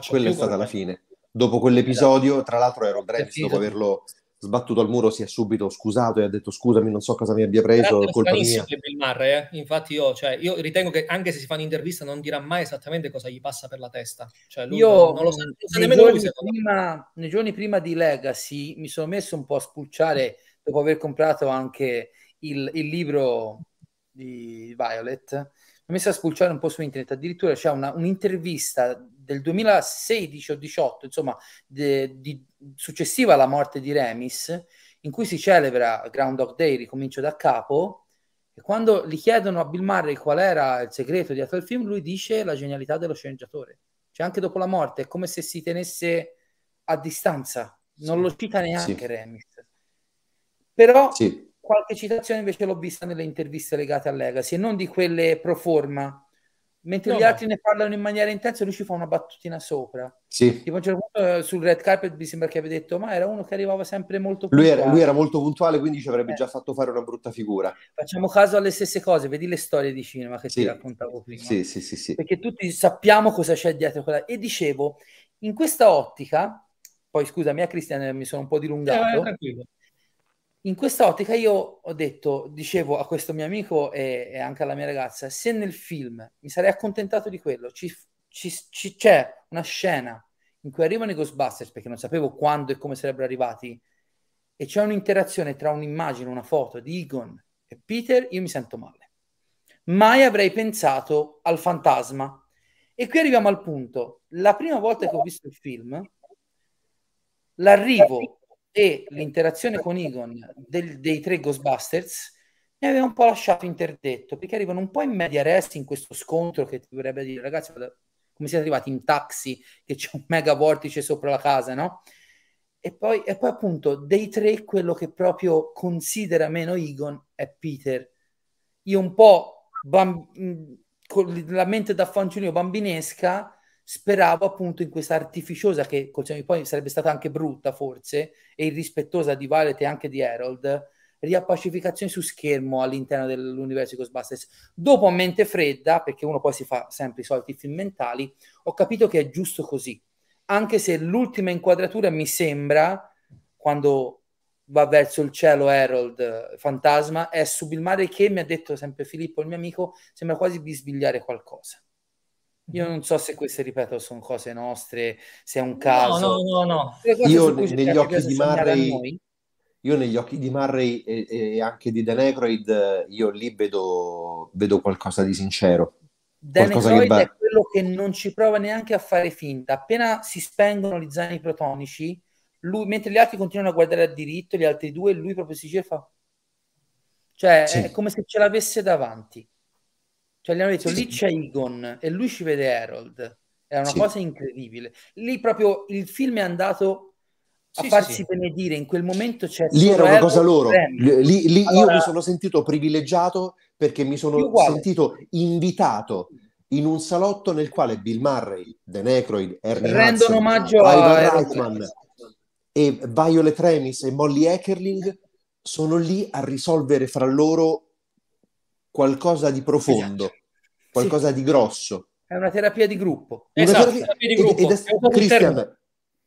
Quella è stata la fine. Dopo quell'episodio, tra l'altro Harold Remis, dopo averlo sbattuto al muro si è subito scusato e ha detto scusami non so cosa mi abbia preso è colpa mia Bill Murray, eh? infatti io, cioè, io, ritengo che anche se si fa un'intervista non dirà mai esattamente cosa gli passa per la testa cioè, io non lo sa, non sa nei, giorni lui, prima, nei giorni prima di Legacy mi sono messo un po' a spulciare dopo aver comprato anche il, il libro di Violet mi ho messo a spulciare un po' su internet addirittura c'è una, un'intervista del 2016 o 18 insomma de, di successiva alla morte di Remis, in cui si celebra Groundhog Day, ricomincio da capo, E quando gli chiedono a Bill Murray qual era il segreto dietro il film, lui dice la genialità dello sceneggiatore. Cioè anche dopo la morte è come se si tenesse a distanza, non lo cita neanche sì. Remis. Però sì. qualche citazione invece l'ho vista nelle interviste legate a Legacy e non di quelle pro forma, mentre no, gli altri no. ne parlano in maniera intensa, lui ci fa una battutina sopra. Sì. Tipo, certo eh, sul red carpet mi sembra che abbia detto, ma era uno che arrivava sempre molto puntuale. Lui era, lui era molto puntuale, quindi ci avrebbe eh. già fatto fare una brutta figura. Facciamo caso alle stesse cose, vedi le storie di cinema che sì. ti raccontavo prima. Sì, sì, sì, sì. Perché tutti sappiamo cosa c'è dietro quella. E dicevo, in questa ottica, poi scusami, a eh, Cristian mi sono un po' dilungato. Eh, in questa ottica io ho detto, dicevo a questo mio amico e, e, anche alla mia ragazza, se nel film mi sarei accontentato di quello, ci, ci, ci, c'è una scena in cui arrivano i Ghostbusters, perché non sapevo quando e come sarebbero arrivati, e c'è un'interazione tra un'immagine, una foto di Egon e Peter, io mi sento male. Mai avrei pensato al fantasma. E qui arriviamo al punto. La prima volta che ho visto il film, l'arrivo e l'interazione con Egon del, dei tre Ghostbusters mi aveva un po' lasciato interdetto perché arrivano un po' in media res in questo scontro che ti dovrebbe dire ragazzi come siete arrivati in taxi che c'è un mega vortice sopra la casa no? e poi, e poi appunto dei tre quello che proprio considera meno Egon è Peter io un po' bamb- con la mente da fanciullino bambinesca speravo appunto in questa artificiosa che poi sarebbe stata anche brutta forse e irrispettosa di Violet e anche di Harold riappacificazione su schermo all'interno dell'universo di Ghostbusters. Dopo a mente fredda perché uno poi si fa sempre i soliti film mentali ho capito che è giusto così. Anche se l'ultima inquadratura mi sembra quando va verso il cielo Harold fantasma è su Bill Murray che mi ha detto sempre Filippo il mio amico sembra quasi bisbigliare qualcosa io non so se queste, ripeto, sono cose nostre, se è un caso. No, no, no, no. Io negli occhi di Murray, io negli occhi di Murray e, e, anche di Dan Aykroyd, io lì vedo, vedo qualcosa di sincero. Dan Aykroyd è quello che non ci prova neanche a fare finta. Appena si spengono gli zaini protonici, lui, mentre gli altri continuano a guardare a diritto, gli altri due, lui proprio si gira fa... Cioè, sì. è come se ce l'avesse davanti. Cioè gli hanno detto, lì c'è Egon e lui ci vede Harold. È una sì. cosa incredibile. Lì proprio il film è andato a sì, farsi sì, benedire. In quel momento c'è... Lì era una Harold cosa loro. Lì, lì allora... io mi sono sentito privilegiato perché mi sono sentito invitato in un salotto nel quale Bill Murray, Dan Aykroyd, Ernie rendono Hudson, omaggio a Reitman e Violet Remis e Molly Eckerling sono lì a risolvere fra loro qualcosa di profondo, qualcosa sì. di grosso. È una terapia di gruppo. Una esatto, terapia, terapia di gruppo. Ed, ed è, Christian,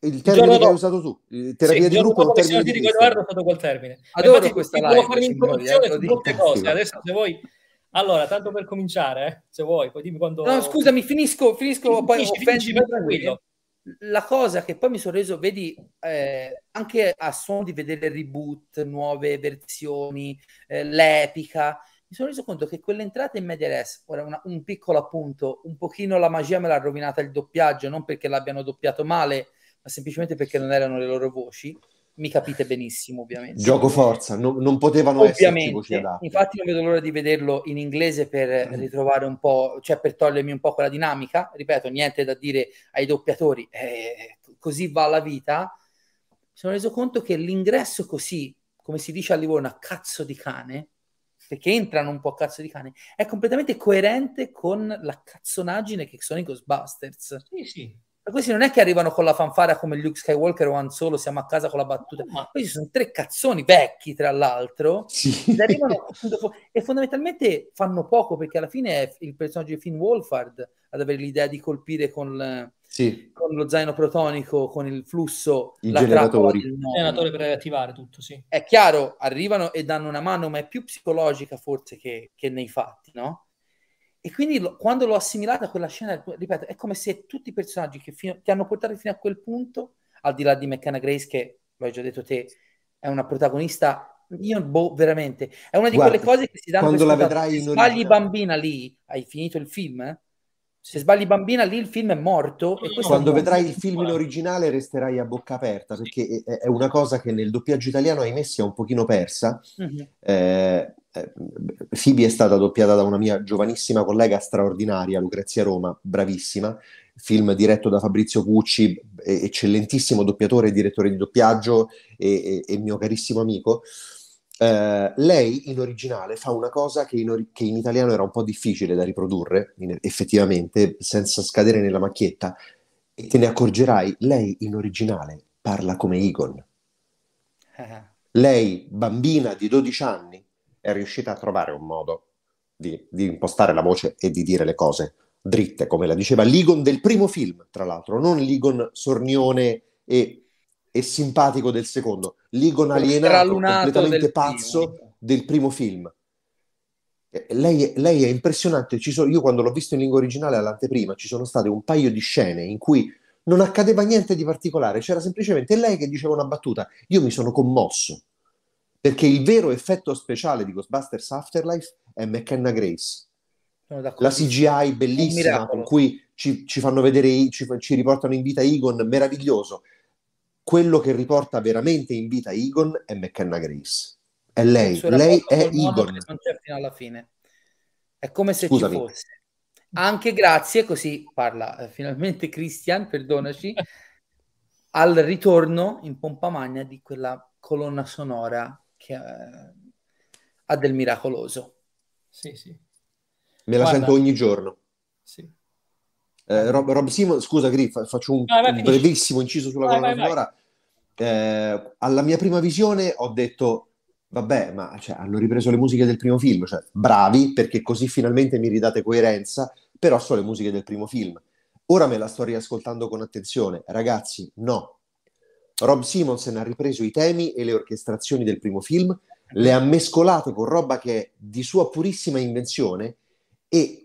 il termine che hai usato tu, terapia sì, di gruppo è un termine di Edoardo stato quel termine. Adoro Infatti, questa live. Devo fare un'introduzione su molte cose. Adesso se vuoi allora, tanto per cominciare, eh, se vuoi, poi dimmi quando... No, scusami, finisco, finisco finisci, poi finisci, tranquillo. La cosa che poi mi sono reso, vedi, eh, anche a suono di vedere reboot, nuove versioni, eh, l'epica, mi sono reso conto che quell'entrata in media res, ora una, un piccolo appunto, un pochino la magia me l'ha rovinata il doppiaggio, non perché l'abbiano doppiato male, ma semplicemente perché non erano le loro voci. Mi capite benissimo, ovviamente. Gioco forza, no, non potevano ovviamente, voci adatte. Infatti non vedo l'ora di vederlo in inglese per mm. ritrovare un po', cioè per togliermi un po' quella dinamica. Ripeto, niente da dire ai doppiatori, eh, così va la vita. Mi sono reso conto che l'ingresso così, come si dice a Livorno, a cazzo di cane, perché entrano un po' a cazzo di cane, è completamente coerente con la cazzonaggine che sono i Ghostbusters. Sì, sì. Ma questi non è che arrivano con la fanfara come Luke Skywalker o Han Solo, siamo a casa con la battuta. Ma questi sono tre cazzoni vecchi, tra l'altro, sì. e fondamentalmente fanno poco perché alla fine è il personaggio di Finn Wolfhard ad avere l'idea di colpire con sì. con lo zaino protonico, con il flusso, i generatori. Il generatore per attivare tutto, sì. È chiaro, arrivano e danno una mano, ma è più psicologica forse che, che nei fatti, no? E quindi lo, quando l'ho assimilata a quella scena, ripeto, è come se tutti i personaggi che fino, ti hanno portato fino a quel punto, al di là di McKenna Grace, che lo hai già detto te, è una protagonista io boh, veramente è una di Guarda, quelle cose che si danno quando la vedrai in sbagli bambina lì hai finito il film eh? Se sbagli bambina lì il film è morto. E Quando vedrai il film in originale resterai a bocca aperta perché è una cosa che nel doppiaggio italiano ahimè si è un pochino persa. Mm-hmm. Eh, eh, Phoebe è stata doppiata da una mia giovanissima collega straordinaria, Lucrezia Roma, bravissima, film diretto da Fabrizio Cucci, eccellentissimo doppiatore e direttore di doppiaggio e, e, e mio carissimo amico. Uh, lei in originale fa una cosa che in, or- che in, italiano era un po' difficile da riprodurre, in- effettivamente, senza scadere nella macchietta, e te ne accorgerai, lei in originale parla come Egon. lei, bambina di 12 anni, è riuscita a trovare un modo di, di impostare la voce e di dire le cose dritte, come la diceva Ligon del primo film, tra l'altro, non Ligon sornione e, e simpatico del secondo, Ligon alienato, completamente del pazzo primo. del primo film. Lei, lei, è impressionante, sono, io quando l'ho visto in lingua originale all'anteprima ci sono state un paio di scene in cui non accadeva niente di particolare, c'era semplicemente lei che diceva una battuta, io mi sono commosso, perché il vero effetto speciale di Ghostbusters Afterlife è McKenna Grace, la CGI bellissima con cui ci, ci fanno vedere, ci, ci, riportano in vita Egon, meraviglioso. Quello che riporta veramente in vita Egon è McKenna Grace. È lei, lei è Egon. Alla fine. È come se Scusami. ci fosse. Anche grazie, così parla eh, finalmente Christian, perdonaci, al ritorno in pompa magna di quella colonna sonora che eh, ha del miracoloso. Sì, sì. Me la Guarda. sento ogni giorno. Sì. Eh, Rob, Rob Simon, scusa Griff, faccio un, vai, vai, un brevissimo inciso sulla colonna sonora. Eh, alla mia prima visione ho detto, vabbè, ma cioè, hanno ripreso le musiche del primo film, cioè bravi perché così finalmente mi ridate coerenza, però sono le musiche del primo film. Ora me la sto riascoltando con attenzione. Ragazzi, no. Rob Simonsen ha ripreso i temi e le orchestrazioni del primo film, le ha mescolate con roba che è di sua purissima invenzione e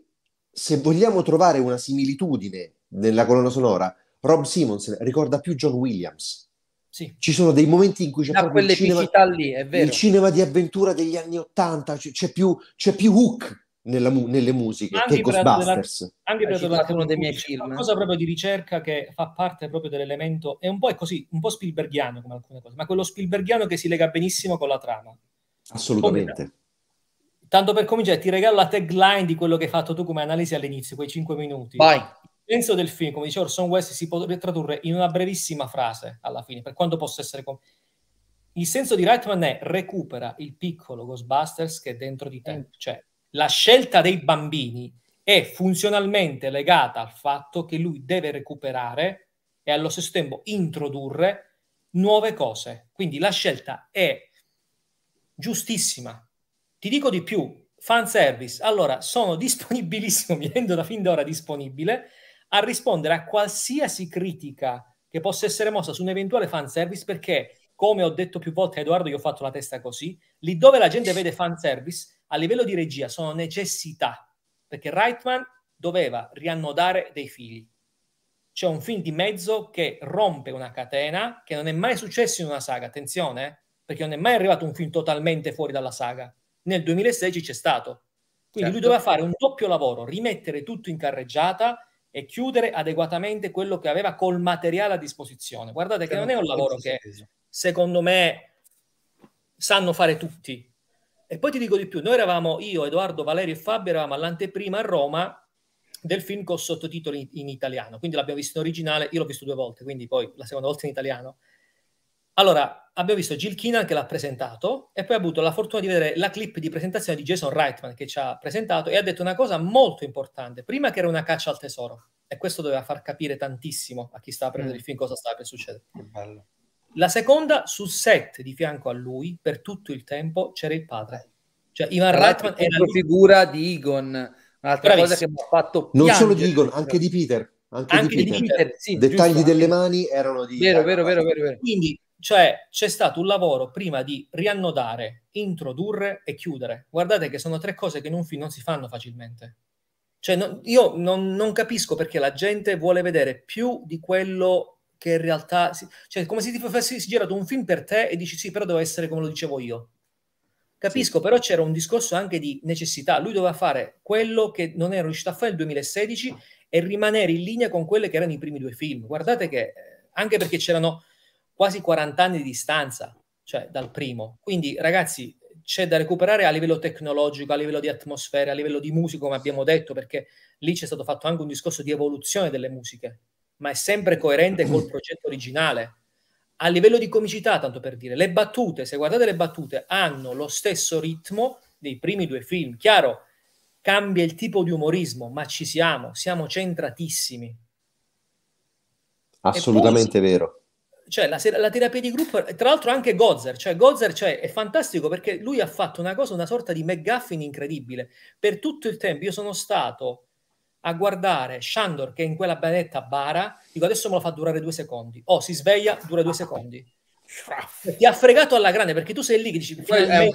se vogliamo trovare una similitudine nella colonna sonora, Rob Simmons ricorda più John Williams. Sì. Ci sono dei momenti in cui c'è da proprio il cinema, lì, il cinema, di avventura degli anni Ottanta, c'è, c'è, più, c'è più hook nella, nelle musiche anche che Ghostbusters. Della, anche per della, uno dei miei film. Una cosa proprio di ricerca che fa parte proprio dell'elemento, è un po' così, un po' Spielbergiano come alcune cose, ma quello Spielbergiano che si lega benissimo con la trama. Assolutamente. Come, Tanto per cominciare, ti regalo la tagline di quello che hai fatto tu come analisi all'inizio, quei 5 minuti. Vai. Il senso del film, come dice Orson Welles, si può tradurre in una brevissima frase alla fine, per quanto possa essere... Com- il senso di Reitman è recupera il piccolo Ghostbusters che è dentro di te. Mm. Cioè, la scelta dei bambini è funzionalmente legata al fatto che lui deve recuperare e allo stesso tempo introdurre nuove cose. Quindi la scelta è giustissima, ti dico di più, fanservice. Allora, sono disponibilissimo, mi rendo da fin d'ora disponibile a rispondere a qualsiasi critica che possa essere mossa su un eventuale fanservice perché, come ho detto più volte a Edoardo, io ho fatto la testa così, lì dove la gente vede fanservice, a livello di regia sono necessità, perché Reitman doveva riannodare dei fili. C'è un film di mezzo che rompe una catena che non è mai successo in una saga, attenzione, eh, perché non è mai arrivato un film totalmente fuori dalla saga nel 2016 c'è stato. Quindi certo. lui doveva fare un doppio lavoro, rimettere tutto in carreggiata e chiudere adeguatamente quello che aveva col materiale a disposizione. Guardate che non è un lavoro che secondo me sanno fare tutti. E poi ti dico di più, noi eravamo, io, Edoardo, Valerio e Fabio, eravamo all'anteprima a Roma del film con sottotitoli in, in italiano, quindi l'abbiamo visto in originale, io l'ho visto due volte, quindi poi la seconda volta in italiano. Allora, abbiamo visto Jill Keenan che l'ha presentato e poi ha avuto la fortuna di vedere la clip di presentazione di Jason Reitman che ci ha presentato e ha detto una cosa molto importante. Prima che era una caccia al tesoro e questo doveva far capire tantissimo a chi stava a prendere mm. il film cosa stava per succedere. La seconda, sul set di fianco a lui, per tutto il tempo, c'era il padre. Cioè, Ivan Reitman era la figura di Egon, un'altra Bravissimo. cosa che mi ha fatto Non solo di Egon, anche di Peter. Anche, anche di Peter. Di Peter sì, Dettagli giusto, delle mani erano di... Vero, vero, vero, vero, vero. Quindi cioè c'è stato un lavoro prima di riannodare, introdurre e chiudere. Guardate che sono tre cose che in un film non si fanno facilmente. Cioè, no, io non, non, capisco perché la gente vuole vedere più di quello che in realtà... Si, cioè, come se ti fossi girato un film per te e dici sì, però deve essere come lo dicevo io. Capisco, sì. però c'era un discorso anche di necessità. Lui doveva fare quello che non era riuscito a fare nel 2016 e rimanere in linea con quelle che erano i primi due film. Guardate che, anche perché c'erano quasi 40 anni di distanza, cioè dal primo. Quindi, ragazzi, c'è da recuperare a livello tecnologico, a livello di atmosfera, a livello di musica, come abbiamo detto, perché lì c'è stato fatto anche un discorso di evoluzione delle musiche, ma è sempre coerente col progetto originale. A livello di comicità, tanto per dire, le battute, se guardate le battute, hanno lo stesso ritmo dei primi due film. Chiaro, cambia il tipo di umorismo, ma ci siamo, siamo centratissimi. Assolutamente poi, vero cioè la, la, terapia di gruppo, tra l'altro anche Gozer, cioè Gozer cioè, è fantastico perché lui ha fatto una cosa, una sorta di McGuffin incredibile. Per tutto il tempo io sono stato a guardare Shandor che è in quella benedetta bara, dico adesso me lo fa durare due secondi. Oh, si sveglia, dura due secondi ti ha fregato alla grande perché tu sei lì che dici è un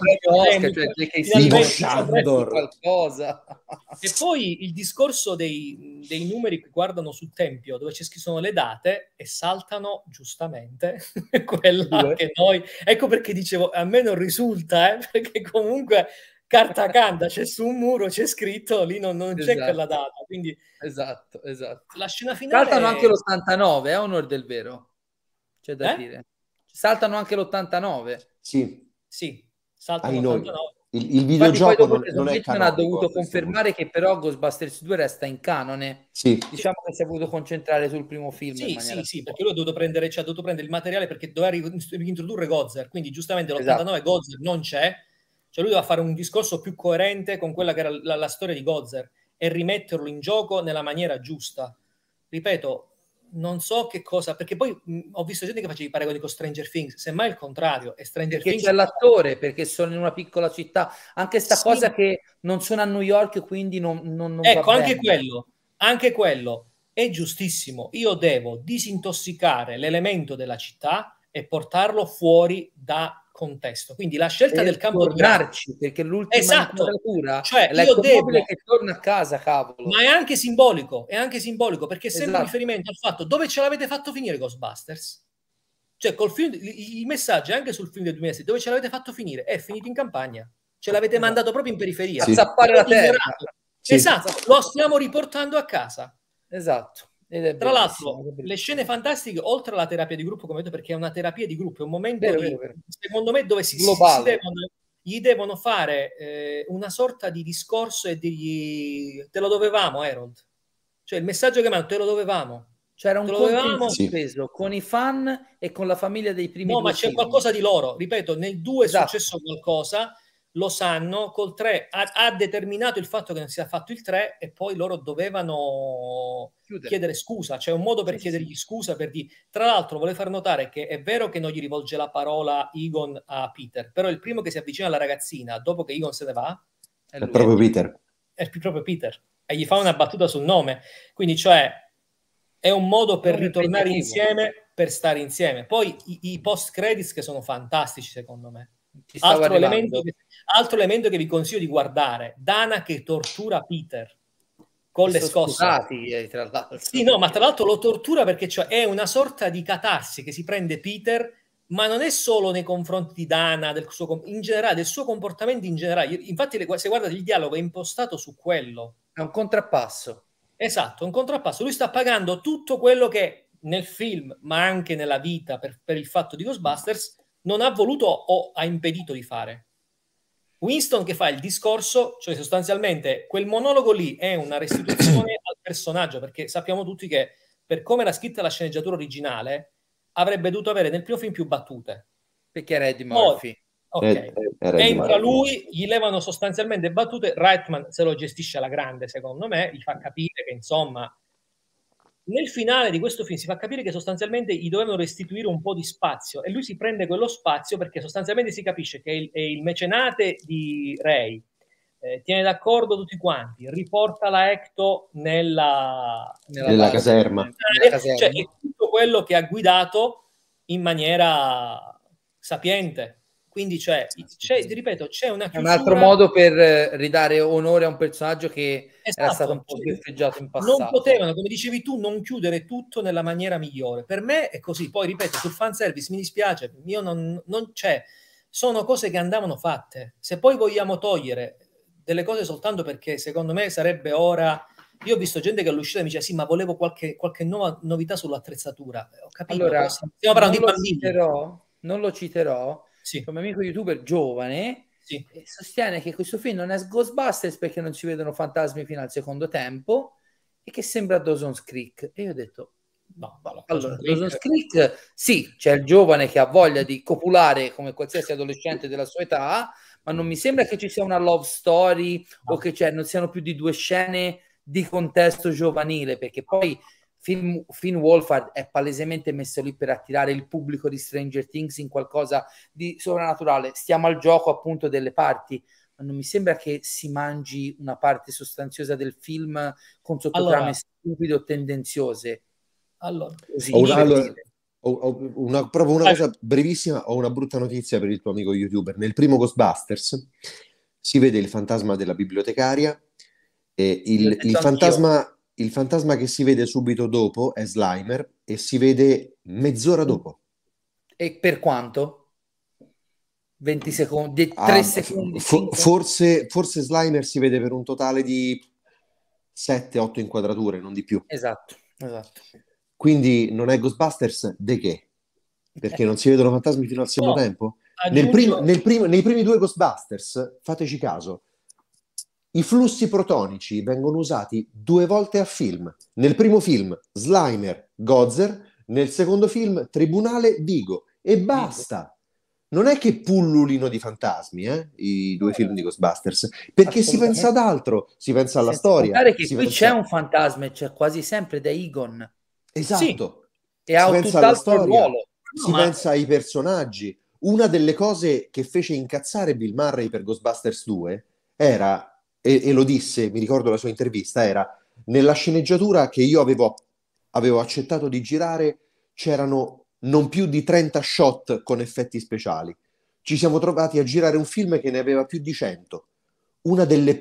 Oscar, cioè, qualcosa e poi il discorso dei, dei, numeri che guardano sul tempio dove ci sono le date e saltano giustamente quella Due. che noi ecco perché dicevo a me non risulta eh, perché comunque carta canta c'è su un muro c'è scritto lì non, non esatto. c'è quella data quindi esatto esatto la scena finale saltano anche l'89 è onore del vero c'è da eh? dire Saltano anche l'89. Sì. Sì, saltano l'89. Il, il videogioco non, non è canonico, ha dovuto confermare che però Ghostbusters 2 resta in canone. Sì. Diciamo che si è voluto concentrare sul primo film. Sì, sì, sì, perché lui ha dovuto, prendere, cioè, ha dovuto prendere il materiale perché doveva reintrodurre Gozer, quindi giustamente l'89 esatto. Gozer non c'è, cioè lui doveva fare un discorso più coerente con quella che era la, la storia di Gozer e rimetterlo in gioco nella maniera giusta. Ripeto, non so che cosa, perché poi mh, ho visto gente che faceva i paragoni con Stranger Things, semmai il contrario, è Stranger perché Things... c'è l'attore, perché sono in una piccola città, anche sta sì. cosa che non sono a New York, quindi non, non, non Ecco, anche quello, anche quello è giustissimo. Io devo disintossicare l'elemento della città e portarlo fuori da contesto. Quindi la scelta del campo tornarci, perché l'ultima esatto. cioè io devo che torna a casa, cavolo. Ma è anche simbolico, è anche simbolico perché è sempre esatto. riferimento al fatto dove ce l'avete fatto finire Ghostbusters? Cioè col film il messaggio anche sul film del 2006, dove ce l'avete fatto finire? È finito in campagna. Ce l'avete esatto. mandato proprio in periferia. Sì. A zappare la terra. Sì. Esatto, lo stiamo riportando a casa. Esatto. Tra l'altro, le scene fantastiche, oltre alla terapia di gruppo, come detto, perché è una terapia di gruppo, è un momento, vero, di, vero. secondo me, dove si, si, si devono, gli devono fare eh, una sorta di discorso e dirgli te lo dovevamo, Harold. Cioè il messaggio che mi hanno, te lo dovevamo. C'era un conto speso con i fan e con la famiglia dei primi No, ma c'è film. qualcosa di loro. Ripeto, nel 2 esatto. è successo qualcosa lo sanno, col 3 ha, ha, determinato il fatto che non sia fatto il 3 e poi loro dovevano Chiudere. chiedere scusa, c'è un modo per sì, chiedergli sì. scusa per di... Tra l'altro volevo far notare che è vero che non gli rivolge la parola Egon a Peter, però il primo che si avvicina alla ragazzina dopo che Egon se ne va è, è proprio Peter. È proprio Peter e gli fa una battuta sul nome, quindi cioè è un modo per ritornare insieme, per stare insieme. Poi i, i post credits che sono fantastici secondo me Altro elemento, che, altro elemento, che, vi consiglio di guardare, Dana che tortura Peter con le scosse. Eh, tra l'altro. Sì, no, ma tra l'altro lo tortura perché cioè, è una sorta di catarsi che si prende Peter, ma non è solo nei confronti di Dana, del suo, in generale, del suo comportamento in generale. Infatti, se guardate il dialogo è impostato su quello. È un contrappasso. Esatto, un contrappasso. Lui sta pagando tutto quello che nel film, ma anche nella vita per, per il fatto di Ghostbusters, non ha voluto o ha impedito di fare. Winston che fa il discorso, cioè sostanzialmente quel monologo lì è una restituzione al personaggio, perché sappiamo tutti che per come era scritta la sceneggiatura originale avrebbe dovuto avere nel primo film più battute. Perché era Eddie Murphy. Oh, ok, entra lui, gli levano sostanzialmente battute, Reitman se lo gestisce alla grande secondo me, gli fa capire che insomma nel finale di questo film si fa capire che sostanzialmente gli dovevano restituire un po' di spazio e lui si prende quello spazio perché sostanzialmente si capisce che il, è il mecenate di Ray eh, tiene d'accordo tutti quanti, riporta la Ecto nella, nella, nella caserma. Nella caserma. Cioè, è tutto quello che ha guidato in maniera sapiente. Quindi c'è, c'è, ripeto, c'è una chiusura... un altro modo per eh, ridare onore a un personaggio che esatto, era stato un po' festeggiato in passato. Non potevano, come dicevi tu, non chiudere tutto nella maniera migliore. Per me è così. Poi, ripeto, sul fanservice mi dispiace, io non, non c'è. Sono cose che andavano fatte. Se poi vogliamo togliere delle cose soltanto perché secondo me sarebbe ora... Io ho visto gente che all'uscita mi dice sì, ma volevo qualche, qualche nuova novità sull'attrezzatura. Ho capito. Allora, stiamo parlando di bambini. Citerò, non lo citerò, sì. un amico youtuber giovane sì. sostiene che questo film non è Ghostbusters perché non si vedono fantasmi fino al secondo tempo e che sembra Dawson's Creek. E io ho detto, no, allora, Dawson's Creek, sì, c'è il giovane che ha voglia di copulare come qualsiasi adolescente della sua età, ma non mi sembra che ci sia una love story no. o che cioè, non siano più di due scene di contesto giovanile, perché poi Finn, Finn Wolfhard è palesemente messo lì per attirare il pubblico di Stranger Things in qualcosa di sovrannaturale. Stiamo al gioco appunto delle parti, ma non mi sembra che si mangi una parte sostanziosa del film con sottotrame allora, stupide o tendenziose. Allora, Così, ho, allora ho, ho una, proprio una cosa brevissima, ho una brutta notizia per il tuo amico youtuber. Nel primo Ghostbusters si vede il fantasma della bibliotecaria e il, il fantasma il fantasma che si vede subito dopo è Slimer e si vede mezz'ora dopo. E per quanto? 20 secondi, 3 ah, secondi. F- forse, forse Slimer si vede per un totale di 7-8 inquadrature, non di più. Esatto, esatto. Quindi non è Ghostbusters de che? Perché non si vedono fantasmi fino al secondo no, tempo? Nel primo, nel primo, nei primi due Ghostbusters, fateci caso, i flussi protonici vengono usati due volte a film. Nel primo film Slimer, Gozer, nel secondo film Tribunale, Vigo. E basta. Non è che pullulino di fantasmi, eh, i due film di Ghostbusters, perché si pensa ad altro, si pensa alla Senza storia. che qui pensa... c'è un fantasma e c'è quasi sempre da Egon. Esatto. Sì. E ha un tutt'altro ruolo. No, si ma... pensa ai personaggi. Una delle cose che fece incazzare Bill Murray per Ghostbusters 2 era e, e, lo disse, mi ricordo la sua intervista, era nella sceneggiatura che io avevo, avevo accettato di girare c'erano non più di 30 shot con effetti speciali. Ci siamo trovati a girare un film che ne aveva più di 100. Una delle